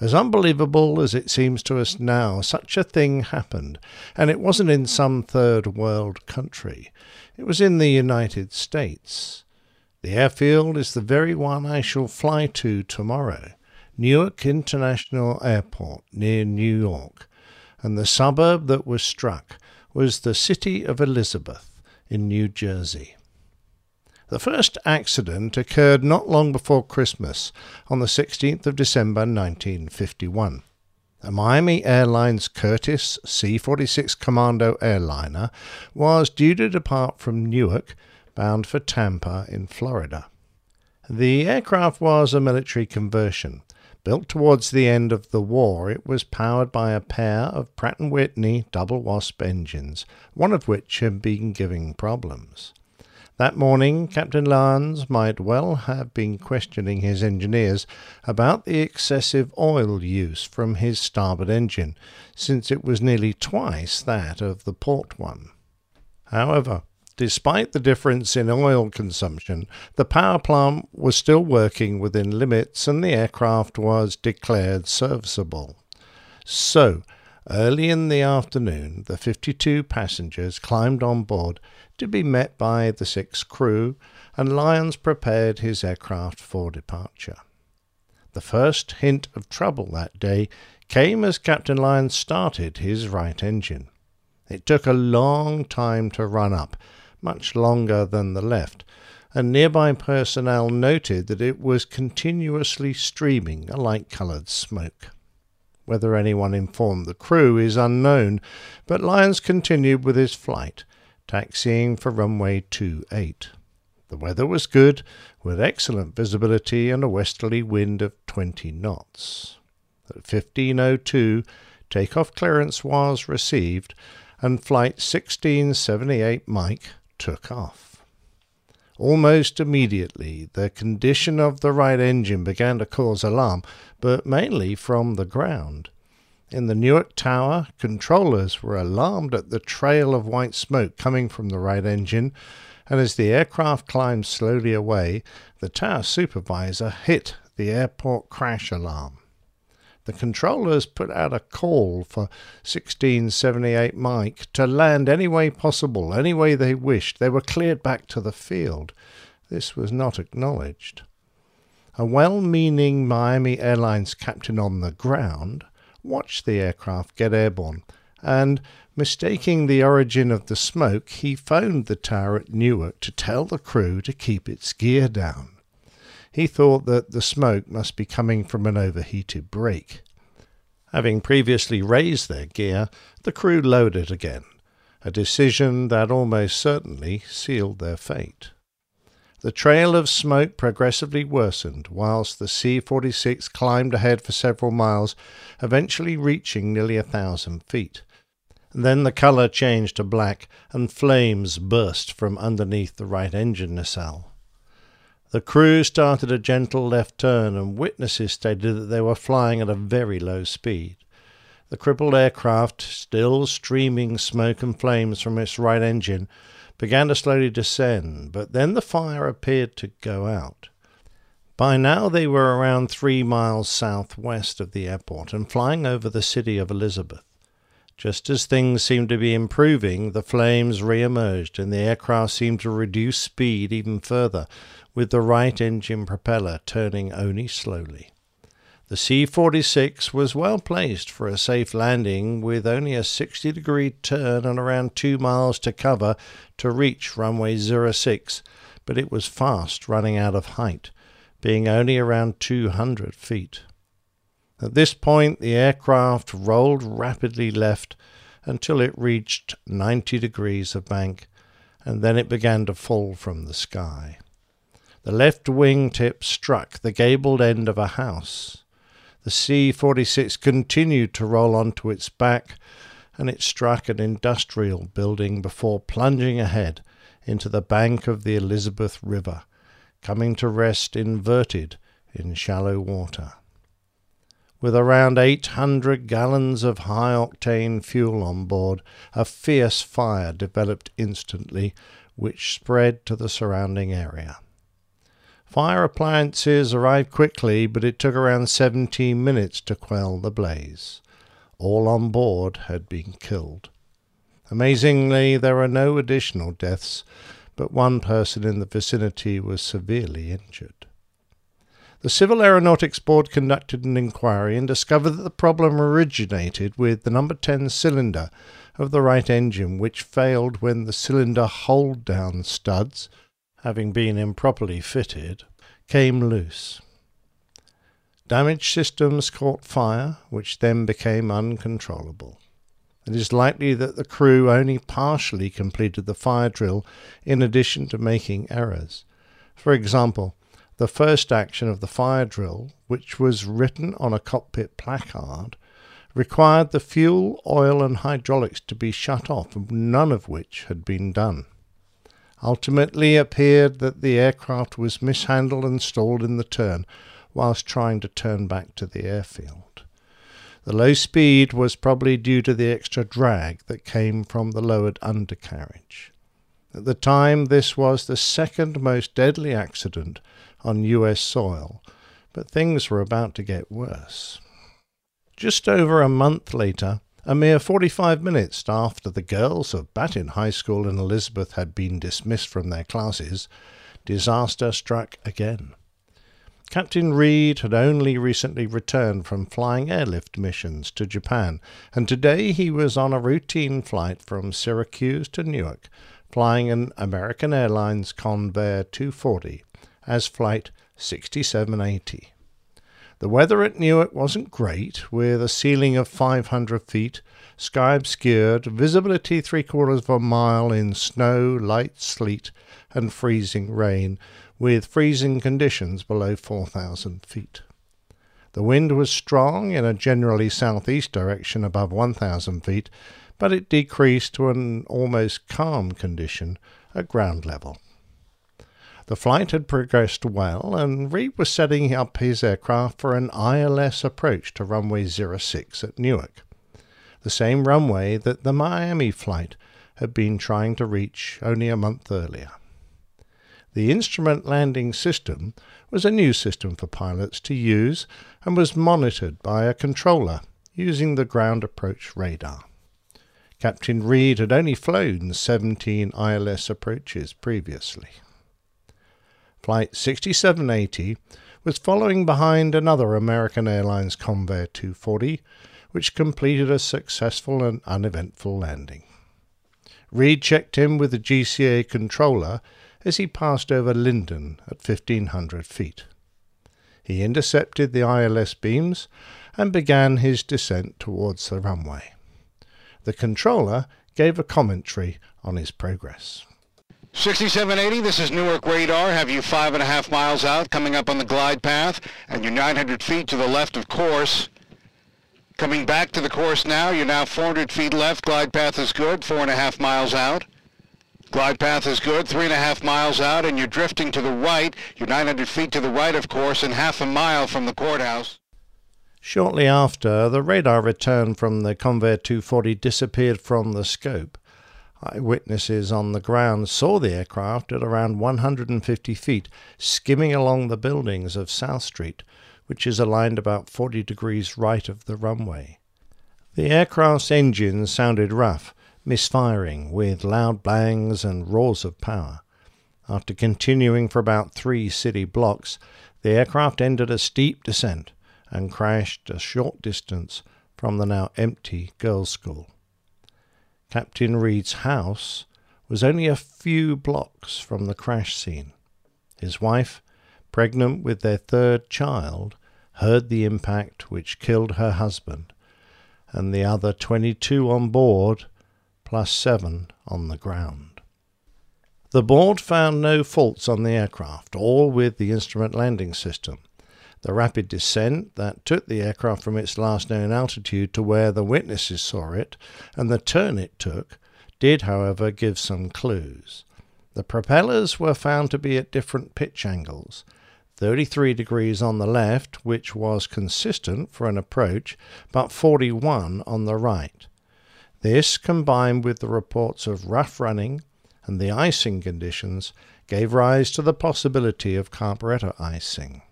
As unbelievable as it seems to us now, such a thing happened, and it wasn't in some third world country. It was in the United States. The airfield is the very one I shall fly to tomorrow, Newark International Airport near New York, and the suburb that was struck was the city of Elizabeth in New Jersey. The first accident occurred not long before Christmas, on the 16th of December 1951. A Miami Airlines Curtiss C 46 Commando airliner was due to depart from Newark, bound for Tampa in Florida. The aircraft was a military conversion. Built towards the end of the war, it was powered by a pair of Pratt & Whitney double wasp engines, one of which had been giving problems. That morning, Captain Lyons might well have been questioning his engineers about the excessive oil use from his starboard engine, since it was nearly twice that of the port one. However, despite the difference in oil consumption, the power plant was still working within limits and the aircraft was declared serviceable. So, early in the afternoon, the 52 passengers climbed on board to be met by the six crew, and Lyons prepared his aircraft for departure. The first hint of trouble that day came as Captain Lyons started his right engine. It took a long time to run up, much longer than the left, and nearby personnel noted that it was continuously streaming a light coloured smoke. Whether anyone informed the crew is unknown, but Lyons continued with his flight, taxiing for runway 28. The weather was good, with excellent visibility and a westerly wind of 20 knots. At 1502, takeoff clearance was received, and flight 1678 Mike took off. Almost immediately, the condition of the right engine began to cause alarm, but mainly from the ground. In the Newark Tower, controllers were alarmed at the trail of white smoke coming from the right engine, and as the aircraft climbed slowly away, the tower supervisor hit the airport crash alarm. The controllers put out a call for 1678 Mike to land any way possible, any way they wished. They were cleared back to the field. This was not acknowledged. A well meaning Miami Airlines captain on the ground watched the aircraft get airborne, and, mistaking the origin of the smoke, he phoned the tower at Newark to tell the crew to keep its gear down. He thought that the smoke must be coming from an overheated brake. Having previously raised their gear, the crew lowered again, a decision that almost certainly sealed their fate. The trail of smoke progressively worsened whilst the C 46 climbed ahead for several miles, eventually reaching nearly a thousand feet. Then the colour changed to black, and flames burst from underneath the right engine nacelle. The crew started a gentle left turn, and witnesses stated that they were flying at a very low speed. The crippled aircraft, still streaming smoke and flames from its right engine, began to slowly descend, but then the fire appeared to go out. By now they were around three miles southwest of the airport and flying over the city of Elizabeth. Just as things seemed to be improving, the flames re-emerged and the aircraft seemed to reduce speed even further, with the right engine propeller turning only slowly. The C 46 was well placed for a safe landing with only a 60 degree turn and around 2 miles to cover to reach runway 06, but it was fast running out of height, being only around 200 feet. At this point, the aircraft rolled rapidly left until it reached 90 degrees of bank, and then it began to fall from the sky. The left wing tip struck the gabled end of a house. The C 46 continued to roll onto its back, and it struck an industrial building before plunging ahead into the bank of the Elizabeth River, coming to rest inverted in shallow water. With around 800 gallons of high octane fuel on board, a fierce fire developed instantly, which spread to the surrounding area. Fire appliances arrived quickly, but it took around 17 minutes to quell the blaze. All on board had been killed. Amazingly, there were no additional deaths, but one person in the vicinity was severely injured. The Civil Aeronautics Board conducted an inquiry and discovered that the problem originated with the number 10 cylinder of the right engine, which failed when the cylinder hold down studs having been improperly fitted, came loose. Damaged systems caught fire, which then became uncontrollable. It is likely that the crew only partially completed the fire drill in addition to making errors. For example, the first action of the fire drill, which was written on a cockpit placard, required the fuel, oil, and hydraulics to be shut off, none of which had been done ultimately appeared that the aircraft was mishandled and stalled in the turn whilst trying to turn back to the airfield. The low speed was probably due to the extra drag that came from the lowered undercarriage. At the time, this was the second most deadly accident on US soil, but things were about to get worse. Just over a month later, a mere 45 minutes after the girls of Battin High School in Elizabeth had been dismissed from their classes, disaster struck again. Captain Reed had only recently returned from flying airlift missions to Japan, and today he was on a routine flight from Syracuse to Newark, flying an American Airlines Convair 240 as Flight 6780. The weather at Newark wasn't great, with a ceiling of 500 feet, sky obscured, visibility three quarters of a mile in snow, light sleet, and freezing rain, with freezing conditions below 4,000 feet. The wind was strong in a generally southeast direction above 1,000 feet, but it decreased to an almost calm condition at ground level. The flight had progressed well, and Reed was setting up his aircraft for an ILS approach to runway 06 at Newark, the same runway that the Miami flight had been trying to reach only a month earlier. The instrument landing system was a new system for pilots to use and was monitored by a controller using the ground approach radar. Captain Reed had only flown 17 ILS approaches previously. Flight 6780 was following behind another American Airlines Convair 240, which completed a successful and uneventful landing. Reed checked in with the GCA controller as he passed over Linden at 1500 feet. He intercepted the ILS beams and began his descent towards the runway. The controller gave a commentary on his progress. 6780, this is Newark Radar. Have you five and a half miles out, coming up on the glide path, and you're 900 feet to the left of course. Coming back to the course now, you're now 400 feet left. Glide path is good, four and a half miles out. Glide path is good, three and a half miles out, and you're drifting to the right. You're 900 feet to the right of course, and half a mile from the courthouse. Shortly after, the radar return from the Convair 240 disappeared from the scope. Eyewitnesses on the ground saw the aircraft at around 150 feet, skimming along the buildings of South Street, which is aligned about 40 degrees right of the runway. The aircraft's engines sounded rough, misfiring, with loud bangs and roars of power. After continuing for about three city blocks, the aircraft entered a steep descent and crashed a short distance from the now empty girls' school. Captain Reed's house was only a few blocks from the crash scene. His wife, pregnant with their third child, heard the impact which killed her husband, and the other 22 on board, plus seven on the ground. The board found no faults on the aircraft, or with the instrument landing system. The rapid descent that took the aircraft from its last known altitude to where the witnesses saw it, and the turn it took, did, however, give some clues. The propellers were found to be at different pitch angles 33 degrees on the left, which was consistent for an approach, but 41 on the right. This, combined with the reports of rough running and the icing conditions, gave rise to the possibility of carburetor icing.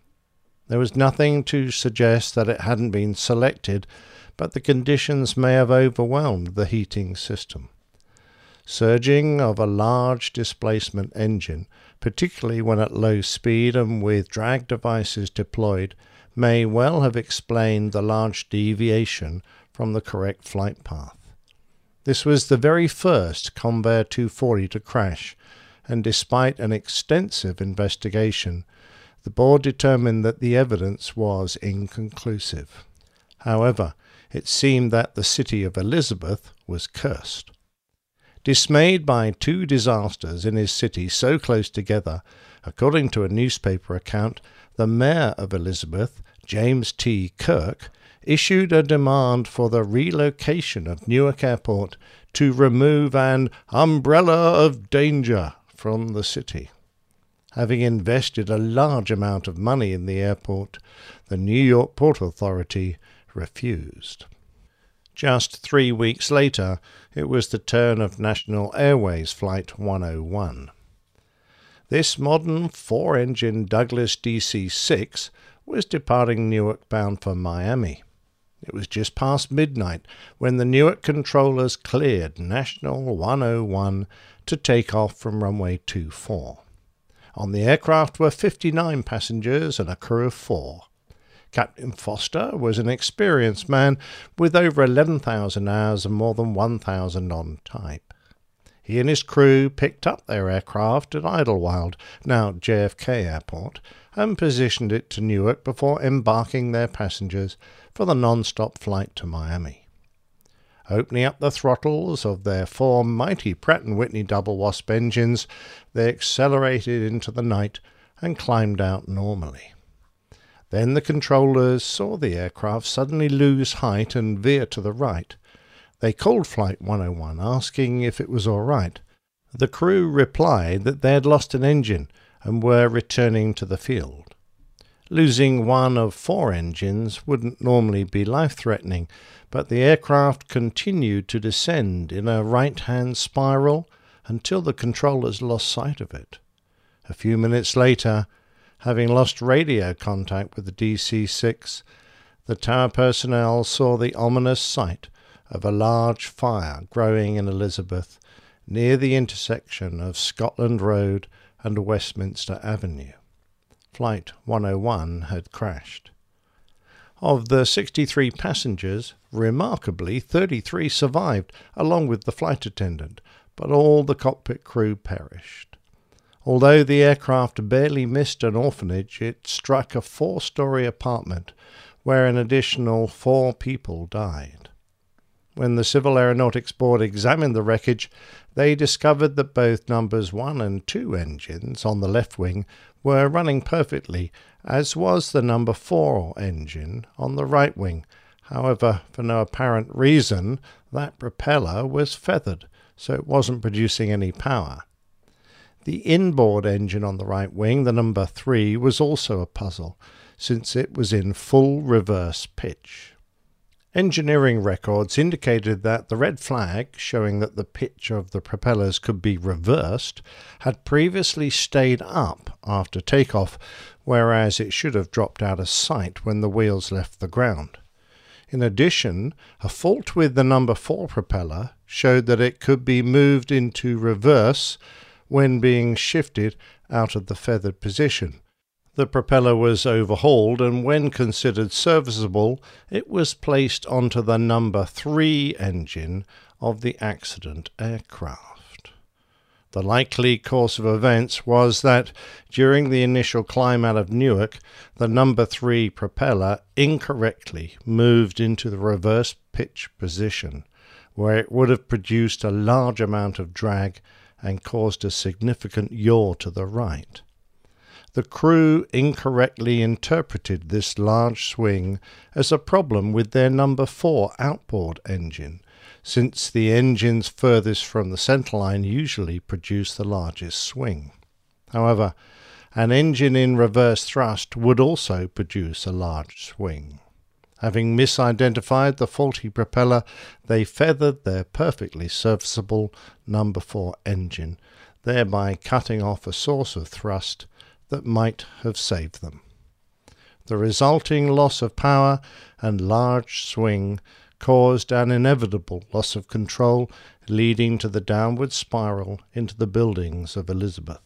There was nothing to suggest that it hadn't been selected, but the conditions may have overwhelmed the heating system. Surging of a large displacement engine, particularly when at low speed and with drag devices deployed, may well have explained the large deviation from the correct flight path. This was the very first Convair 240 to crash, and despite an extensive investigation, the board determined that the evidence was inconclusive. However, it seemed that the city of Elizabeth was cursed. Dismayed by two disasters in his city so close together, according to a newspaper account, the mayor of Elizabeth, James T. Kirk, issued a demand for the relocation of Newark Airport to remove an umbrella of danger from the city. Having invested a large amount of money in the airport, the New York Port Authority refused. Just three weeks later, it was the turn of National Airways Flight 101. This modern four engine Douglas DC 6 was departing Newark bound for Miami. It was just past midnight when the Newark controllers cleared National 101 to take off from runway 24. On the aircraft were 59 passengers and a crew of four. Captain Foster was an experienced man with over 11,000 hours and more than 1,000 on type. He and his crew picked up their aircraft at Idlewild, now JFK Airport, and positioned it to Newark before embarking their passengers for the non-stop flight to Miami. Opening up the throttles of their four mighty Pratt & Whitney double wasp engines, they accelerated into the night and climbed out normally. Then the controllers saw the aircraft suddenly lose height and veer to the right. They called Flight 101, asking if it was all right. The crew replied that they had lost an engine and were returning to the field. Losing one of four engines wouldn't normally be life threatening, but the aircraft continued to descend in a right hand spiral until the controllers lost sight of it. A few minutes later, having lost radio contact with the DC 6, the tower personnel saw the ominous sight of a large fire growing in Elizabeth near the intersection of Scotland Road and Westminster Avenue. Flight 101 had crashed. Of the 63 passengers, remarkably 33 survived, along with the flight attendant, but all the cockpit crew perished. Although the aircraft barely missed an orphanage, it struck a four story apartment where an additional four people died. When the Civil Aeronautics Board examined the wreckage, they discovered that both numbers 1 and 2 engines on the left wing were running perfectly, as was the number 4 engine on the right wing. However, for no apparent reason, that propeller was feathered, so it wasn't producing any power. The inboard engine on the right wing, the number 3, was also a puzzle, since it was in full reverse pitch. Engineering records indicated that the red flag, showing that the pitch of the propellers could be reversed, had previously stayed up after takeoff, whereas it should have dropped out of sight when the wheels left the ground. In addition, a fault with the number 4 propeller showed that it could be moved into reverse when being shifted out of the feathered position. The propeller was overhauled, and when considered serviceable, it was placed onto the number three engine of the accident aircraft. The likely course of events was that during the initial climb out of Newark, the number three propeller incorrectly moved into the reverse pitch position, where it would have produced a large amount of drag and caused a significant yaw to the right. The crew incorrectly interpreted this large swing as a problem with their number four outboard engine, since the engines furthest from the centerline usually produce the largest swing. However, an engine in reverse thrust would also produce a large swing. Having misidentified the faulty propeller, they feathered their perfectly serviceable number 4 engine, thereby cutting off a source of thrust that might have saved them. The resulting loss of power and large swing caused an inevitable loss of control, leading to the downward spiral into the buildings of Elizabeth.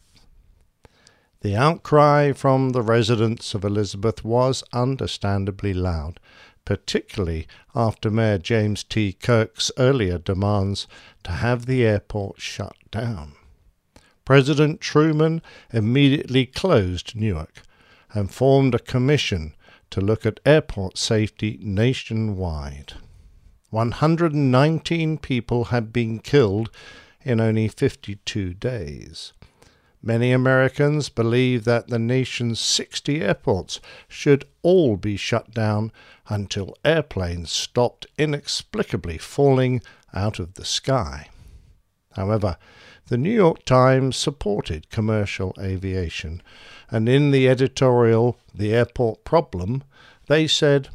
The outcry from the residents of Elizabeth was understandably loud, particularly after Mayor James T. Kirk's earlier demands to have the airport shut down. President Truman immediately closed Newark and formed a commission to look at airport safety nationwide. 119 people had been killed in only 52 days. Many Americans believe that the nation's 60 airports should all be shut down until airplanes stopped inexplicably falling out of the sky. However, the New York Times supported commercial aviation, and in the editorial The Airport Problem, they said,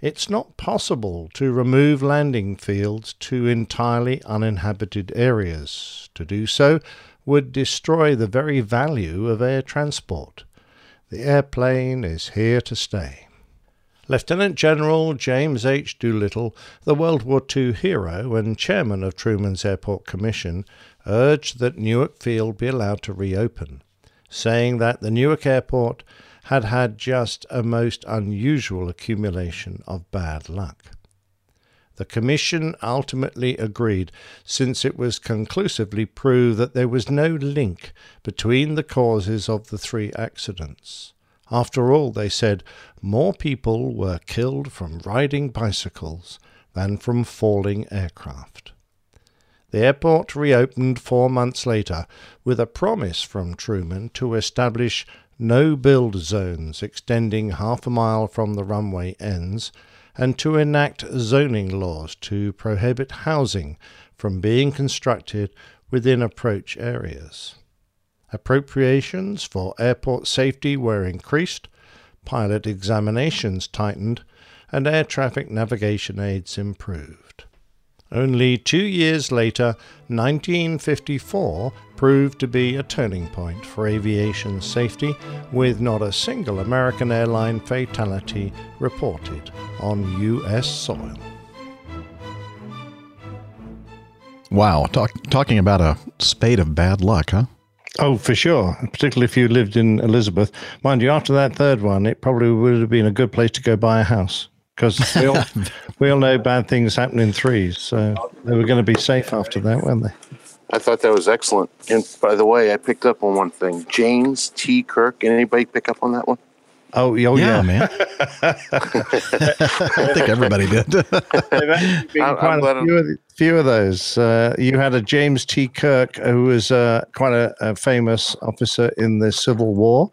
It's not possible to remove landing fields to entirely uninhabited areas. To do so would destroy the very value of air transport. The airplane is here to stay. Lieutenant General James H. Doolittle, the World War II hero and chairman of Truman's Airport Commission, urged that Newark Field be allowed to reopen, saying that the Newark Airport had had just a most unusual accumulation of bad luck. The Commission ultimately agreed, since it was conclusively proved that there was no link between the causes of the three accidents. After all, they said, more people were killed from riding bicycles than from falling aircraft. The airport reopened four months later with a promise from Truman to establish no build zones extending half a mile from the runway ends and to enact zoning laws to prohibit housing from being constructed within approach areas. Appropriations for airport safety were increased, pilot examinations tightened, and air traffic navigation aids improved. Only two years later, 1954 proved to be a turning point for aviation safety, with not a single American airline fatality reported on U.S. soil. Wow, talk, talking about a spate of bad luck, huh? Oh, for sure. Particularly if you lived in Elizabeth. Mind you, after that third one, it probably would have been a good place to go buy a house because we all, we all know bad things happen in threes. So they were going to be safe after that, weren't they? I thought that was excellent. And by the way, I picked up on one thing. James T. Kirk. Can anybody pick up on that one? Oh, oh Yeah, yeah. man. I think everybody did. There've actually been I'm- quite I'm a few of, few of those. Uh, you had a James T. Kirk, who was uh, quite a, a famous officer in the Civil War,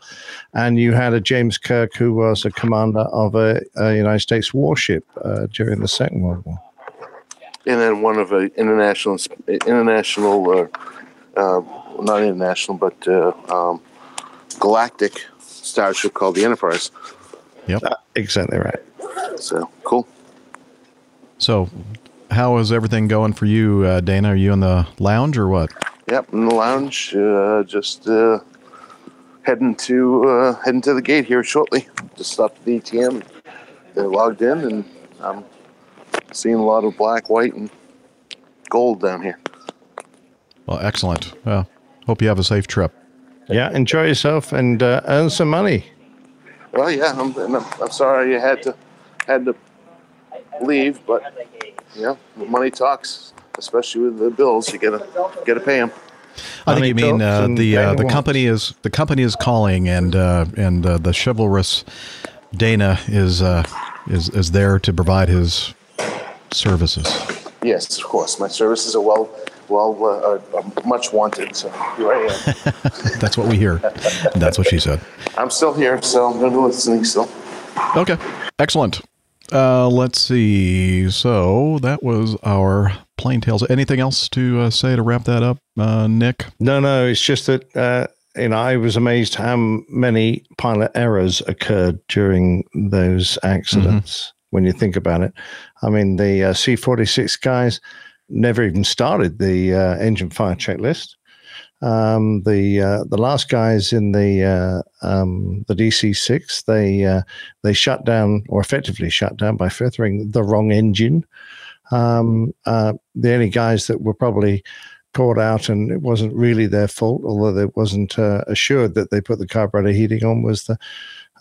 and you had a James Kirk, who was a commander of a, a United States warship uh, during the Second World War. And then one of a international, international, uh, uh, not international, but uh, um, galactic starship called the Enterprise. Yep. Exactly right. So cool. So, how is everything going for you, uh, Dana? Are you in the lounge or what? Yep, in the lounge, uh, just uh, heading to uh, heading to the gate here shortly. Just stopped at the ATM. They're logged in, and I'm seeing a lot of black, white, and gold down here. Well, excellent. Well, hope you have a safe trip. Yeah, enjoy yourself and uh, earn some money. Well, yeah, I'm, I'm, I'm sorry you had to had to leave, but yeah, money talks, especially with the bills. You gotta gotta pay them. I think you mean uh, the uh, the company is the company is calling, and uh, and uh, the chivalrous Dana is uh, is is there to provide his services. Yes, of course. My services are well, well, uh, are much wanted. So here I am. That's what we hear. That's what she said. I'm still here, so I'm gonna be listening still. Okay, excellent. Uh, let's see. So that was our plane tales. Anything else to uh, say to wrap that up, uh, Nick? No, no, it's just that uh, you know I was amazed how many pilot errors occurred during those accidents. When you think about it, I mean the uh, C forty six guys never even started the uh, engine fire checklist. Um, the uh, the last guys in the uh, um, the DC six they uh, they shut down or effectively shut down by feathering the wrong engine. Um, uh, the only guys that were probably caught out and it wasn't really their fault, although they wasn't uh, assured that they put the carburetor heating on, was the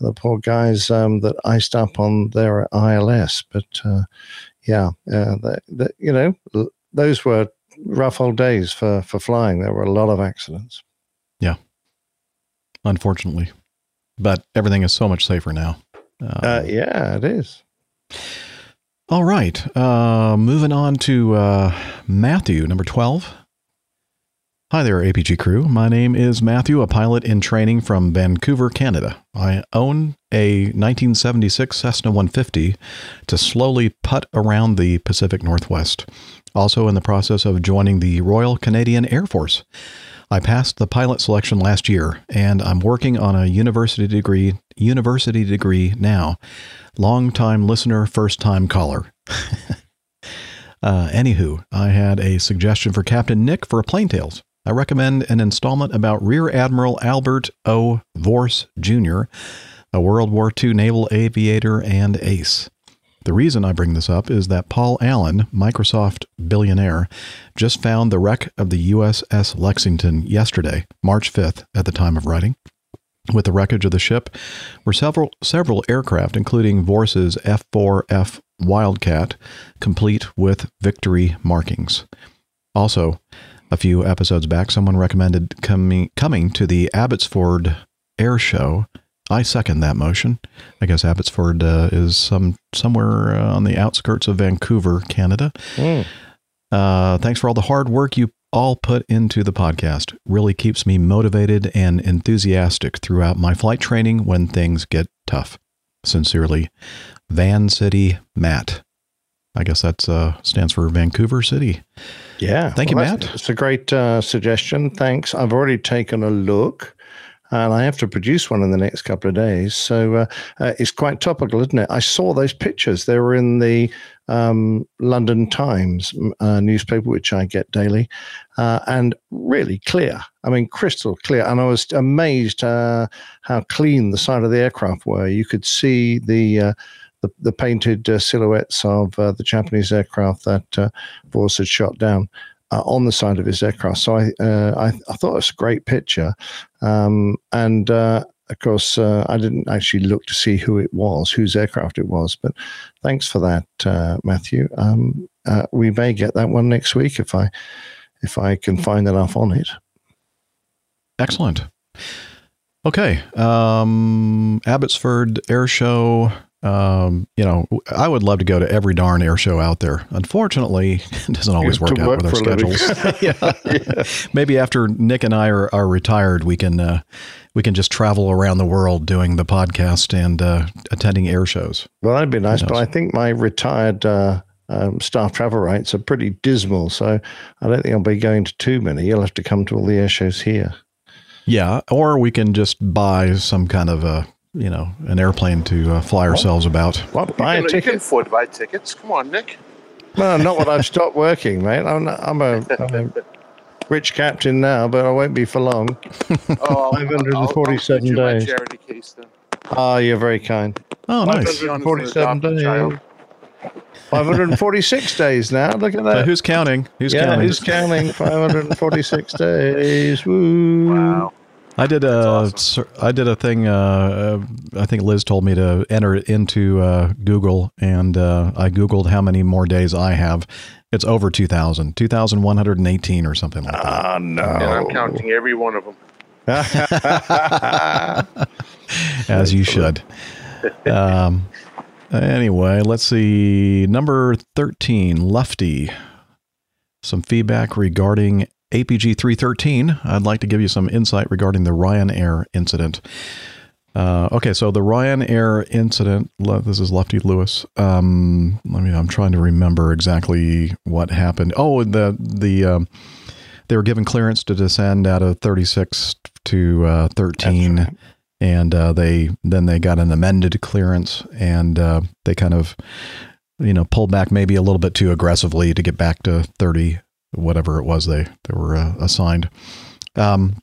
the poor guys um, that iced up on their ILS. But yeah, uh, that, that, you know, those were rough old days for for flying. There were a lot of accidents. Yeah, unfortunately, but everything is so much safer now. Uh, yeah, it is. All right. Uh, moving on to uh, Matthew, number 12. Hi there, APG crew. My name is Matthew, a pilot in training from Vancouver, Canada. I own a 1976 Cessna 150 to slowly putt around the Pacific Northwest. Also in the process of joining the Royal Canadian Air Force. I passed the pilot selection last year, and I'm working on a university degree. University degree now. Long time listener, first time caller. uh, anywho, I had a suggestion for Captain Nick for Plane Tales. I recommend an installment about Rear Admiral Albert O. Vorse Jr., a World War II naval aviator and ace. The reason I bring this up is that Paul Allen, Microsoft billionaire, just found the wreck of the USS Lexington yesterday, March 5th, at the time of writing. With the wreckage of the ship were several several aircraft, including Vorse's F-4F Wildcat, complete with victory markings. Also, a few episodes back, someone recommended coming coming to the Abbotsford Air Show. I second that motion. I guess Abbotsford uh, is some somewhere uh, on the outskirts of Vancouver, Canada. Uh, thanks for all the hard work you all put into the podcast. Really keeps me motivated and enthusiastic throughout my flight training when things get tough. Sincerely, Van City Matt. I guess that uh, stands for Vancouver City. Yeah. Thank you, Matt. It's a great uh, suggestion. Thanks. I've already taken a look. And I have to produce one in the next couple of days. So uh, uh, it's quite topical, isn't it? I saw those pictures. They were in the um, London Times uh, newspaper, which I get daily, uh, and really clear. I mean, crystal clear. And I was amazed uh, how clean the side of the aircraft were. You could see the uh, the, the painted uh, silhouettes of uh, the Japanese aircraft that uh, Vorse had shot down uh, on the side of his aircraft. So I, uh, I, I thought it was a great picture. Um, and uh, of course, uh, I didn't actually look to see who it was, whose aircraft it was. But thanks for that, uh, Matthew. Um, uh, we may get that one next week if I if I can find enough on it. Excellent. Okay. Um, Abbotsford Air Show. Um, you know, I would love to go to every darn air show out there. Unfortunately, it doesn't always work out work with our for a living. schedules. yeah. Maybe after Nick and I are, are retired, we can uh, we can just travel around the world doing the podcast and uh, attending air shows. Well, that'd be nice, but? I think my retired uh, um, staff travel rates are pretty dismal. So I don't think I'll be going to too many. You'll have to come to all the air shows here. Yeah, or we can just buy some kind of a you know an airplane to uh, fly ourselves about. What? Buy you, a can, you can afford to buy tickets. Come on, Nick. No, not when I've stopped working, mate. I'm, not, I'm, a, I'm a rich captain now, but I won't be for long. Oh, I'll- I'll- I'll 547 you days. charity case then. Ah, you're very kind. Oh, nice. 547 days. child. 546 days now. Look at Uh, that. who's counting? Who's yeah, counting? who's counting? 546 days. Woo. Wow. I did a sur- I did a thing. Uh, uh, I think Liz told me to enter it into uh, Google, and uh, I googled how many more days I have. It's over 2,000, 2,118 or something like that. Ah, no. And I'm counting every one of them. As you should. Um, anyway, let's see. Number 13, Lefty. Some feedback regarding APG 313. I'd like to give you some insight regarding the Ryanair incident. Uh, okay, so the Ryanair incident. This is Lefty Lewis. Um, let me. I'm trying to remember exactly what happened. Oh, the the um, they were given clearance to descend out of 36 to uh, 13, and uh, they then they got an amended clearance, and uh, they kind of you know pulled back maybe a little bit too aggressively to get back to 30, whatever it was they they were uh, assigned. Um,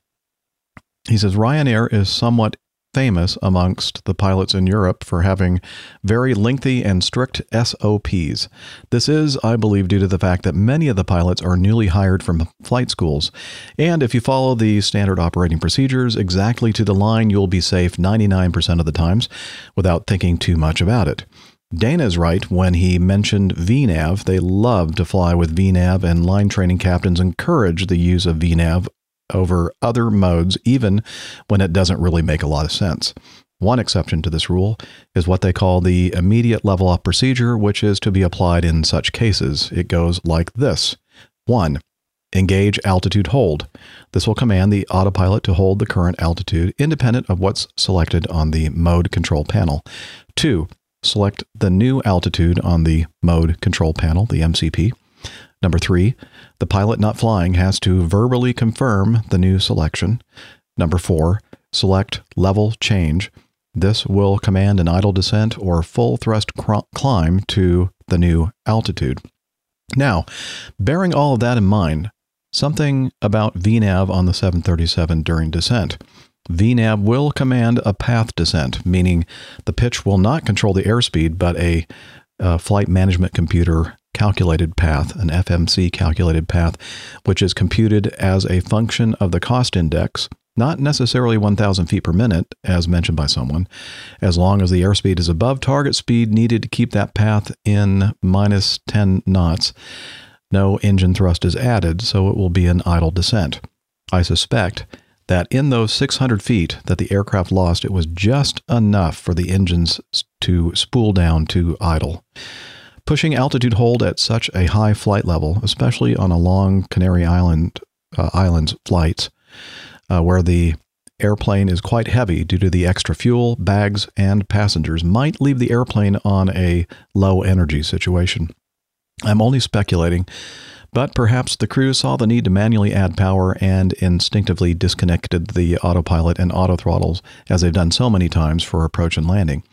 he says Ryanair is somewhat famous amongst the pilots in Europe for having very lengthy and strict SOPs. This is, I believe, due to the fact that many of the pilots are newly hired from flight schools. And if you follow the standard operating procedures exactly to the line, you'll be safe 99% of the times without thinking too much about it. Dana is right when he mentioned VNAV. They love to fly with VNAV, and line training captains encourage the use of VNAV over other modes, even when it doesn't really make a lot of sense. One exception to this rule is what they call the immediate level up procedure, which is to be applied in such cases. It goes like this 1. Engage altitude hold. This will command the autopilot to hold the current altitude independent of what's selected on the mode control panel. 2. Select the new altitude on the mode control panel, the MCP. Number three, the pilot not flying has to verbally confirm the new selection. Number four, select level change. This will command an idle descent or full thrust cr- climb to the new altitude. Now, bearing all of that in mind, something about VNAV on the 737 during descent. VNAV will command a path descent, meaning the pitch will not control the airspeed, but a uh, flight management computer calculated path, an FMC calculated path, which is computed as a function of the cost index, not necessarily 1,000 feet per minute, as mentioned by someone, as long as the airspeed is above target speed needed to keep that path in minus 10 knots. No engine thrust is added, so it will be an idle descent. I suspect that in those 600 feet that the aircraft lost, it was just enough for the engines to spool down to idle. Pushing altitude hold at such a high flight level, especially on a long Canary Island uh, Islands flights, uh, where the airplane is quite heavy due to the extra fuel, bags, and passengers, might leave the airplane on a low energy situation. I'm only speculating, but perhaps the crew saw the need to manually add power and instinctively disconnected the autopilot and auto throttles, as they've done so many times for approach and landing.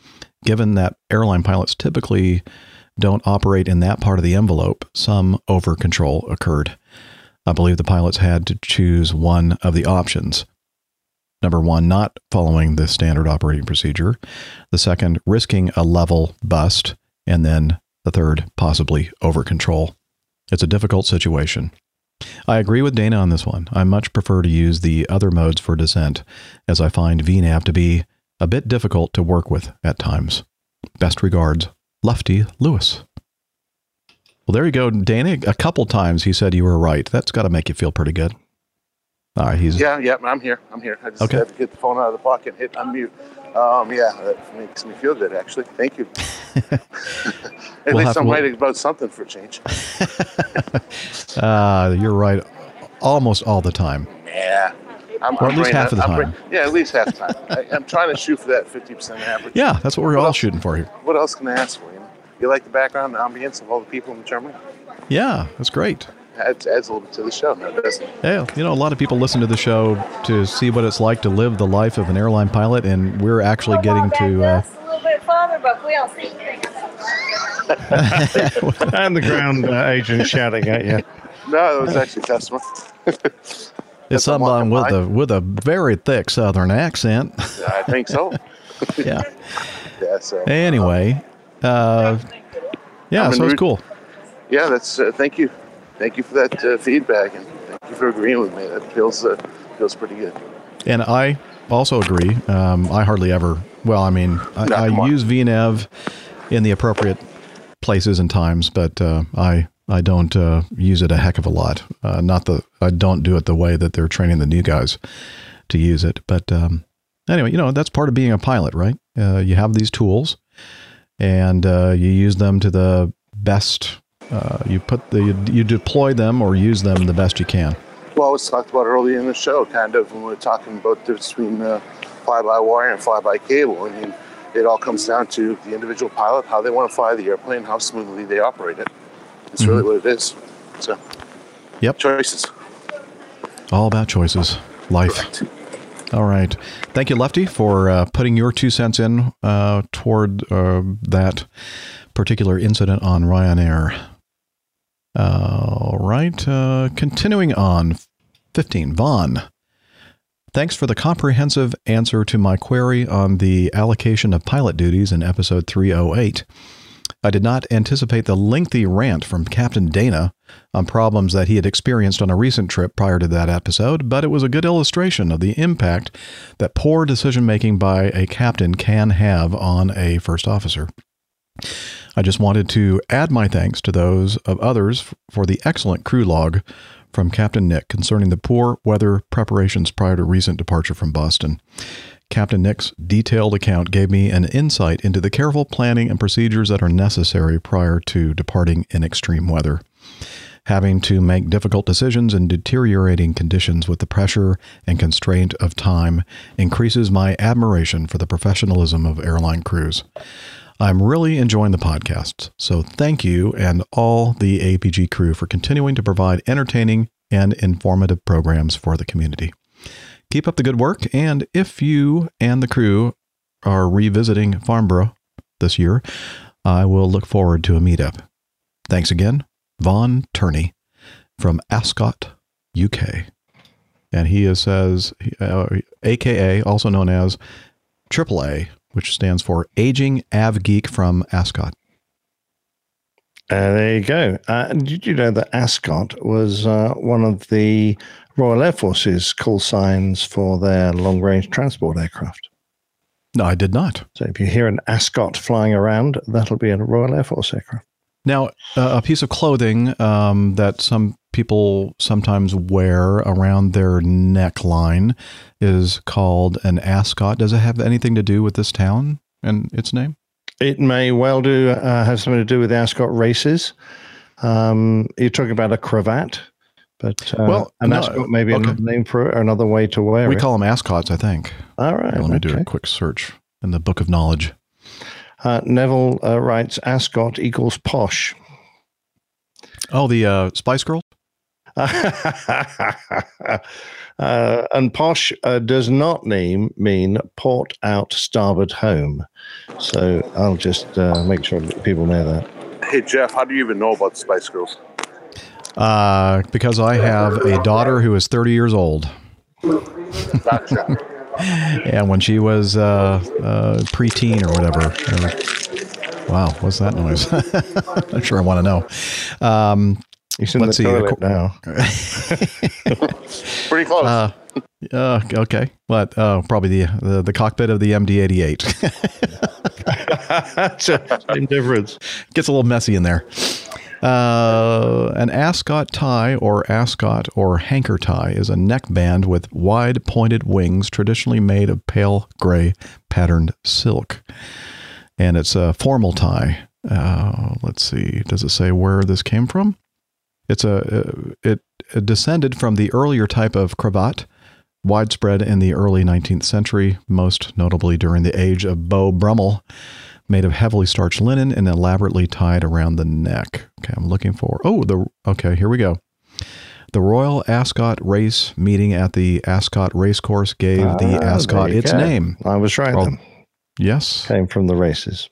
Given that airline pilots typically don't operate in that part of the envelope, some over control occurred. I believe the pilots had to choose one of the options. Number one, not following the standard operating procedure. The second, risking a level bust. And then the third, possibly over control. It's a difficult situation. I agree with Dana on this one. I much prefer to use the other modes for descent, as I find VNAV to be a bit difficult to work with at times. Best regards, Lefty Lewis. Well, there you go, Dana. A couple times he said you were right. That's got to make you feel pretty good. All right, he's Yeah, yeah, I'm here. I'm here. I just Okay. had to get the phone out of the pocket and hit unmute. Um, yeah, that makes me feel good, actually. Thank you. At We'll least I'm right about something for change. uh, you're right, almost all the time. Yeah. I'm, Or at I'm least half of the I'm time. yeah, at least half the time. I, I'm trying to shoot for that 50% average. Yeah, that's what we're all shooting for here. What else can I ask for? You, know? you like the background, the ambience of all the people in the terminal? Yeah, that's great. Adds, adds a little bit to the show, now, doesn't it? Yeah, you know, a lot of people listen to the show to see what it's like to live the life of an airline pilot, and we're actually getting to. Uh, a little bit farther, but we don't see anything. and the ground uh, agent shouting at you. No, it was actually a customer. it's someone with a with a very thick Southern accent. I think so. yeah. Yeah, so. Anyway, uh, yeah, so it's cool. Yeah, that's. Uh, thank you, thank you for that uh, feedback, and thank you for agreeing with me. That feels uh, feels pretty good. And I also agree. Um, I hardly ever. Well, I mean, I, No, I use VNAV in the appropriate places and times, but uh, I I don't uh, use it a heck of a lot. Uh, not the I don't do it the way that they're training the new guys to use it. But um, anyway, you know that's part of being a pilot, right? Uh, you have these tools, and uh, you use them to the best. Uh, you put the you, deploy them or use them the best you can. Well, it was talked about earlier in the show, kind of when we were talking about the difference between uh, fly-by-wire and fly-by-cable. I mean, it all comes down to the individual pilot, how they want to fly the airplane, how smoothly they operate it. It's really what it is. So, Yep. choices. All about choices, life. All right. Thank you, Lefty, for uh, putting your two cents in uh, toward uh, that particular incident on Ryanair. All right. Uh, continuing on, 15. Vaughn. Thanks for the comprehensive answer to my query on the allocation of pilot duties in episode 308. I did not anticipate the lengthy rant from Captain Dana on problems that he had experienced on a recent trip prior to that episode, but it was a good illustration of the impact that poor decision making by a captain can have on a first officer. I just wanted to add my thanks to those of others for the excellent crew log from Captain Nick concerning the poor weather preparations prior to recent departure from Boston. Captain Nick's detailed account gave me an insight into the careful planning and procedures that are necessary prior to departing in extreme weather. Having to make difficult decisions in deteriorating conditions with the pressure and constraint of time increases my admiration for the professionalism of airline crews. I'm really enjoying the podcasts, so thank you and all the APG crew for continuing to provide entertaining and informative programs for the community. Keep up the good work, and if you and the crew are revisiting Farnborough this year, I will look forward to a meetup. Thanks again, Vaughn Turney from Ascot, UK. And he is, says, uh, AKA, also known as AAA, which stands for Aging Av Geek from Ascot. Uh, there you go. Uh, did you know that Ascot was uh, one of the Royal Air Force's call signs for their long range transport aircraft? No, I did not. So if you hear an Ascot flying around, that'll be a Royal Air Force aircraft. Now, uh, a piece of clothing um, that some people sometimes wear around their neckline is called an ascot. Does it have anything to do with this town and its name? It may well do uh, have something to do with Ascot races. Um, you're talking about a cravat, but uh, Well, an no, Ascot may be okay. another name for it or another way to wear we it. call them ascots, I think. All right. Here, let me do a quick search in the book of knowledge. Uh, Neville uh, writes Ascot equals posh. Oh, the uh, Spice Girls? uh, and posh uh, does not name mean port out starboard home. So I'll just uh, make sure that people know that. Hey, Jeff, how do you even know about Spice Girls? Uh, because I have a daughter who is 30 years old. Gotcha. And when she was uh, uh, preteen or whatever. uh, wow, what's that noise? Not sure I want to know. Um, He's in let's the see. toilet now. Pretty close. Uh, uh, okay. What? Oh, probably the, the the cockpit of the MD-88. Same difference. Gets a little messy in there. Uh, an ascot tie or ascot or hanker tie is a neckband with wide pointed wings, traditionally made of pale gray patterned silk, and it's a formal tie. Uh, let's see. Does it say where this came from? It's a it, it descended from the earlier type of cravat, widespread in the early 19th century, most notably during the age of Beau Brummel, made of heavily starched linen and elaborately tied around the neck. Okay, I'm looking for. Oh, the okay, here we go. The Royal Ascot Race meeting at the Ascot Racecourse gave the Ah, Ascot its go. name. I was right then. Yes, Came from the races.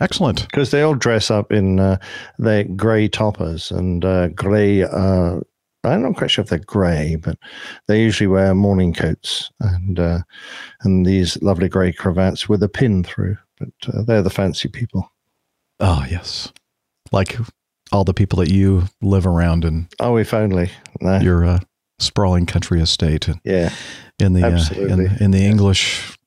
Excellent. Because they all dress up in uh, their grey toppers and uh, grey. Uh, I'm not quite sure if they're grey, but they usually wear morning coats and uh, and these lovely grey cravats with a pin through. But uh, they're the fancy people. Oh yes, like all the people that you live around and Oh, if only. No. your uh, sprawling country estate. And Yeah. In the in, in the English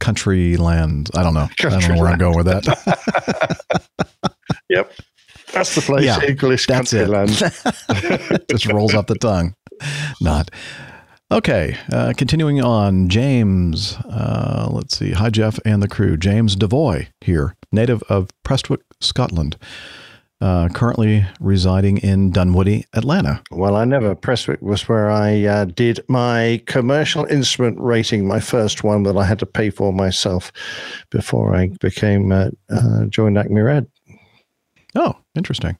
country land. I don't know. I don't know where I'm going with that. Yep. That's the place. Yeah, English country it. land. Just rolls off the tongue. Not. Okay, uh, continuing on, James. Uh, let's see. Hi, Jeff and the crew. James Devoy here, native of Prestwick, Scotland, uh, currently residing in Dunwoody, Atlanta. Well, I never. Prestwick was where I uh, did my commercial instrument rating, my first one that I had to pay for myself before I became uh, uh, joined Acme Red. Oh, interesting.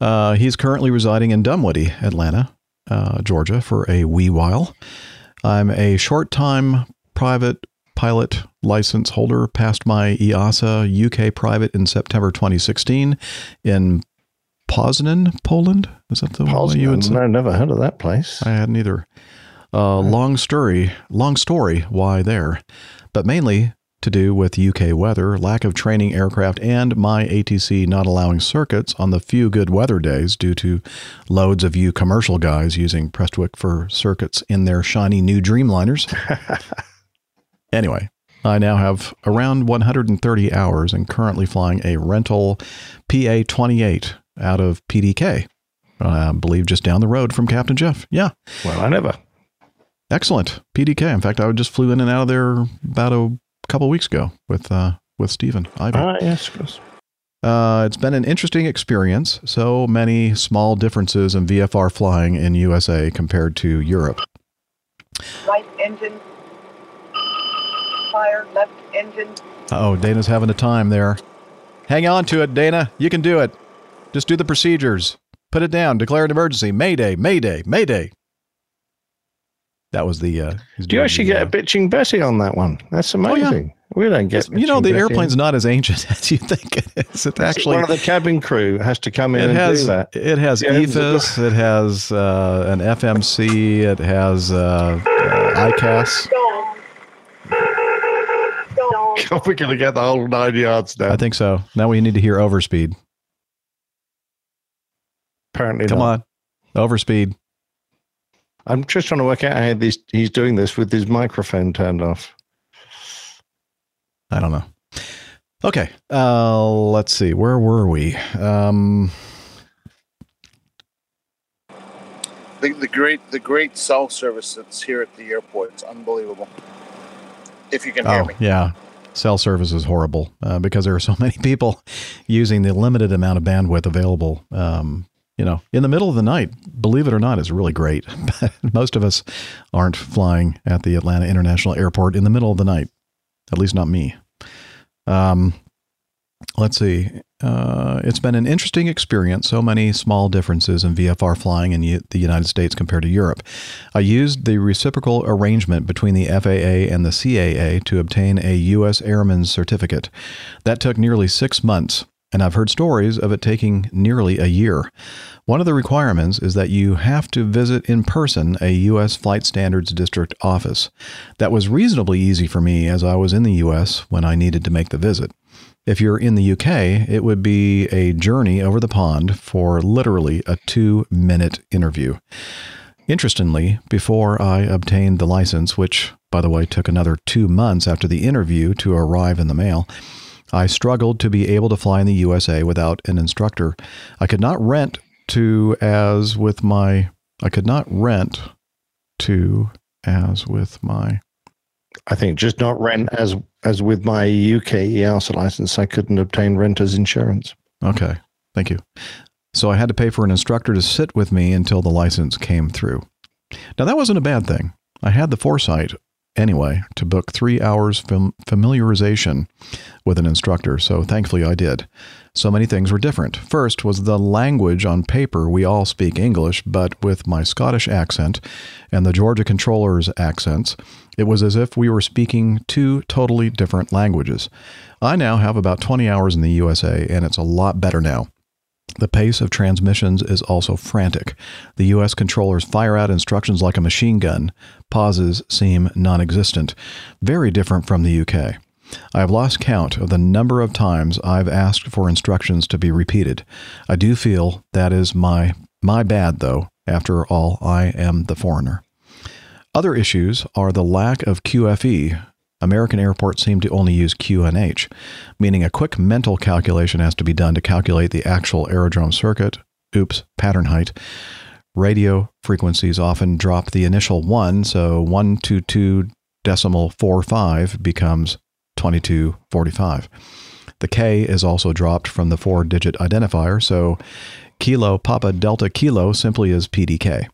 Uh, he's currently residing in Dunwoody, Atlanta, uh, Georgia, for a wee while. I'm a short time private pilot license holder, passed my EASA UK private in September 2016 in Poznan, Poland. Is that the one you would say? No, never heard of that place. I hadn't either. Uh, long story, long story. Why there? But mainly to do with UK weather, lack of training aircraft, and my ATC not allowing circuits on the few good weather days due to loads of you commercial guys using Prestwick for circuits in their shiny new Dreamliners. anyway, I now have around 130 hours and currently flying a rental PA 28 out of PDK. I believe just down the road from Captain Jeff. Yeah. Well, I never. Excellent. PDK. In fact, I just flew in and out of there about a couple weeks ago with uh, with Stephen Ivy. Ah, yes, of course. Uh, it's been an interesting experience. So many small differences in VFR flying in USA compared to Europe. Right engine. Fire left engine. Oh, Dana's having a time there. Hang on to it, Dana. You can do it. Just do the procedures. Put it down. Declare an emergency. Mayday, Mayday, Mayday. That was the. Uh, he's Do you actually the, get uh, a bitching Betty on that one? That's Oh, yeah. amazing. We don't get. you know, the Betty. airplane's not as ancient as you think it is. It actually one of the cabin crew has to come in it and has do that. it has Yeah, EFIS, it has uh, an FMC, it has uh, uh, EICAS. We're going to get the whole nine yards now. I think so. Now we need to hear overspeed. Apparently, Come not. on, overspeed. I'm just trying to work out how this, he's doing this with his microphone turned off. I don't know. Okay, uh, let's see. Where were we? Um, The, the great the great cell service that's here at the airport. It's unbelievable. If you can hear oh me. yeah, cell service is horrible uh, because there are so many people using the limited amount of bandwidth available. Um, you know, in the middle of the night, believe it or not, is really great. Most of us aren't flying at the Atlanta International Airport in the middle of the night. At least not me. Um, let's see. Uh, it's been an interesting experience. So many small differences in VFR flying in the United States compared to Europe. I used the reciprocal arrangement between the FAA and the CAA to obtain a U.S. Airman's certificate. That took nearly six months, and I've heard stories of it taking nearly a year. One of the requirements is that you have to visit in person a U.S. Flight Standards District office. That was reasonably easy for me as I was in the U.S. when I needed to make the visit. If you're in the UK, it would be a journey over the pond for literally a two minute interview. Interestingly, before I obtained the license, which, by the way, took another two months after the interview to arrive in the mail, I struggled to be able to fly in the USA without an instructor. I could not rent to as with my I could not rent to as with my I think just not rent as as with my UK EASA license, I couldn't obtain renter's insurance. Okay. Thank you. So I had to pay for an instructor to sit with me until the license came through. Now, that wasn't a bad thing. I had the foresight, anyway, to book three hours fam- familiarization with an instructor, so thankfully I did. So many things were different. First was the language on paper. We all speak English, but with my Scottish accent and the Georgia controller's accents, it was as if we were speaking two totally different languages. I now have about 20 hours in the USA, and it's a lot better now. The pace of transmissions is also frantic. The U.S. controllers fire out instructions like a machine gun. Pauses seem non existent. Very different from the U.K. I have lost count of the number of times I've asked for instructions to be repeated. I do feel that is my my bad though. After all, I am the foreigner. Other issues are the lack of QFE. American airports seem to only use QNH, meaning a quick mental calculation has to be done to calculate the actual aerodrome circuit. Oops, pattern height. Radio frequencies often drop the initial 1, so 122 decimal 45 becomes 2245. The K is also dropped from the four digit identifier, so Kilo Papa Delta Kilo simply is PDK.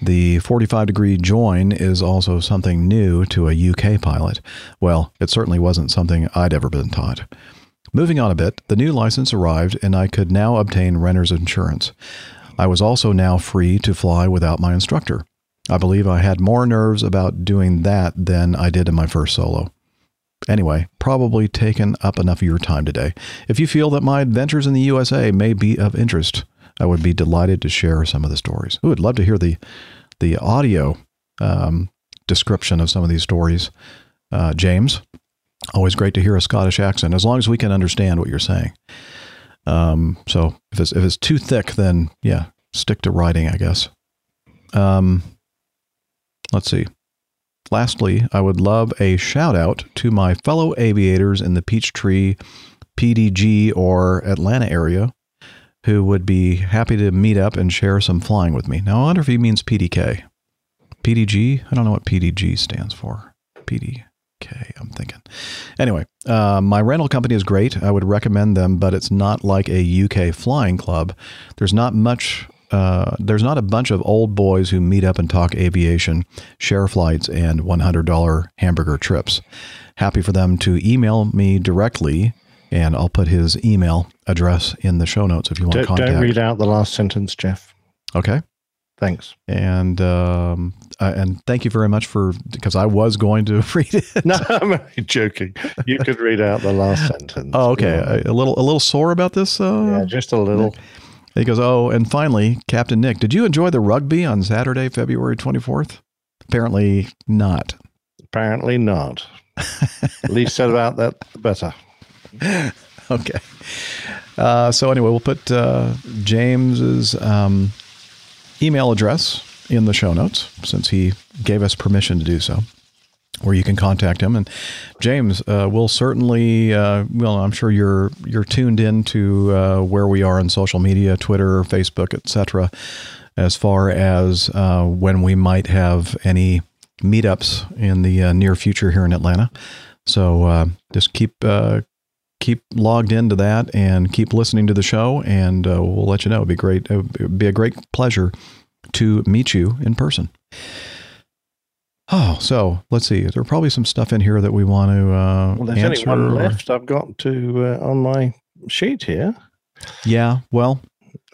The 45 degree join is also something new to a UK pilot. Well, it certainly wasn't something I'd ever been taught. Moving on a bit, the new license arrived and I could now obtain renter's insurance. I was also now free to fly without my instructor. I believe I had more nerves about doing that than I did in my first solo. Anyway, probably taken up enough of your time today. If you feel that my adventures in the USA may be of interest, I would be delighted to share some of the stories. Ooh, I'd love to hear the the audio um, description of some of these stories. Uh, James, always great to hear a Scottish accent, as long as we can understand what you're saying. Um, so if it's if it's too thick, then yeah, stick to writing, I guess. Um, let's see. Lastly, I would love a shout out to my fellow aviators in the Peachtree, PDG, or Atlanta area who would be happy to meet up and share some flying with me. Now, I wonder if he means PDK. PDG? I don't know what PDG stands for. PDK, I'm thinking. Anyway, uh, my rental company is great. I would recommend them, but it's not like a UK flying club. There's not much. Uh, there's not a bunch of old boys who meet up and talk aviation, share flights, and $100 hamburger trips. Happy for them to email me directly and I'll put his email address in the show notes if you want Don't, to contact. don't read out the last sentence, Jeff. Okay. Thanks. And um, uh, and thank you very much for because I was going to read it. No, I'm only joking. You could read out the last sentence. Oh, okay. A, a little a little sore about this. Uh, Yeah, just a little. He goes, oh, and finally, Captain Nick, did you enjoy the rugby on Saturday, February twenty fourth? Apparently not. Apparently not. Least said about that, the better. okay. Uh, so anyway, we'll put uh, James's um, email address in the show notes since he gave us permission to do so, where you can contact him. And James uh, will certainly, uh, well, I'm sure you're you're tuned in to uh, where we are on social media, Twitter, Facebook, etc. As far as uh, when we might have any meetups in the near future here in Atlanta. So uh, just keep uh, keep logged into that and keep listening to the show, and uh, we'll let you know. It'd be great. It would be a great pleasure to meet you in person. Oh, so let's see. There are probably some stuff in here that we want to uh, Well, there's answer. only one left. I've got to uh, on my sheet here. Yeah. Well,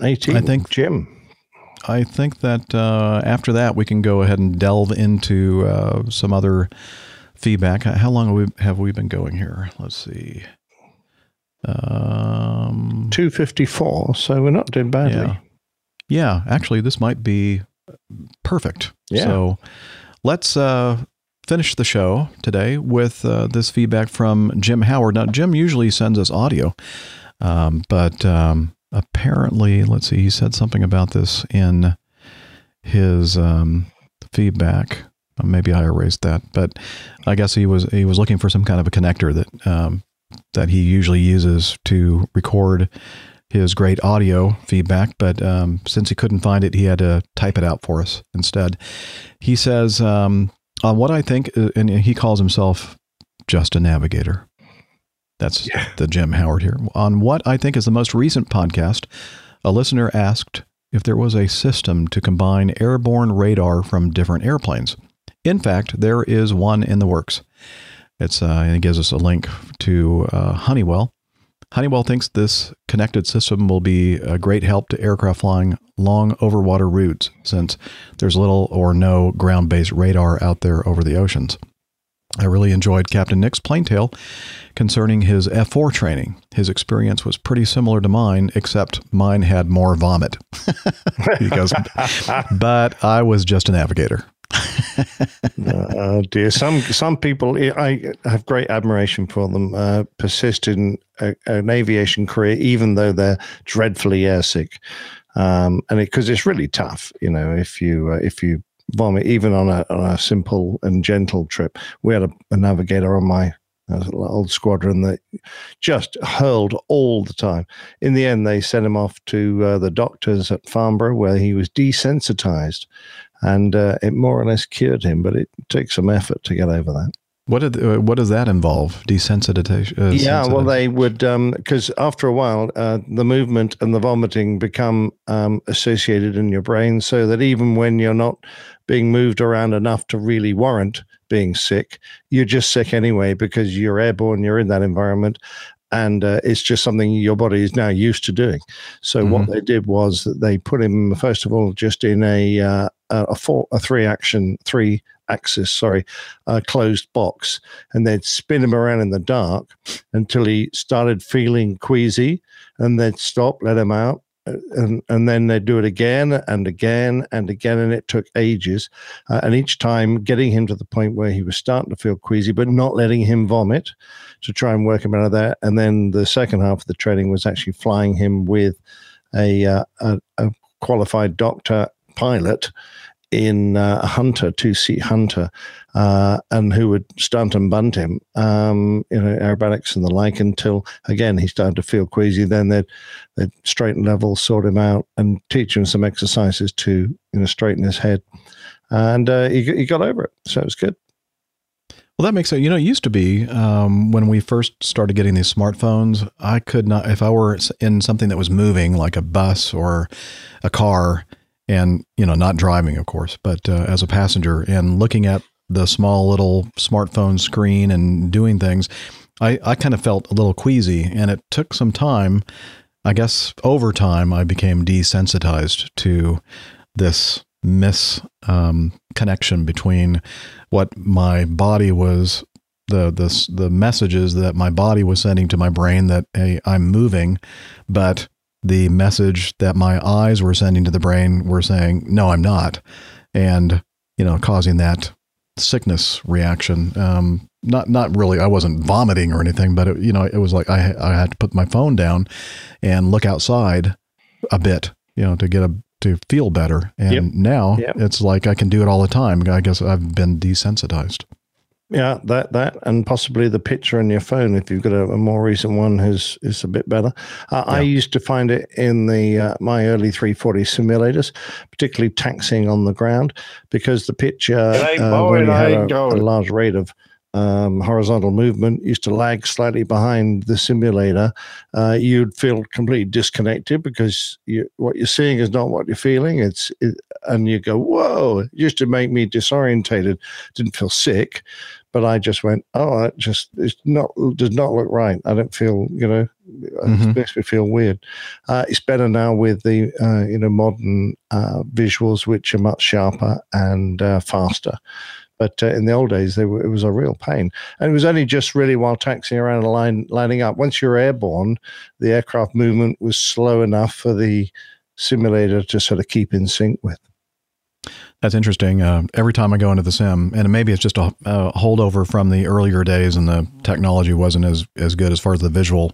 18. I think Jim. I think that uh, after that we can go ahead and delve into uh, some other feedback. How long have we, have we been going here? Let's see. Um, 254. So we're not doing badly. Yeah. Yeah, actually, this might be perfect. Yeah. So let's uh, finish the show today with uh, this feedback from Jim Howard. Now, Jim usually sends us audio, um, but um, apparently, let's see, he said something about this in his um, feedback. Maybe I erased that, but I guess he was he was looking for some kind of a connector that um, that he usually uses to record his great audio feedback, but um, since he couldn't find it, he had to type it out for us instead. He says, um, on what I think, uh, and he calls himself just a navigator. That's the Jim Howard here. On what I think is the most recent podcast, a listener asked if there was a system to combine airborne radar from different airplanes. In fact, there is one in the works. It's uh, and it gives us a link to uh, Honeywell. Honeywell thinks this connected system will be a great help to aircraft flying long overwater routes since there's little or no ground based radar out there over the oceans. I really enjoyed Captain Nick's plane tale concerning his F 4 training. His experience was pretty similar to mine, except mine had more vomit. goes, but I was just a navigator. oh dear. Some some people, I have great admiration for them. Uh, persist in a, an aviation career, even though they're dreadfully airsick. um, and because it's really tough, you know, if you uh, if you vomit even on a on a simple and gentle trip. We had a, a navigator on my uh, old squadron that just hurled all the time. In the end, they sent him off to uh, the doctors at Farnborough, where he was desensitized, and uh, it more or less cured him. But it takes some effort to get over that. What did uh, what does that involve? Desensitization. Uh, yeah, well, they would because after a while, uh, the movement and the vomiting become um, associated in your brain, so that even when you're not being moved around enough to really warrant being sick, you're just sick anyway because you're airborne, you're in that environment, and uh, it's just something your body is now used to doing. So what they did was that they put him first of all just in a uh, a four a three action three axis sorry uh, closed box and they'd spin him around in the dark until he started feeling queasy and they'd stop let him out and and then they'd do it again and again and again and it took ages. Uh, and each time getting him to the point where he was starting to feel queasy but not letting him vomit to try and work him out of there and then the second half of the training was actually flying him with a uh, a, a qualified doctor pilot in uh, a hunter, two seat hunter, uh, and who would stunt and bunt him, um, you know, aerobatics and the like, until again he started to feel queasy. Then they'd, they'd straighten level, sort him out, and teach him some exercises to you know straighten his head, and uh, he he got over it. So it was good. Well, that makes sense. You know, it used to be um, when we first started getting these smartphones, I could not, if I were in something that was moving, like a bus or a car, and, you know, not driving, of course, but uh, as a passenger and looking at the small little smartphone screen and doing things, I, I kind of felt a little queasy. And it took some time. I guess over time, I became desensitized to this mis um, connection between what my body was the the the messages that my body was sending to my brain that hey I'm moving, but the message that my eyes were sending to the brain were saying no I'm not, and you know causing that sickness reaction. Um, not not really. I wasn't vomiting or anything, but it, you know it was like I I had to put my phone down and look outside a bit, you know, to get a to feel better. And Yep. now Yep. it's like I can do it all the time. I guess I've been desensitized. Yeah, that that and possibly the picture on your phone if you've got a, a more recent one is is a bit better. Uh, I used to find it in the uh, my early 340 simulators, particularly taxiing on the ground, because the picture It uh, when you had a, a large rate of um, horizontal movement used to lag slightly behind the simulator. Uh, you'd feel completely disconnected because you, what you're seeing is not what you're feeling. It's it, and you go, "Whoa!" It used to make me disorientated. Didn't feel sick, but I just went, "Oh, it just it's not does not look right." I don't feel, you know, Mhm. it makes me feel weird. Uh, it's better now with the uh, you know modern uh, visuals, which are much sharper and uh, faster. But uh, in the old days, they were, it was a real pain, and it was only just really while taxiing around and line, lining up. Once you're airborne, the aircraft movement was slow enough for the simulator to sort of keep in sync with. That's interesting. Uh, every time I go into the sim, and maybe it's just a, a holdover from the earlier days, and the technology wasn't as as good as far as the visual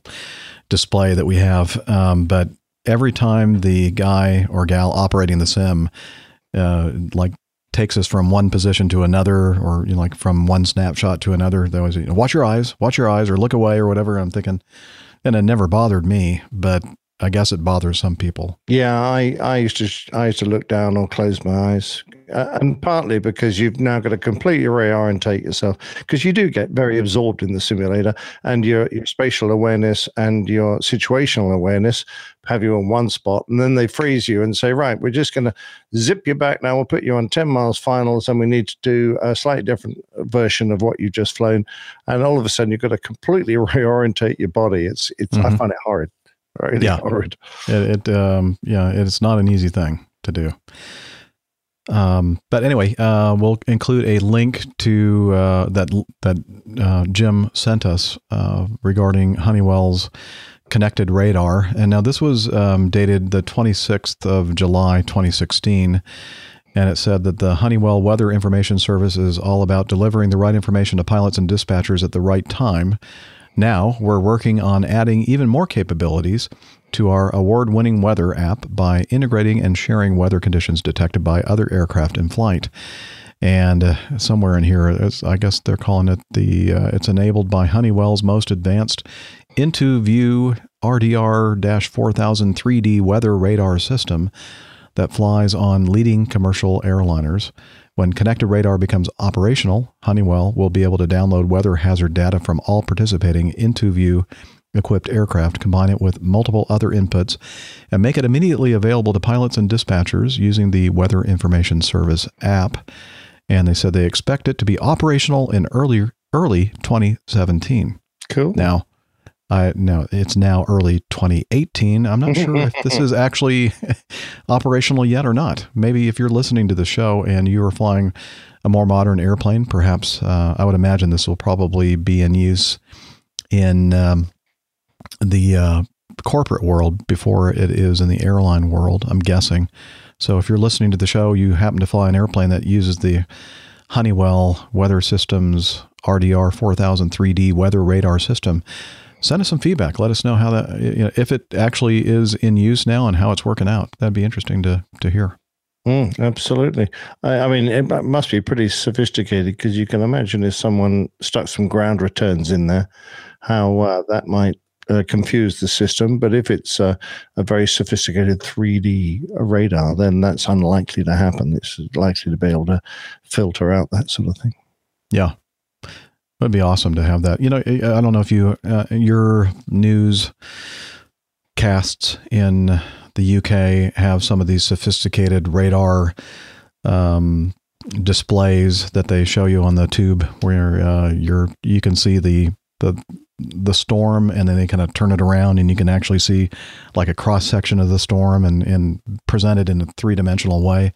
display that we have. Um, but every time the guy or gal operating the sim, uh, like takes us from one position to another, or you know, like from one snapshot to another, they always you know, watch your eyes, watch your eyes, or look away, or whatever. I'm thinking, and it never bothered me, but I guess it bothers some people. Yeah, I, I used to I used to look down or close my eyes, uh, and partly because you've now got to completely reorientate yourself because you do get very absorbed in the simulator, and your your spatial awareness and your situational awareness have you in one spot, and then they freeze you and say, right, we're just going to zip you back now. We'll put you on ten miles finals, and we need to do a slightly different version of what you've just flown, and all of a sudden you've got to completely reorientate your body. It's it's I Mhm. find it horrid. Yeah. horrid. It, it um, yeah, it's not an easy thing to do. Um, but anyway, uh, we'll include a link to uh, that that uh, Jim sent us uh, regarding Honeywell's connected radar. And now this was um, dated the 26th of July, 2016. And it said that the Honeywell Weather Information Service is all about delivering the right information to pilots and dispatchers at the right time. Now we're working on adding even more capabilities to our award winning weather app by integrating and sharing weather conditions detected by other aircraft in flight. And uh, somewhere in here, I guess they're calling it the, uh, it's enabled by Honeywell's most advanced IntuVue RDR 4000 3D weather radar system that flies on leading commercial airliners. When connected radar becomes operational, Honeywell will be able to download weather hazard data from all participating IntuVue equipped aircraft, combine it with multiple other inputs, and make it immediately available to pilots and dispatchers using the Weather Information Service app. And they said they expect it to be operational in early early 2017. Cool. Now, I no, it's now early 2018. I'm not sure if this is actually operational yet or not. Maybe if you're listening to the show and you are flying a more modern airplane, perhaps uh, I would imagine this will probably be in use in um, the uh, corporate world before it is in the airline world. I'm guessing. So if you're listening to the show, you happen to fly an airplane that uses the Honeywell Weather Systems RDR 4000 3D weather radar system send us some feedback. Let us know how that, you know, if it actually is in use now and how it's working out. That'd be interesting to to hear. Mm, absolutely. I, I, mean, it must be pretty sophisticated because you can imagine if someone stuck some ground returns in there, how uh, that might uh, confuse the system. But if it's uh, a very sophisticated 3D radar, then that's unlikely to happen. It's likely to be able to filter out that sort of thing. Yeah. It'd be awesome to have that. You know, I don't know if you uh, your news casts in the UK have some of these sophisticated radar um, displays that they show you on the tube, where uh, you're you can see the the the storm and then they kind of turn it around and you can actually see like a cross section of the storm and, and present it in a three dimensional way.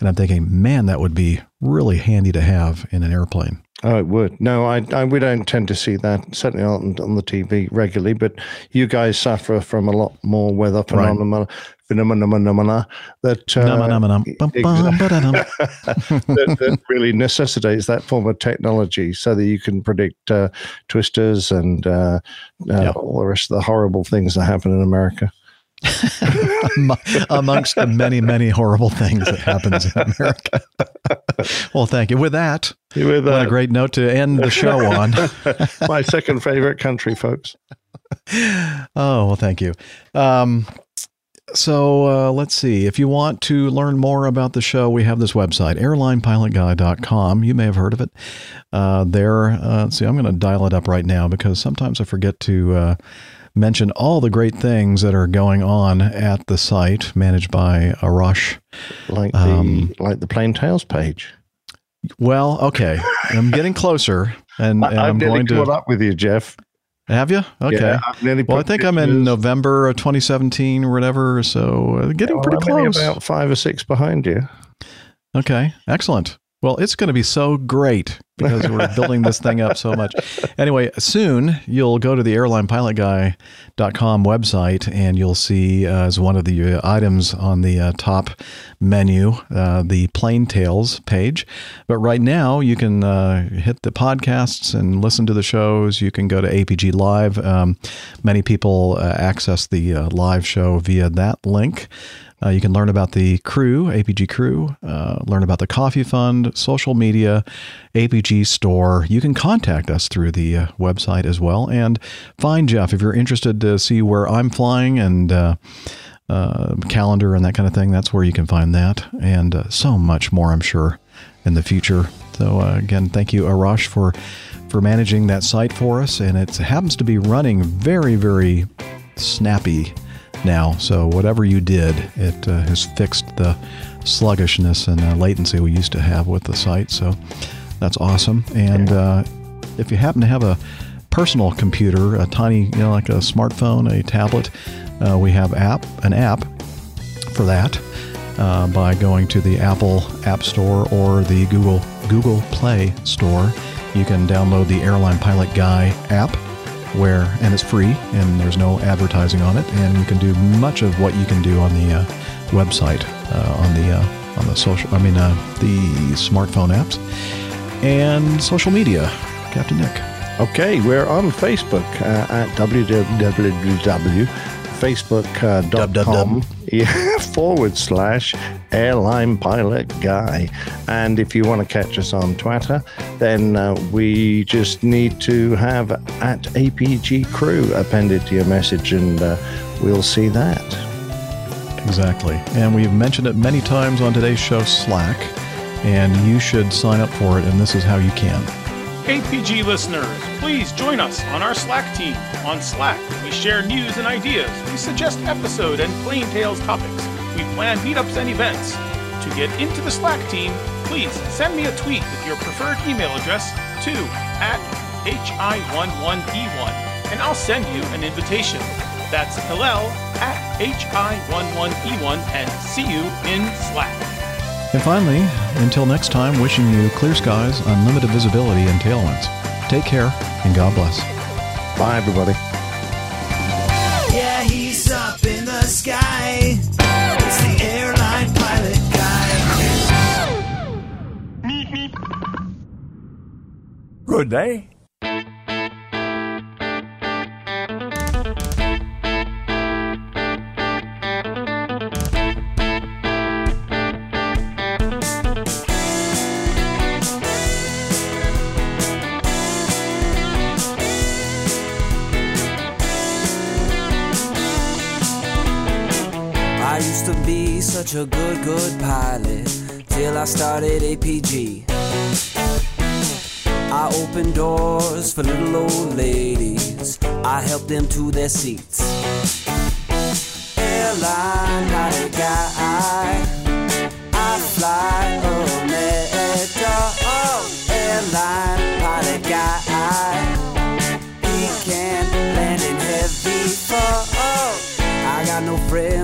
And I'm thinking, man, that would be really handy to have in an airplane. Oh, it would. No, I, I we don't tend to see that certainly on, on the TV regularly. But you guys suffer from a lot more weather phenomena, phenomena, phenomena that, uh, that, that really necessitates that form of technology, so that you can predict uh, twisters and uh, uh all the rest of the horrible things that happen in America. Amongst the many, many horrible things that happens in America. well, thank you. With that, With that, what a great note to end the show on. My second favorite country, folks. Oh, well, thank you. Um, so uh, let's see. If you want to learn more about the show, we have this website, airlinepilotguy.com. You may have heard of it. Uh, there, uh, see, I'm going to dial it up right now because sometimes I forget to uh, mention all the great things that are going on at the site managed by Arash. Like the um, like the plane tales page. Well, okay, I'm getting closer, and, and I'm going to up with you, Jeff. Have you? Okay. Yeah, well, I think I'm in November of 2017 or whatever, so uh, getting well, pretty I'm close. About five or six behind you. Okay, excellent. Well, it's going to be so great because we're building this thing up so much. Anyway, soon you'll go to the airlinepilotguy.com website and you'll see uh, as one of the uh, items on the uh, top menu uh, the Plane Tales page. But right now you can uh, hit the podcasts and listen to the shows. You can go to APG Live. Um, many people uh, access the live show via that link. Uh, you can learn about the crew, APG crew, uh, learn about the coffee fund, social media, APG store. You can contact us through the uh, website as well. And find Jeff if you're interested to see where I'm flying and uh, uh, calendar and that kind of thing. That's where you can find that and uh, so much more, I'm sure, in the future. So again, thank you, Arash, for for managing that site for us. And it happens to be running very, very snappy now. So whatever you did, it uh, has fixed the sluggishness and uh, latency we used to have with the site. So that's awesome. And uh, if you happen to have a personal computer, a tiny, you know, like a smartphone, a tablet, uh, we have app an app for that. Uh, by going to the Apple App Store or the Google Google Play Store, you can download the Airline Pilot Guy app where and it's free and there's no advertising on it and you can do much of what you can do on the uh, website uh, on the uh, on the social I mean uh, the smartphone apps and social media Captain Nick Okay, we're on Facebook uh, at www.facebook.com yeah, forward slash airline pilot guy. And if you want to catch us on Twitter, then uh, we just need to have at APG crew appended to your message and uh, we'll see that. Exactly. And we've mentioned it many times on today's show, Slack, and you should sign up for it, and this is how you can. APG listeners, please join us on our Slack team. On Slack, we share news and ideas, we suggest episode and plane tales topics, we plan meetups and events. To get into the Slack team, please send me a tweet with your preferred email address to at hi11e1, and I'll send you an invitation. That's Hillel at hi11e1, and see you in Slack. And finally, until next time, wishing you clear skies, unlimited visibility, and tailwinds. Take care, and God bless. Bye, everybody. Yeah, he's up in the sky. It's the airline pilot guy. Good day. Such a good, good pilot till I started APG. I opened doors for little old ladies, I helped them to their seats. Airline pilot guy, I fly Omega. Oh, airline pilot guy, he can land in heavy fall. I got no friends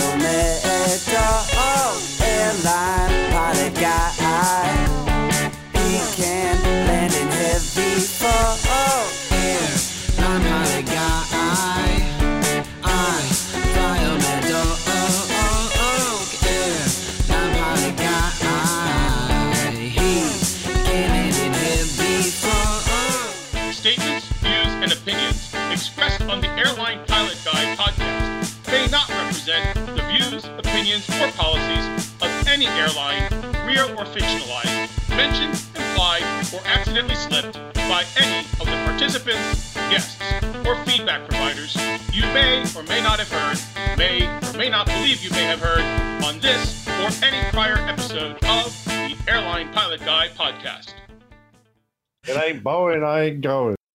Or policies of any airline, real or fictionalized, mentioned, implied, or accidentally slipped by any of the participants, guests, or feedback providers you may or may not have heard, may or may not believe you may have heard on this or any prior episode of the Airline Pilot Guy podcast. It ain't Boeing, I ain't going.